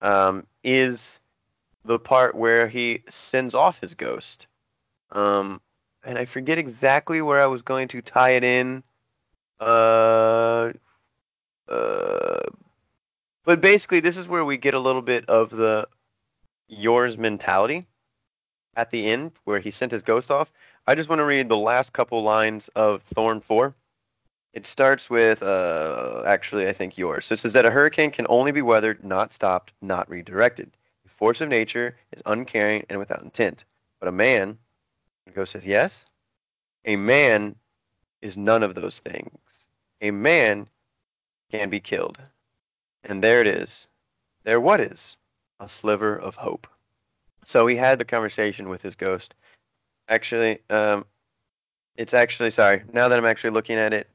um, is the part where he sends off his ghost. Um, and I forget exactly where I was going to tie it in. Uh, uh, but basically, this is where we get a little bit of the Yor's mentality at the end, where he sent his ghost off. I just want to read the last couple lines of Thorn 4. It starts with, uh, actually, I think yours. So it says that a hurricane can only be weathered, not stopped, not redirected. The force of nature is uncaring and without intent. But a man, the ghost says, yes, a man is none of those things. A man can be killed. And there it is. There what is? A sliver of hope. So he had the conversation with his ghost. Actually, um, it's actually sorry. Now that I'm actually looking at it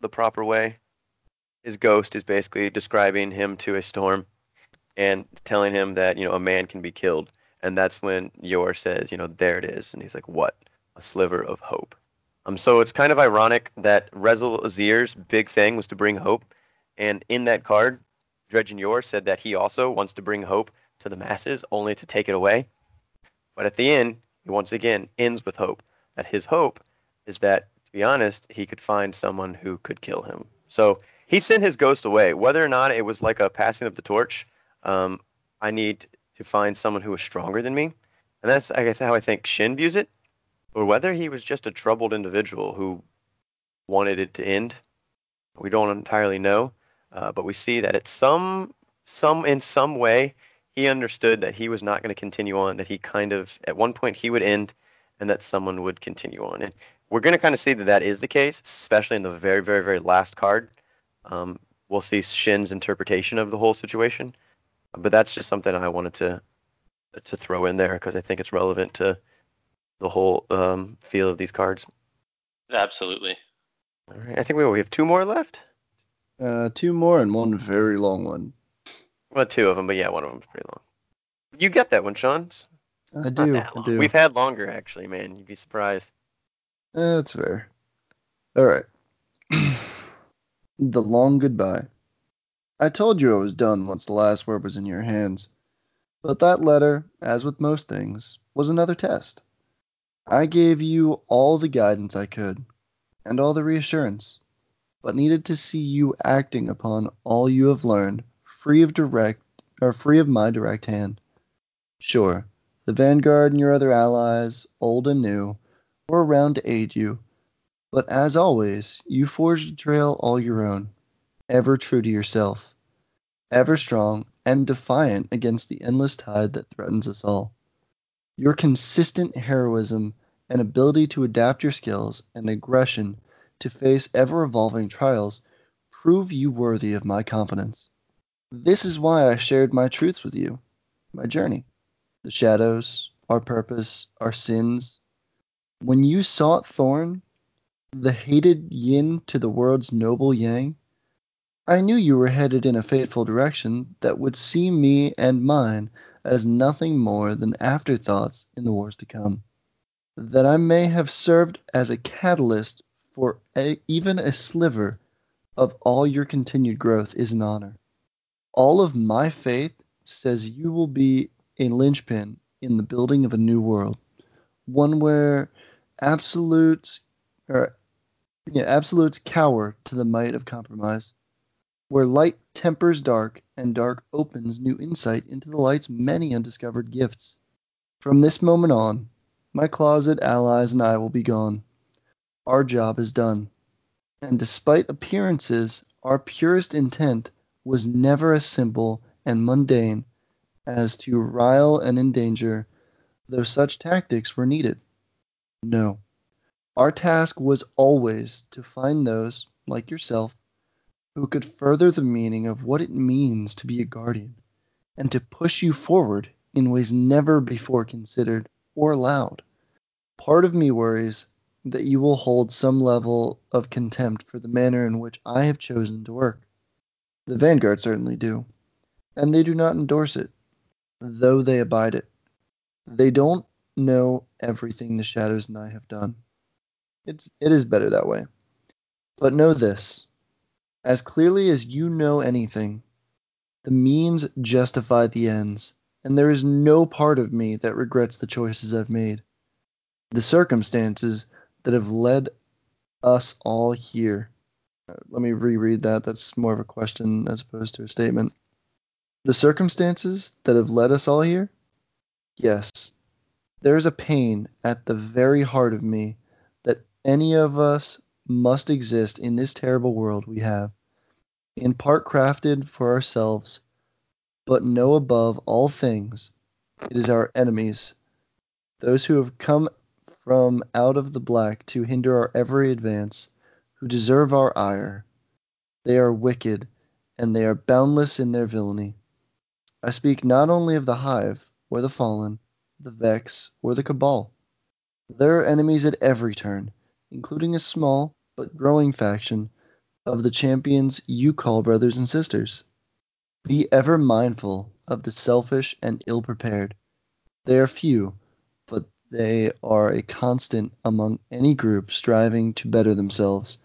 the proper way, his ghost is basically describing him to a storm and telling him that you know a man can be killed. And that's when Yor says, you know, there it is, and he's like, what? A sliver of hope. Um, so it's kind of ironic that Rezyl Azzir's big thing was to bring hope, and in that card, Dredgen Yor said that he also wants to bring hope to the masses, only to take it away. But at the end, he once again ends with hope. That his hope is that, to be honest, he could find someone who could kill him. So he sent his ghost away. Whether or not it was like a passing of the torch, um, I need to find someone who is stronger than me. And that's I guess how I think Shin views it. Or whether he was just a troubled individual who wanted it to end, we don't entirely know. Uh, but we see that at some some in some way he understood that he was not going to continue on, that he kind of, at one point, he would end and that someone would continue on. And we're going to kind of see that that is the case, especially in the very, very, very last card. Um, we'll see Shin's interpretation of the whole situation. But that's just something I wanted to to throw in there because I think it's relevant to the whole um, feel of these cards. Absolutely. All right, I think we, we have two more left. Uh, two more and one very long one. Well, two of them, but yeah, one of them's pretty long. You get that one, Sean. I do. I do. We've had longer, actually, man. You'd be surprised. Eh, That's fair. All right. the long goodbye. I told you I was done once the last word was in your hands. But that letter, as with most things, was another test. I gave you all the guidance I could, and all the reassurance, but needed to see you acting upon all you have learned, free of direct or free of my direct hand. Sure, the Vanguard and your other allies, old and new, were around to aid you, but as always, you forged a trail all your own, ever true to yourself, ever strong and defiant against the endless tide that threatens us all. Your consistent heroism and ability to adapt your skills and aggression to face ever evolving trials prove you worthy of my confidence. This is why I shared my truths with you, my journey, the shadows, our purpose, our sins. When you sought Thorn, the hated yin to the world's noble yang, I knew you were headed in a fateful direction that would see me and mine as nothing more than afterthoughts in the wars to come. That I may have served as a catalyst for a, even a sliver of all your continued growth is an honor. All of my faith says you will be a linchpin in the building of a new world, one where absolutes or yeah, absolutes cower to the might of compromise, where light tempers dark and dark opens new insight into the light's many undiscovered gifts. From this moment on, my closet allies and I will be gone. Our job is done. And despite appearances, our purest intent was never as simple and mundane as to rile and endanger, though such tactics were needed. No. Our task was always to find those like yourself, who could further the meaning of what it means to be a guardian and to push you forward in ways never before considered or allowed. Part of me worries that you will hold some level of contempt for the manner in which I have chosen to work. The Vanguard certainly do, and they do not endorse it, though they abide it. They don't know everything the Shadows and I have done. It's, it is better that way. But know this as clearly as you know anything, the means justify the ends, and there is no part of me that regrets the choices I've made. The circumstances that have led us all here. Let me reread that. That's more of a question as opposed to a statement. The circumstances that have led us all here? Yes. There is a pain at the very heart of me that any of us must exist in this terrible world we have, in part crafted for ourselves, but know above all things it is our enemies, those who have come from out of the black to hinder our every advance, who deserve our ire. They are wicked, and they are boundless in their villainy. I speak not only of the hive, or the fallen, the vex, or the cabal. There are enemies at every turn, including a small but growing faction of the champions you call brothers and sisters. Be ever mindful of the selfish and ill prepared. They are few, but they are a constant among any group striving to better themselves,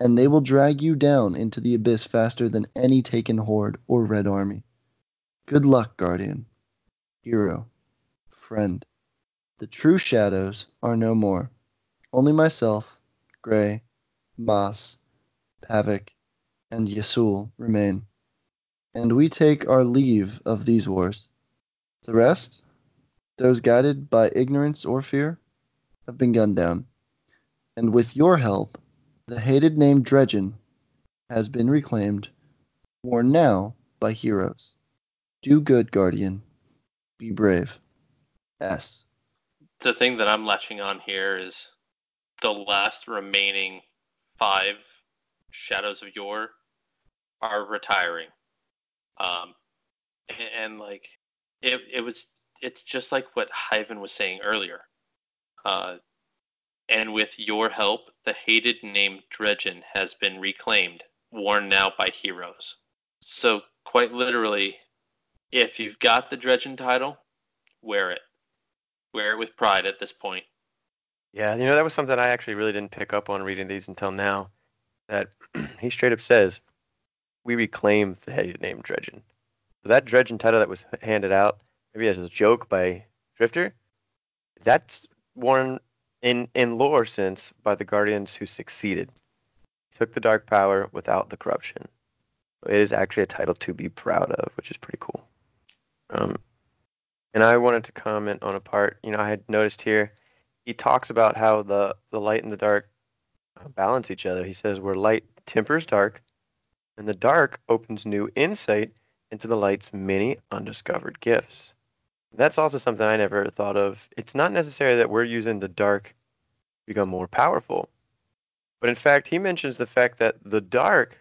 and they will drag you down into the abyss faster than any taken horde or red army. Good luck, Guardian, hero, friend. The true shadows are no more. Only myself, Gray, Moss, Pavic, and Yasul remain. And we take our leave of these wars. The rest, those guided by ignorance or fear, have been gunned down. And with your help, the hated name Dredgen has been reclaimed, worn now by heroes. Do good, Guardian. Be brave. S. The thing that I'm latching on here is the last remaining five Shadows of Yor are retiring. Um, and, and like it, it was, it's just like what Hyven was saying earlier. Uh, and with your help, the hated name Dredgen has been reclaimed, worn now by heroes. So quite literally, if you've got the Dredgen title, wear it. Wear it with pride at this point. Yeah, you know that was something I actually really didn't pick up on reading these until now. That he straight up says, "We reclaim the hated name Dredgen." So that Dredgen title that was handed out, maybe as a joke by Drifter, that's worn in in lore sense by the Guardians who succeeded, took the dark power without the corruption. It is actually a title to be proud of, which is pretty cool. Um, and I wanted to comment on a part. You know, I had noticed here he talks about how the the light and the dark balance each other. He says where light tempers dark, and the dark opens new insight into the light's many undiscovered gifts. That's also something I never thought of. It's not necessarily that we're using the dark to become more powerful, but in fact, he mentions the fact that the dark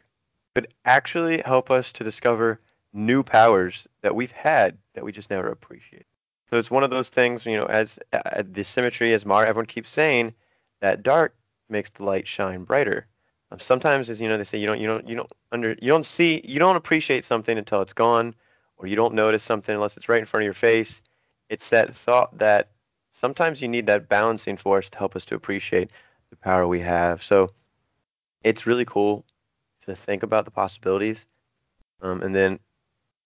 could actually help us to discover new powers that we've had that we just never appreciate. So it's one of those things, you know, as uh, the symmetry, as Mar, everyone keeps saying, that dark makes the light shine brighter. Um, sometimes, as you know, they say you don't, you don't, you don't under, you don't see, you don't appreciate something until it's gone, or you don't notice something unless it's right in front of your face. It's that thought that sometimes you need that balancing force to help us to appreciate the power we have. So it's really cool to think about the possibilities, um, and then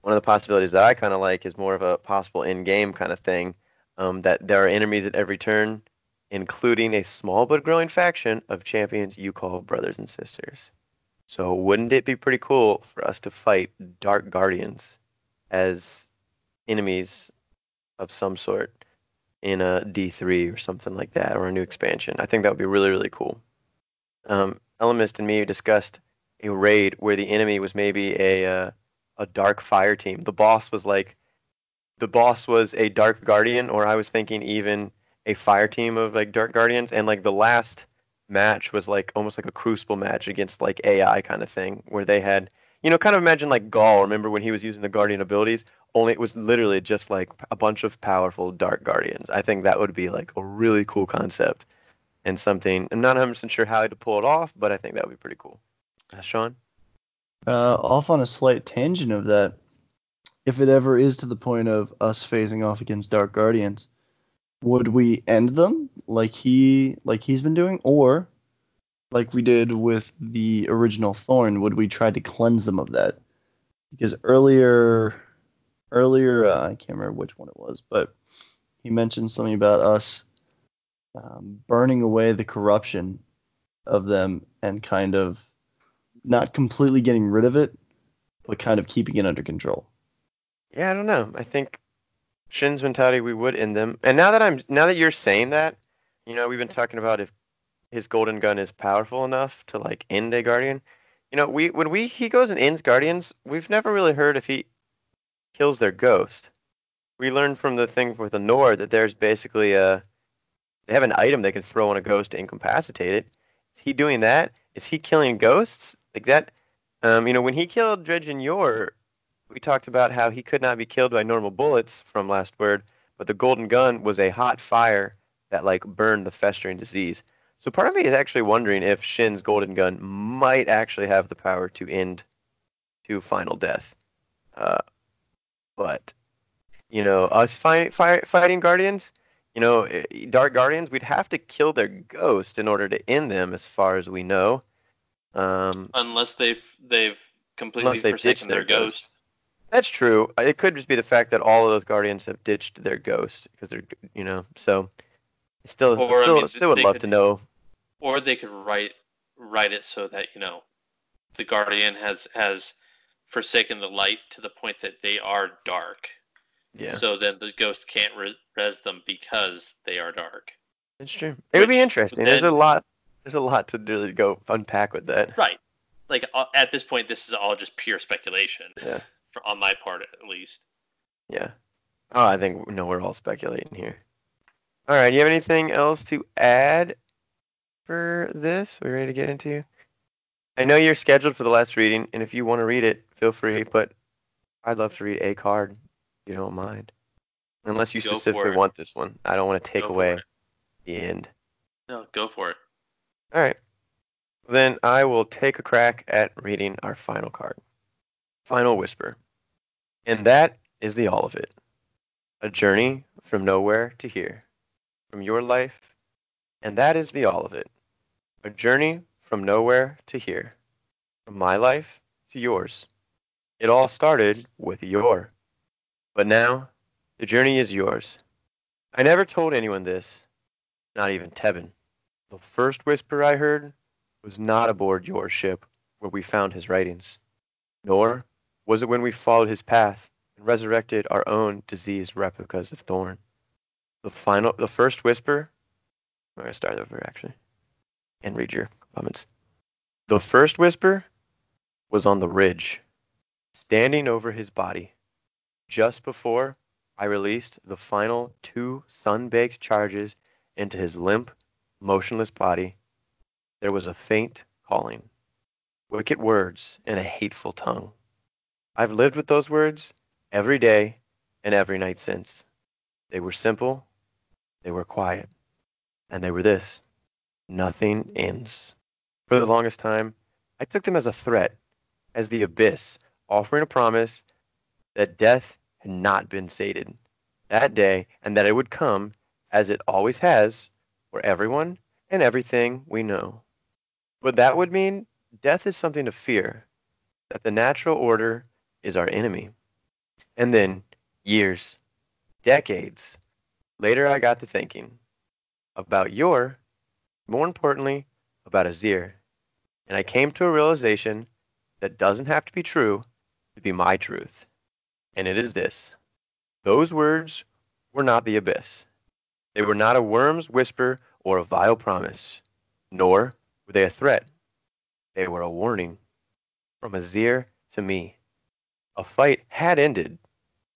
one of the possibilities that I kind of like is more of a possible in-game kind of thing. Um, that there are enemies at every turn, including a small but growing faction of champions you call brothers and sisters. So wouldn't it be pretty cool for us to fight Dark Guardians as enemies of some sort in a D3 or something like that, or a new expansion? I think that would be really, really cool. Um, Elemist and me discussed a raid where the enemy was maybe a uh, a dark fire team. The boss was like the boss was a dark guardian, or I was thinking even a fire team of like dark guardians, and like the last match was like almost like a crucible match against like AI kind of thing, where they had, you know, kind of imagine like Ghaul. Remember when he was using the Guardian abilities? Only it was literally just like a bunch of powerful Dark Guardians. I think that would be like a really cool concept and something. I'm not 100% sure how to pull it off, but I think that would be pretty cool. Uh, Sean? Uh, off on a slight tangent of that, if it ever is to the point of us phasing off against Dark Guardians, would we end them like he like he's been doing, or like we did with the original Thorn, would we try to cleanse them of that? Because earlier, earlier uh, I can't remember which one it was, but he mentioned something about us um, burning away the corruption of them and kind of not completely getting rid of it, but kind of keeping it under control. Yeah, I don't know. I think Shin's mentality we would end them. And now that I'm now that you're saying that, you know, we've been talking about if his golden gun is powerful enough to like end a guardian. You know, we when we he goes and ends guardians, we've never really heard if he kills their ghost. We learned from the thing with the Nord that there's basically a they have an item they can throw on a ghost to incapacitate it. Is he doing that? Is he killing ghosts? Like that um, you know, when he killed Dredgen Yor, we talked about how he could not be killed by normal bullets from Last Word, but the golden gun was a hot fire that like burned the festering disease. So part of me is actually wondering if Shin's golden gun might actually have the power to end to final death. Uh, but you know, us fight, fight, fighting guardians, you know, eh, dark guardians, we'd have to kill their ghost in order to end them, as far as we know. Um, Unless they've they've completely Unless they've forsaken ditched their their ghost. ghost. That's true. Uh, It could just be the fact that all of those guardians have ditched their ghost because they're, you know, so still, Or, I still, mean, still would love could- to know. Or they could write write it so that you know the guardian has has forsaken the light to the point that they are dark. Yeah, So then the ghost can't re- res them because they are dark. it's true. It would be which interesting. There's a lot, there's a lot to really go unpack with that. Right. Like uh, at this point, this is all just pure speculation, Yeah, for, on my part at least. yeah. Oh, I think no, we're all speculating here. All right, do you have anything else to add for this? We ready to get into? I know you're scheduled for the last reading, and if you want to read it, feel free. But I'd love to read a card, if you don't mind. Unless you Go specifically want this one. I don't want to take Go away the end. No, go for it. All right. Then I will take a crack at reading our final card. Final Whisper. And that is the all of it. A journey from nowhere to here. From your life. And that is the all of it. A journey from nowhere to here. From my life to yours. It all started with Yor. But now, the journey is yours. I never told anyone this, not even Tevis. The first whisper I heard was not aboard your ship where we found his writings, nor was it when we followed his path and resurrected our own diseased replicas of Thorn. The final, the first whisper. I'm gonna start over actually, and read your comments. The first whisper was on the ridge, standing over his body, just before I released the final two sun-baked charges into his limp, motionless body. There was a faint calling, wicked words in a hateful tongue. I've lived with those words every day and every night since. They were simple, they were quiet, and they were this nothing ends. For the longest time, I took them as a threat, as the abyss, offering a promise that death had not been sated that day and that it would come, as it always has, for everyone and everything we know. But that would mean death is something to fear, that the natural order is our enemy. And then, years, decades later, I got to thinking about Yor, more importantly, about Azzir. And I came to a realization that doesn't have to be true to be my truth. And it is this those words were not the abyss. They were not a worm's whisper or a vile promise, nor were they a threat. They were a warning from Azzir to me. A fight had ended,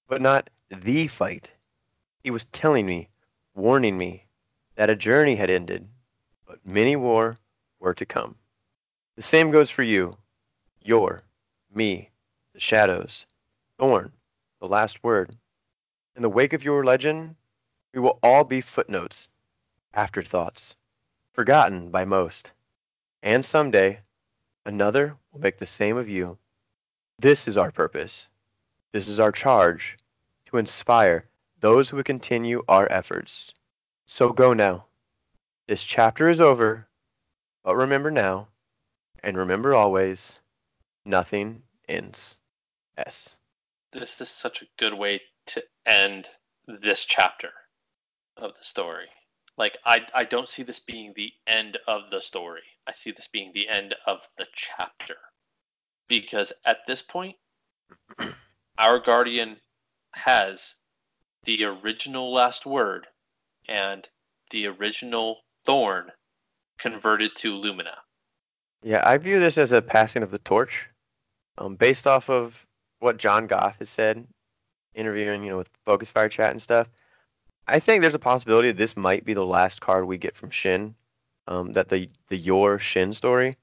but not the fight. He was telling me, warning me, that a journey had ended, but many more were to come. The same goes for you, Yor, me, the shadows, Thorn, the last word. In the wake of your legend, we will all be footnotes, afterthoughts, forgotten by most. And someday, another will make the same of you. This is our purpose. This is our charge to inspire those who would continue our efforts. So go now. This chapter is over, but remember now, and remember always, nothing ends. S. This is such a good way to end this chapter of the story. Like I I don't see this being the end of the story. I see this being the end of the chapter. Because at this point our guardian has the original last word and the original thorn converted to Lumina. Yeah, I view this as a passing of the torch. Um, based off of what John Goff has said, interviewing, you know, with Focus Fire Chat and stuff, I think there's a possibility this might be the last card we get from Shin. Um, that the the Yor Shin story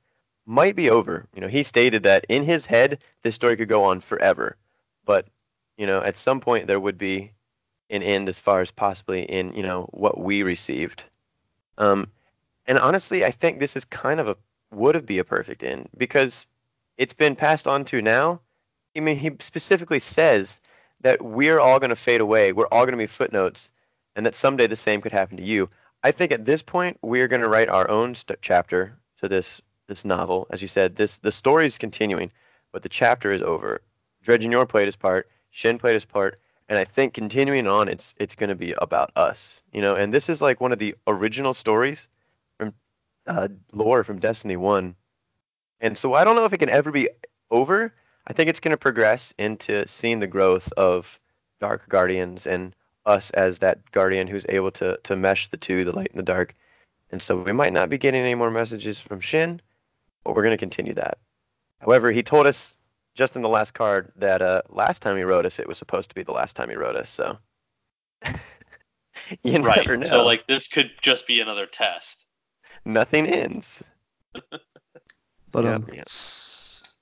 might be over. You know, he stated that in his head this story could go on forever, but you know, at some point there would be an end as far as possibly in you know what we received. Um, and honestly, I think this is kind of a would have be a perfect end because it's been passed on to now. I mean, he specifically says that we're all going to fade away. We're all going to be footnotes, and that someday the same could happen to you. I think at this point we're going to write our own st- chapter to this this novel. As you said, this the story is continuing, but the chapter is over. Dredgen Yor played his part. Shin played his part, and I think continuing on, it's it's going to be about us, you know. And this is like one of the original stories from uh, lore from Destiny One, and so I don't know if it can ever be over. I think it's going to progress into seeing the growth of Dark Guardians and us as that guardian who's able to to mesh the two, the light and the dark. And so we might not be getting any more messages from Shin, but we're going to continue that. However, he told us just in the last card that uh, last time he wrote us, it was supposed to be the last time he wrote us. So you right. never know. So like this could just be another test. Nothing ends. But um, yeah. s-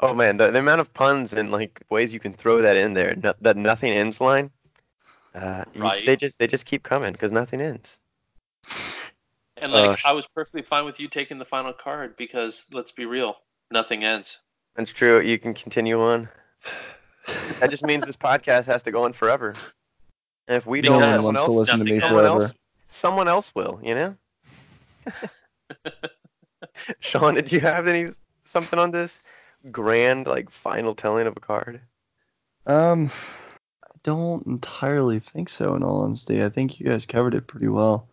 Oh man, the, the amount of puns and like ways you can throw that in there, no, that nothing ends line. Uh, you- Right. They just they just keep coming because nothing ends. And like Uh, I was perfectly fine with you taking the final card because let's be real, nothing ends. That's true. You can continue on. That just means this podcast has to go on forever. And if we No don't, one someone wants to else, listen to me someone forever. else, someone else will. You know. Sean, did you have any something on this grand like final telling of a card? Um, I don't entirely think so. In all honesty, I think you guys covered it pretty well.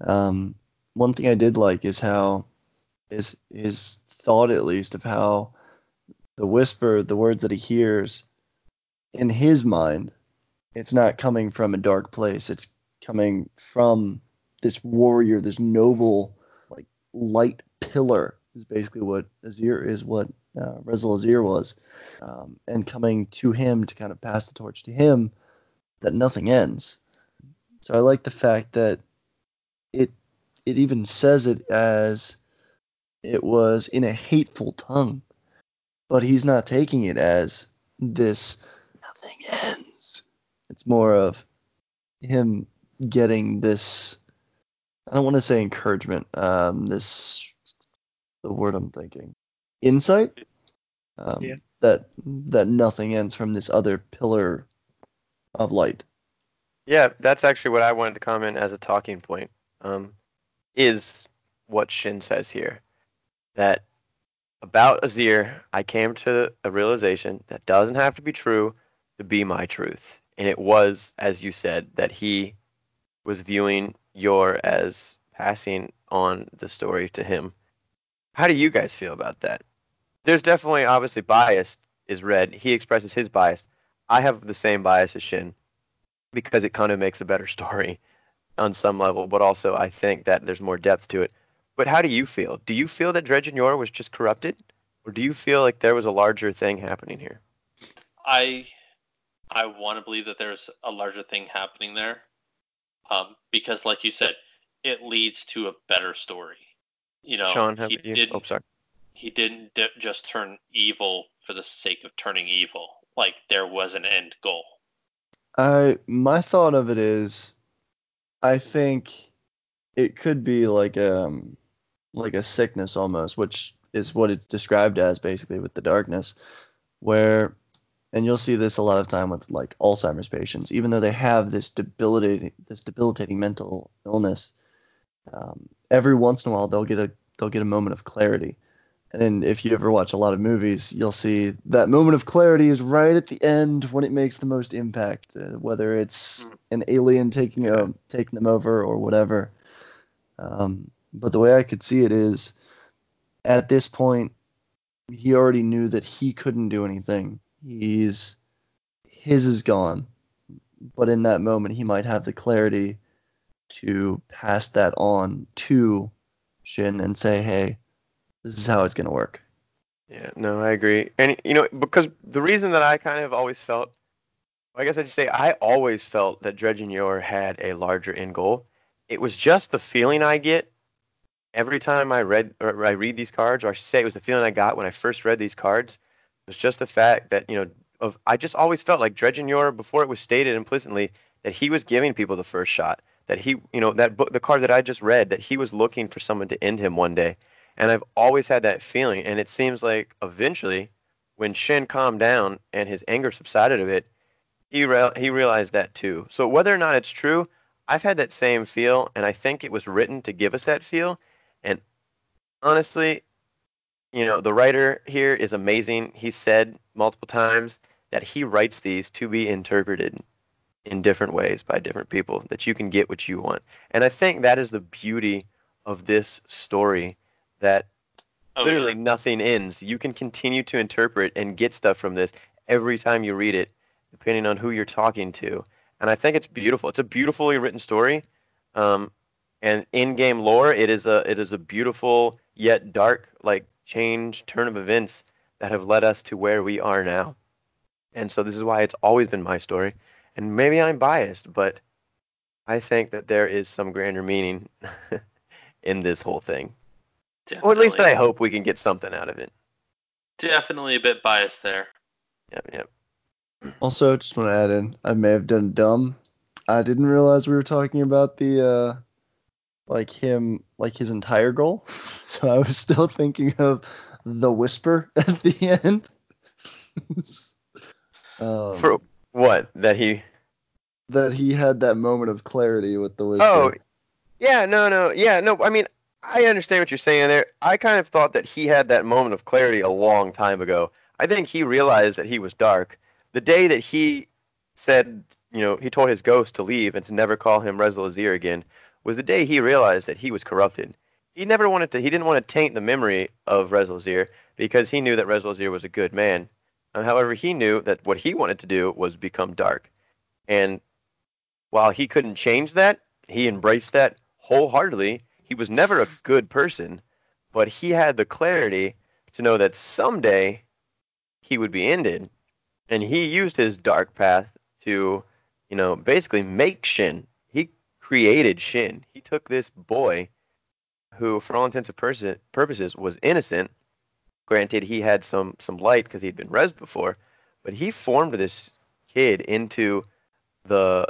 Um, one thing I did like is how is his thought at least of how the whisper, the words that he hears, in his mind, it's not coming from a dark place. It's coming from this warrior, this noble, like light pillar is basically what Azzir is what uh, Rezyl Azzir was, um, and coming to him to kind of pass the torch to him that nothing ends. So I like the fact that it it even says it as it was in a hateful tongue, but he's not taking it as this nothing ends. It's more of him getting this. I don't want to say encouragement. Um, this the word I'm thinking. Insight. Um, Yeah. That that nothing ends from this other pillar of light. Yeah, that's actually what I wanted to comment as a talking point. Um, is what Shin says here that about Azzir, I came to a realization that doesn't have to be true to be my truth, and it was, as you said, that he was viewing Yor as passing on the story to him. How do you guys feel about that? There's definitely obviously bias is read. He expresses his bias. I have the same bias as Shin because it kind of makes a better story on some level, but also I think that there's more depth to it. But how do you feel? Do you feel that Dredgen Yor was just corrupted? Or do you feel like there was a larger thing happening here? I I want to believe that there's a larger thing happening there, um, because like you said, it leads to a better story. You know, Sean, have he you? didn't Oh, sorry. he didn't d- just turn evil for the sake of turning evil. Like there was an end goal. I my thought of it is, I think it could be like um like a sickness almost, which is what it's described as basically with the darkness, where and you'll see this a lot of time with like Alzheimer's patients, even though they have this debilitating this debilitating mental illness, um, every once in a while they'll get a they'll get a moment of clarity. And if you ever watch a lot of movies, you'll see that moment of clarity is right at the end when it makes the most impact, uh, whether it's Mm. an alien taking a, taking them over or whatever. Um, but the way I could see it is, at this point, he already knew that he couldn't do anything. He's his is gone, but in that moment, he might have the clarity to pass that on to Shin and say, "Hey, this is how it's gonna work." Yeah, no, I agree. And you know, because the reason that I kind of always felt, I guess I should say, I always felt that Dredgen Yor had a larger end goal. It was just the feeling I get every time I read or I read these cards, or I should say, it was the feeling I got when I first read these cards. Was just the fact that you know, of I just always felt like Dredgen Yor, before it was stated implicitly that he was giving people the first shot. That he, you know, that book, the card that I just read, that he was looking for someone to end him one day. And I've always had that feeling. And it seems like eventually, when Shin calmed down and his anger subsided a bit, he re- he realized that too. So whether or not it's true, I've had that same feel, and I think it was written to give us that feel. And honestly, you know, the writer here is amazing. He said multiple times that he writes these to be interpreted in different ways by different people, that you can get what you want. And I think that is the beauty of this story that Oh, literally yeah. nothing ends. You can continue to interpret and get stuff from this every time you read it, depending on who you're talking to. And I think it's beautiful. It's a beautifully written story. Um, and in-game lore, it is a it is a beautiful yet dark like change turn of events that have led us to where we are now. And so this is why it's always been my story. And maybe I'm biased, but I think that there is some grander meaning in this whole thing. Or at least I hope we can get something out of it. Definitely a bit biased there. Yep, yep. Also, just want to add in, I may have done dumb. I didn't realize we were talking about the uh, like him, like his entire goal. So I was still thinking of the whisper at the end. um, For what? That he that he had that moment of clarity with the whisper. Oh, yeah, no, no, yeah, no. I mean, I understand what you're saying there. I kind of thought that he had that moment of clarity a long time ago. I think he realized that he was dark the day that he said, you know, he told his ghost to leave and to never call him Rez again. Was the day he realized that he was corrupted. He never wanted to. He didn't want to taint the memory of Rez because he knew that Rez was a good man. However, he knew that what he wanted to do was become dark, and while he couldn't change that, he embraced that wholeheartedly. He was never a good person, but he had the clarity to know that someday he would be ended. And he used his dark path to, you know, basically make Shin. Created Shin. He took this boy who, for all intents and purposes, was innocent. Granted, he had some some light because he'd been res before, but he formed this kid into the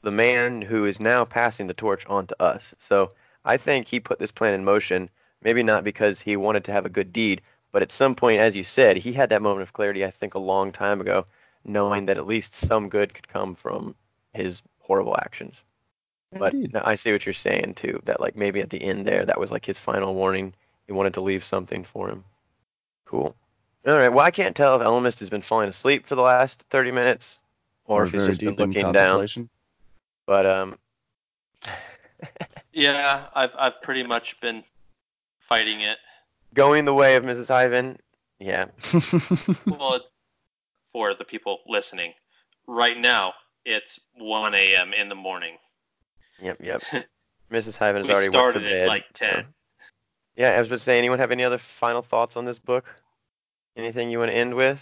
the man who is now passing the torch on to us. So I think he put this plan in motion, maybe not because he wanted to have a good deed, but at some point, as you said, he had that moment of clarity, I think, a long time ago, knowing that at least some good could come from his horrible actions. But no, I see what you're saying too, that like maybe at the end there, that was like his final warning. He wanted to leave something for him. Cool. All right. Well, I can't tell if Elemist has been falling asleep for the last 30 minutes, or, if he's just been deep in looking down. contemplation. But um, Yeah, I've I've pretty much been fighting it. going the way of Mrs. Hyven, yeah. Well, for the people listening, right now it's 1 a.m. in the morning. Yep, yep. Mrs. Hyven has We already went to started at, bed. like, so- 10. Yeah, I was about to say, anyone have any other final thoughts on this book? Anything you want to end with?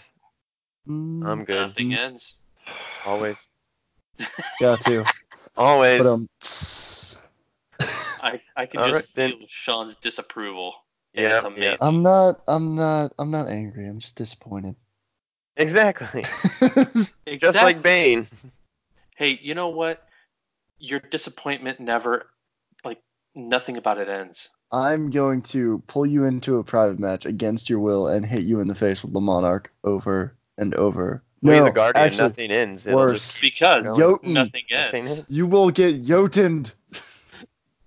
Mm, I'm good. Nothing ends. Always. Got to. Always. But um, I, I can All just right, then. feel Sean's disapproval. Yeah, it's yeah. I'm not. I'm not. I'm not angry. I'm just disappointed. Exactly. Just like Bane. Hey, you know what? Your disappointment never, like, nothing about it ends. I'm going to pull you into a private match against your will and hit you in the face with the Monarch over and over. We no, the Guardian, actually, nothing ends. It'll worse. just Because Jotun. nothing nothing ends. ends. you will get Jotuned.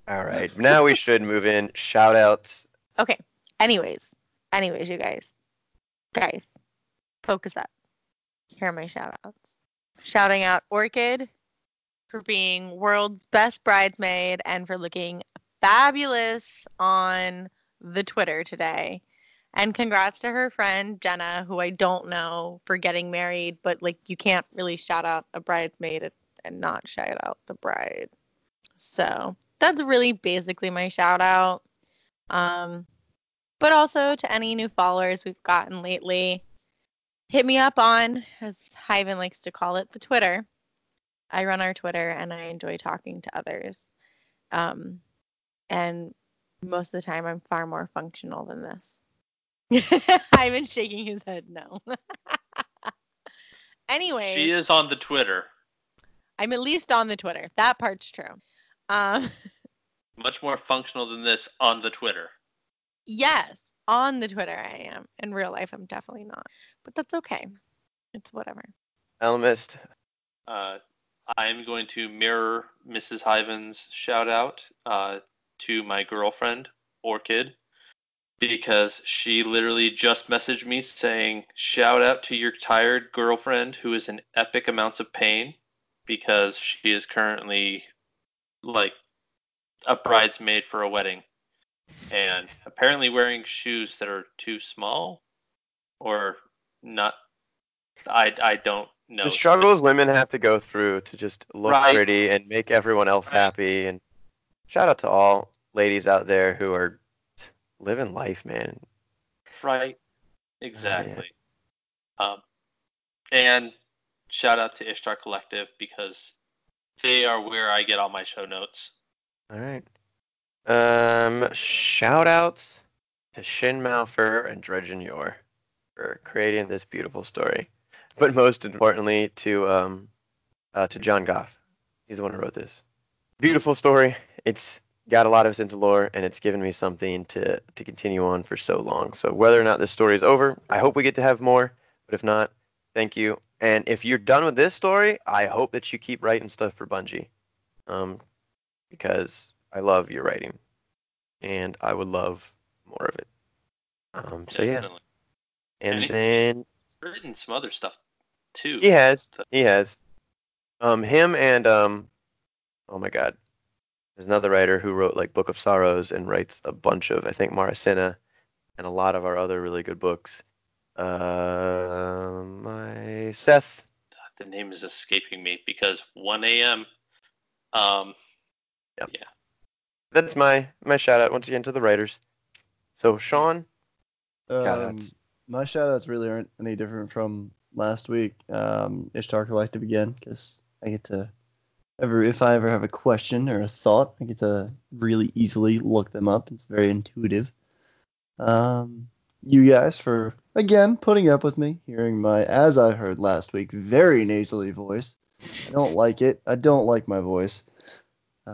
All right. Now we should move in. Shout outs. Okay. Anyways, anyways, you guys, guys, focus up. Here are my shout outs. Shouting out Orchid for being world's best bridesmaid and for looking fabulous on the Twitter today. And congrats to her friend Jenna, who I don't know for getting married, but like you can't really shout out a bridesmaid and not shout out the bride. So that's really basically my shout out. Um, but also to any new followers we've gotten lately. Hit me up on, as Hyven likes to call it, the Twitter. I run our Twitter and I enjoy talking to others. Um, and most of the time, I'm far more functional than this. Hyven's shaking his head no. anyway, She is on the Twitter. I'm at least on the Twitter. That part's true. Um, Much more functional than this on the Twitter. yes, on the Twitter I am. In real life, I'm definitely not. But that's okay. It's whatever. Elemist. Uh, I'm going to mirror Mrs. Hyven's shout out uh, to my girlfriend, Orchid, because she literally just messaged me saying, shout out to your tired girlfriend who is in epic amounts of pain because she is currently like a bridesmaid for a wedding and apparently wearing shoes that are too small or not. I, I don't know. The struggles women have to go through to just look Right. pretty and make everyone else Right. happy. And shout out to all ladies out there who are living life, man. Right. Exactly. Um, and shout out to Ishtar Collective because they are where I get all my show notes. All right. Um, shout outs to Shin Malphur and Dredgen Yor for creating this beautiful story. But most importantly to um uh, to John Goff. He's the one who wrote this. Beautiful story. It's got a lot of us into lore and it's given me something to to continue on for so long. So whether or not this story is over, I hope we get to have more. But if not, thank you. And if you're done with this story, I hope that you keep writing stuff for Bungie. Um, because I love your writing, and I would love more of it. Um, so yeah, and then written some other stuff too. he has, he has, um, him and um, oh my God, there's another writer who wrote like Book of Sorrows and writes a bunch of I think Marasenna and a lot of our other really good books. Uh, my Seth. The name is escaping me because 1 a.m. Um, Yeah. That's my my shout out once again to the writers. So Sean, Shout Um, outs. My shout outs really aren't any different from last week. Um, Ishtar Collective again, because I get to ever if I ever have a question or a thought, I get to really easily look them up. It's very intuitive. Um, you guys for again putting up with me, hearing my as I heard last week very nasally voice. I don't like it. I don't like my voice.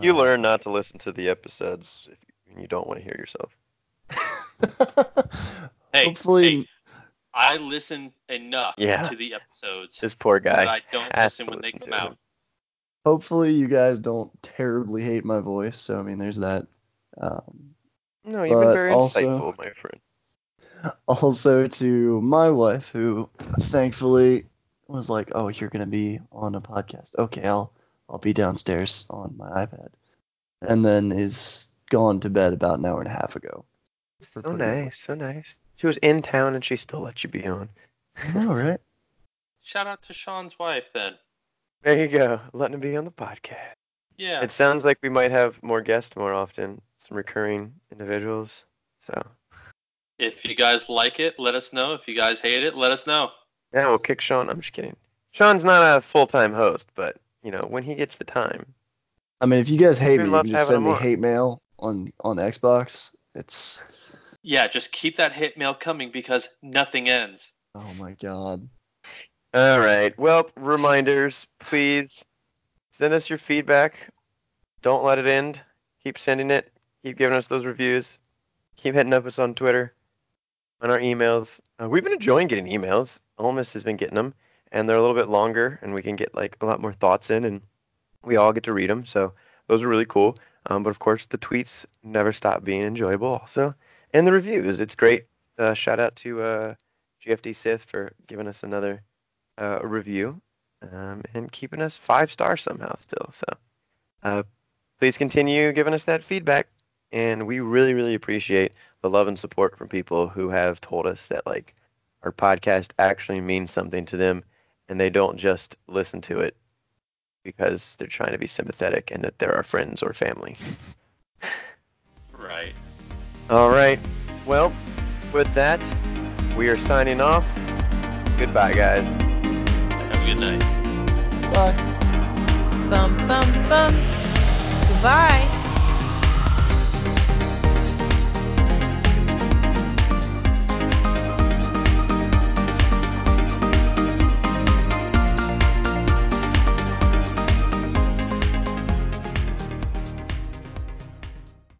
you learn not to listen to the episodes if you, you don't want to hear yourself. hey, Hopefully, hey, I listen enough Yeah. to the episodes This poor that guy. I don't has listen to when they come out. him. hopefully you guys don't terribly hate my voice. So I mean, there's that. Um, No, you've been But very also- insightful, my friend. also to my wife, who thankfully was like, "Oh, you're gonna be on a podcast. Okay, I'll I'll be downstairs on my iPad," and then is gone to bed about an hour and a half ago. So putting up nice, so nice. She was in town and she still let you be on. I know, right? Shout out to Sean's wife then. There you go, letting him be on the podcast. Yeah. It sounds like we might have more guests more often, some recurring individuals. So If you guys like it, let us know. If you guys hate it, let us know. yeah, we'll kick Sean. I'm just kidding. Sean's not a full-time host, but you know when he gets the time, I mean, if you guys hate me, you can just send me on. hate mail on on Xbox. It's Yeah, just keep that hit mail coming because nothing ends. oh my god. All right. Well, reminders, please send us your feedback. Don't let it end. Keep sending it. Keep giving us those reviews. Keep hitting up us on Twitter, on our emails. Uh, we've been enjoying getting emails. Elemist has been getting them, and they're a little bit longer, and we can get like a lot more thoughts in, and we all get to read them. So those are really cool. Um, but of course, the tweets never stop being enjoyable, also, and the reviews. It's great. Uh, shout out to uh, GFD Sith for giving us another uh, review um, and keeping us five stars somehow still. So uh, please continue giving us that feedback. And we really, really appreciate the love and support from people who have told us that like our podcast actually means something to them and they don't just listen to it because they're trying to be sympathetic and that they're our friends or family. Right. All right. Well, with that, we are signing off. Goodbye, guys. Have a good night. Bye. Bum bum bum. Goodbye.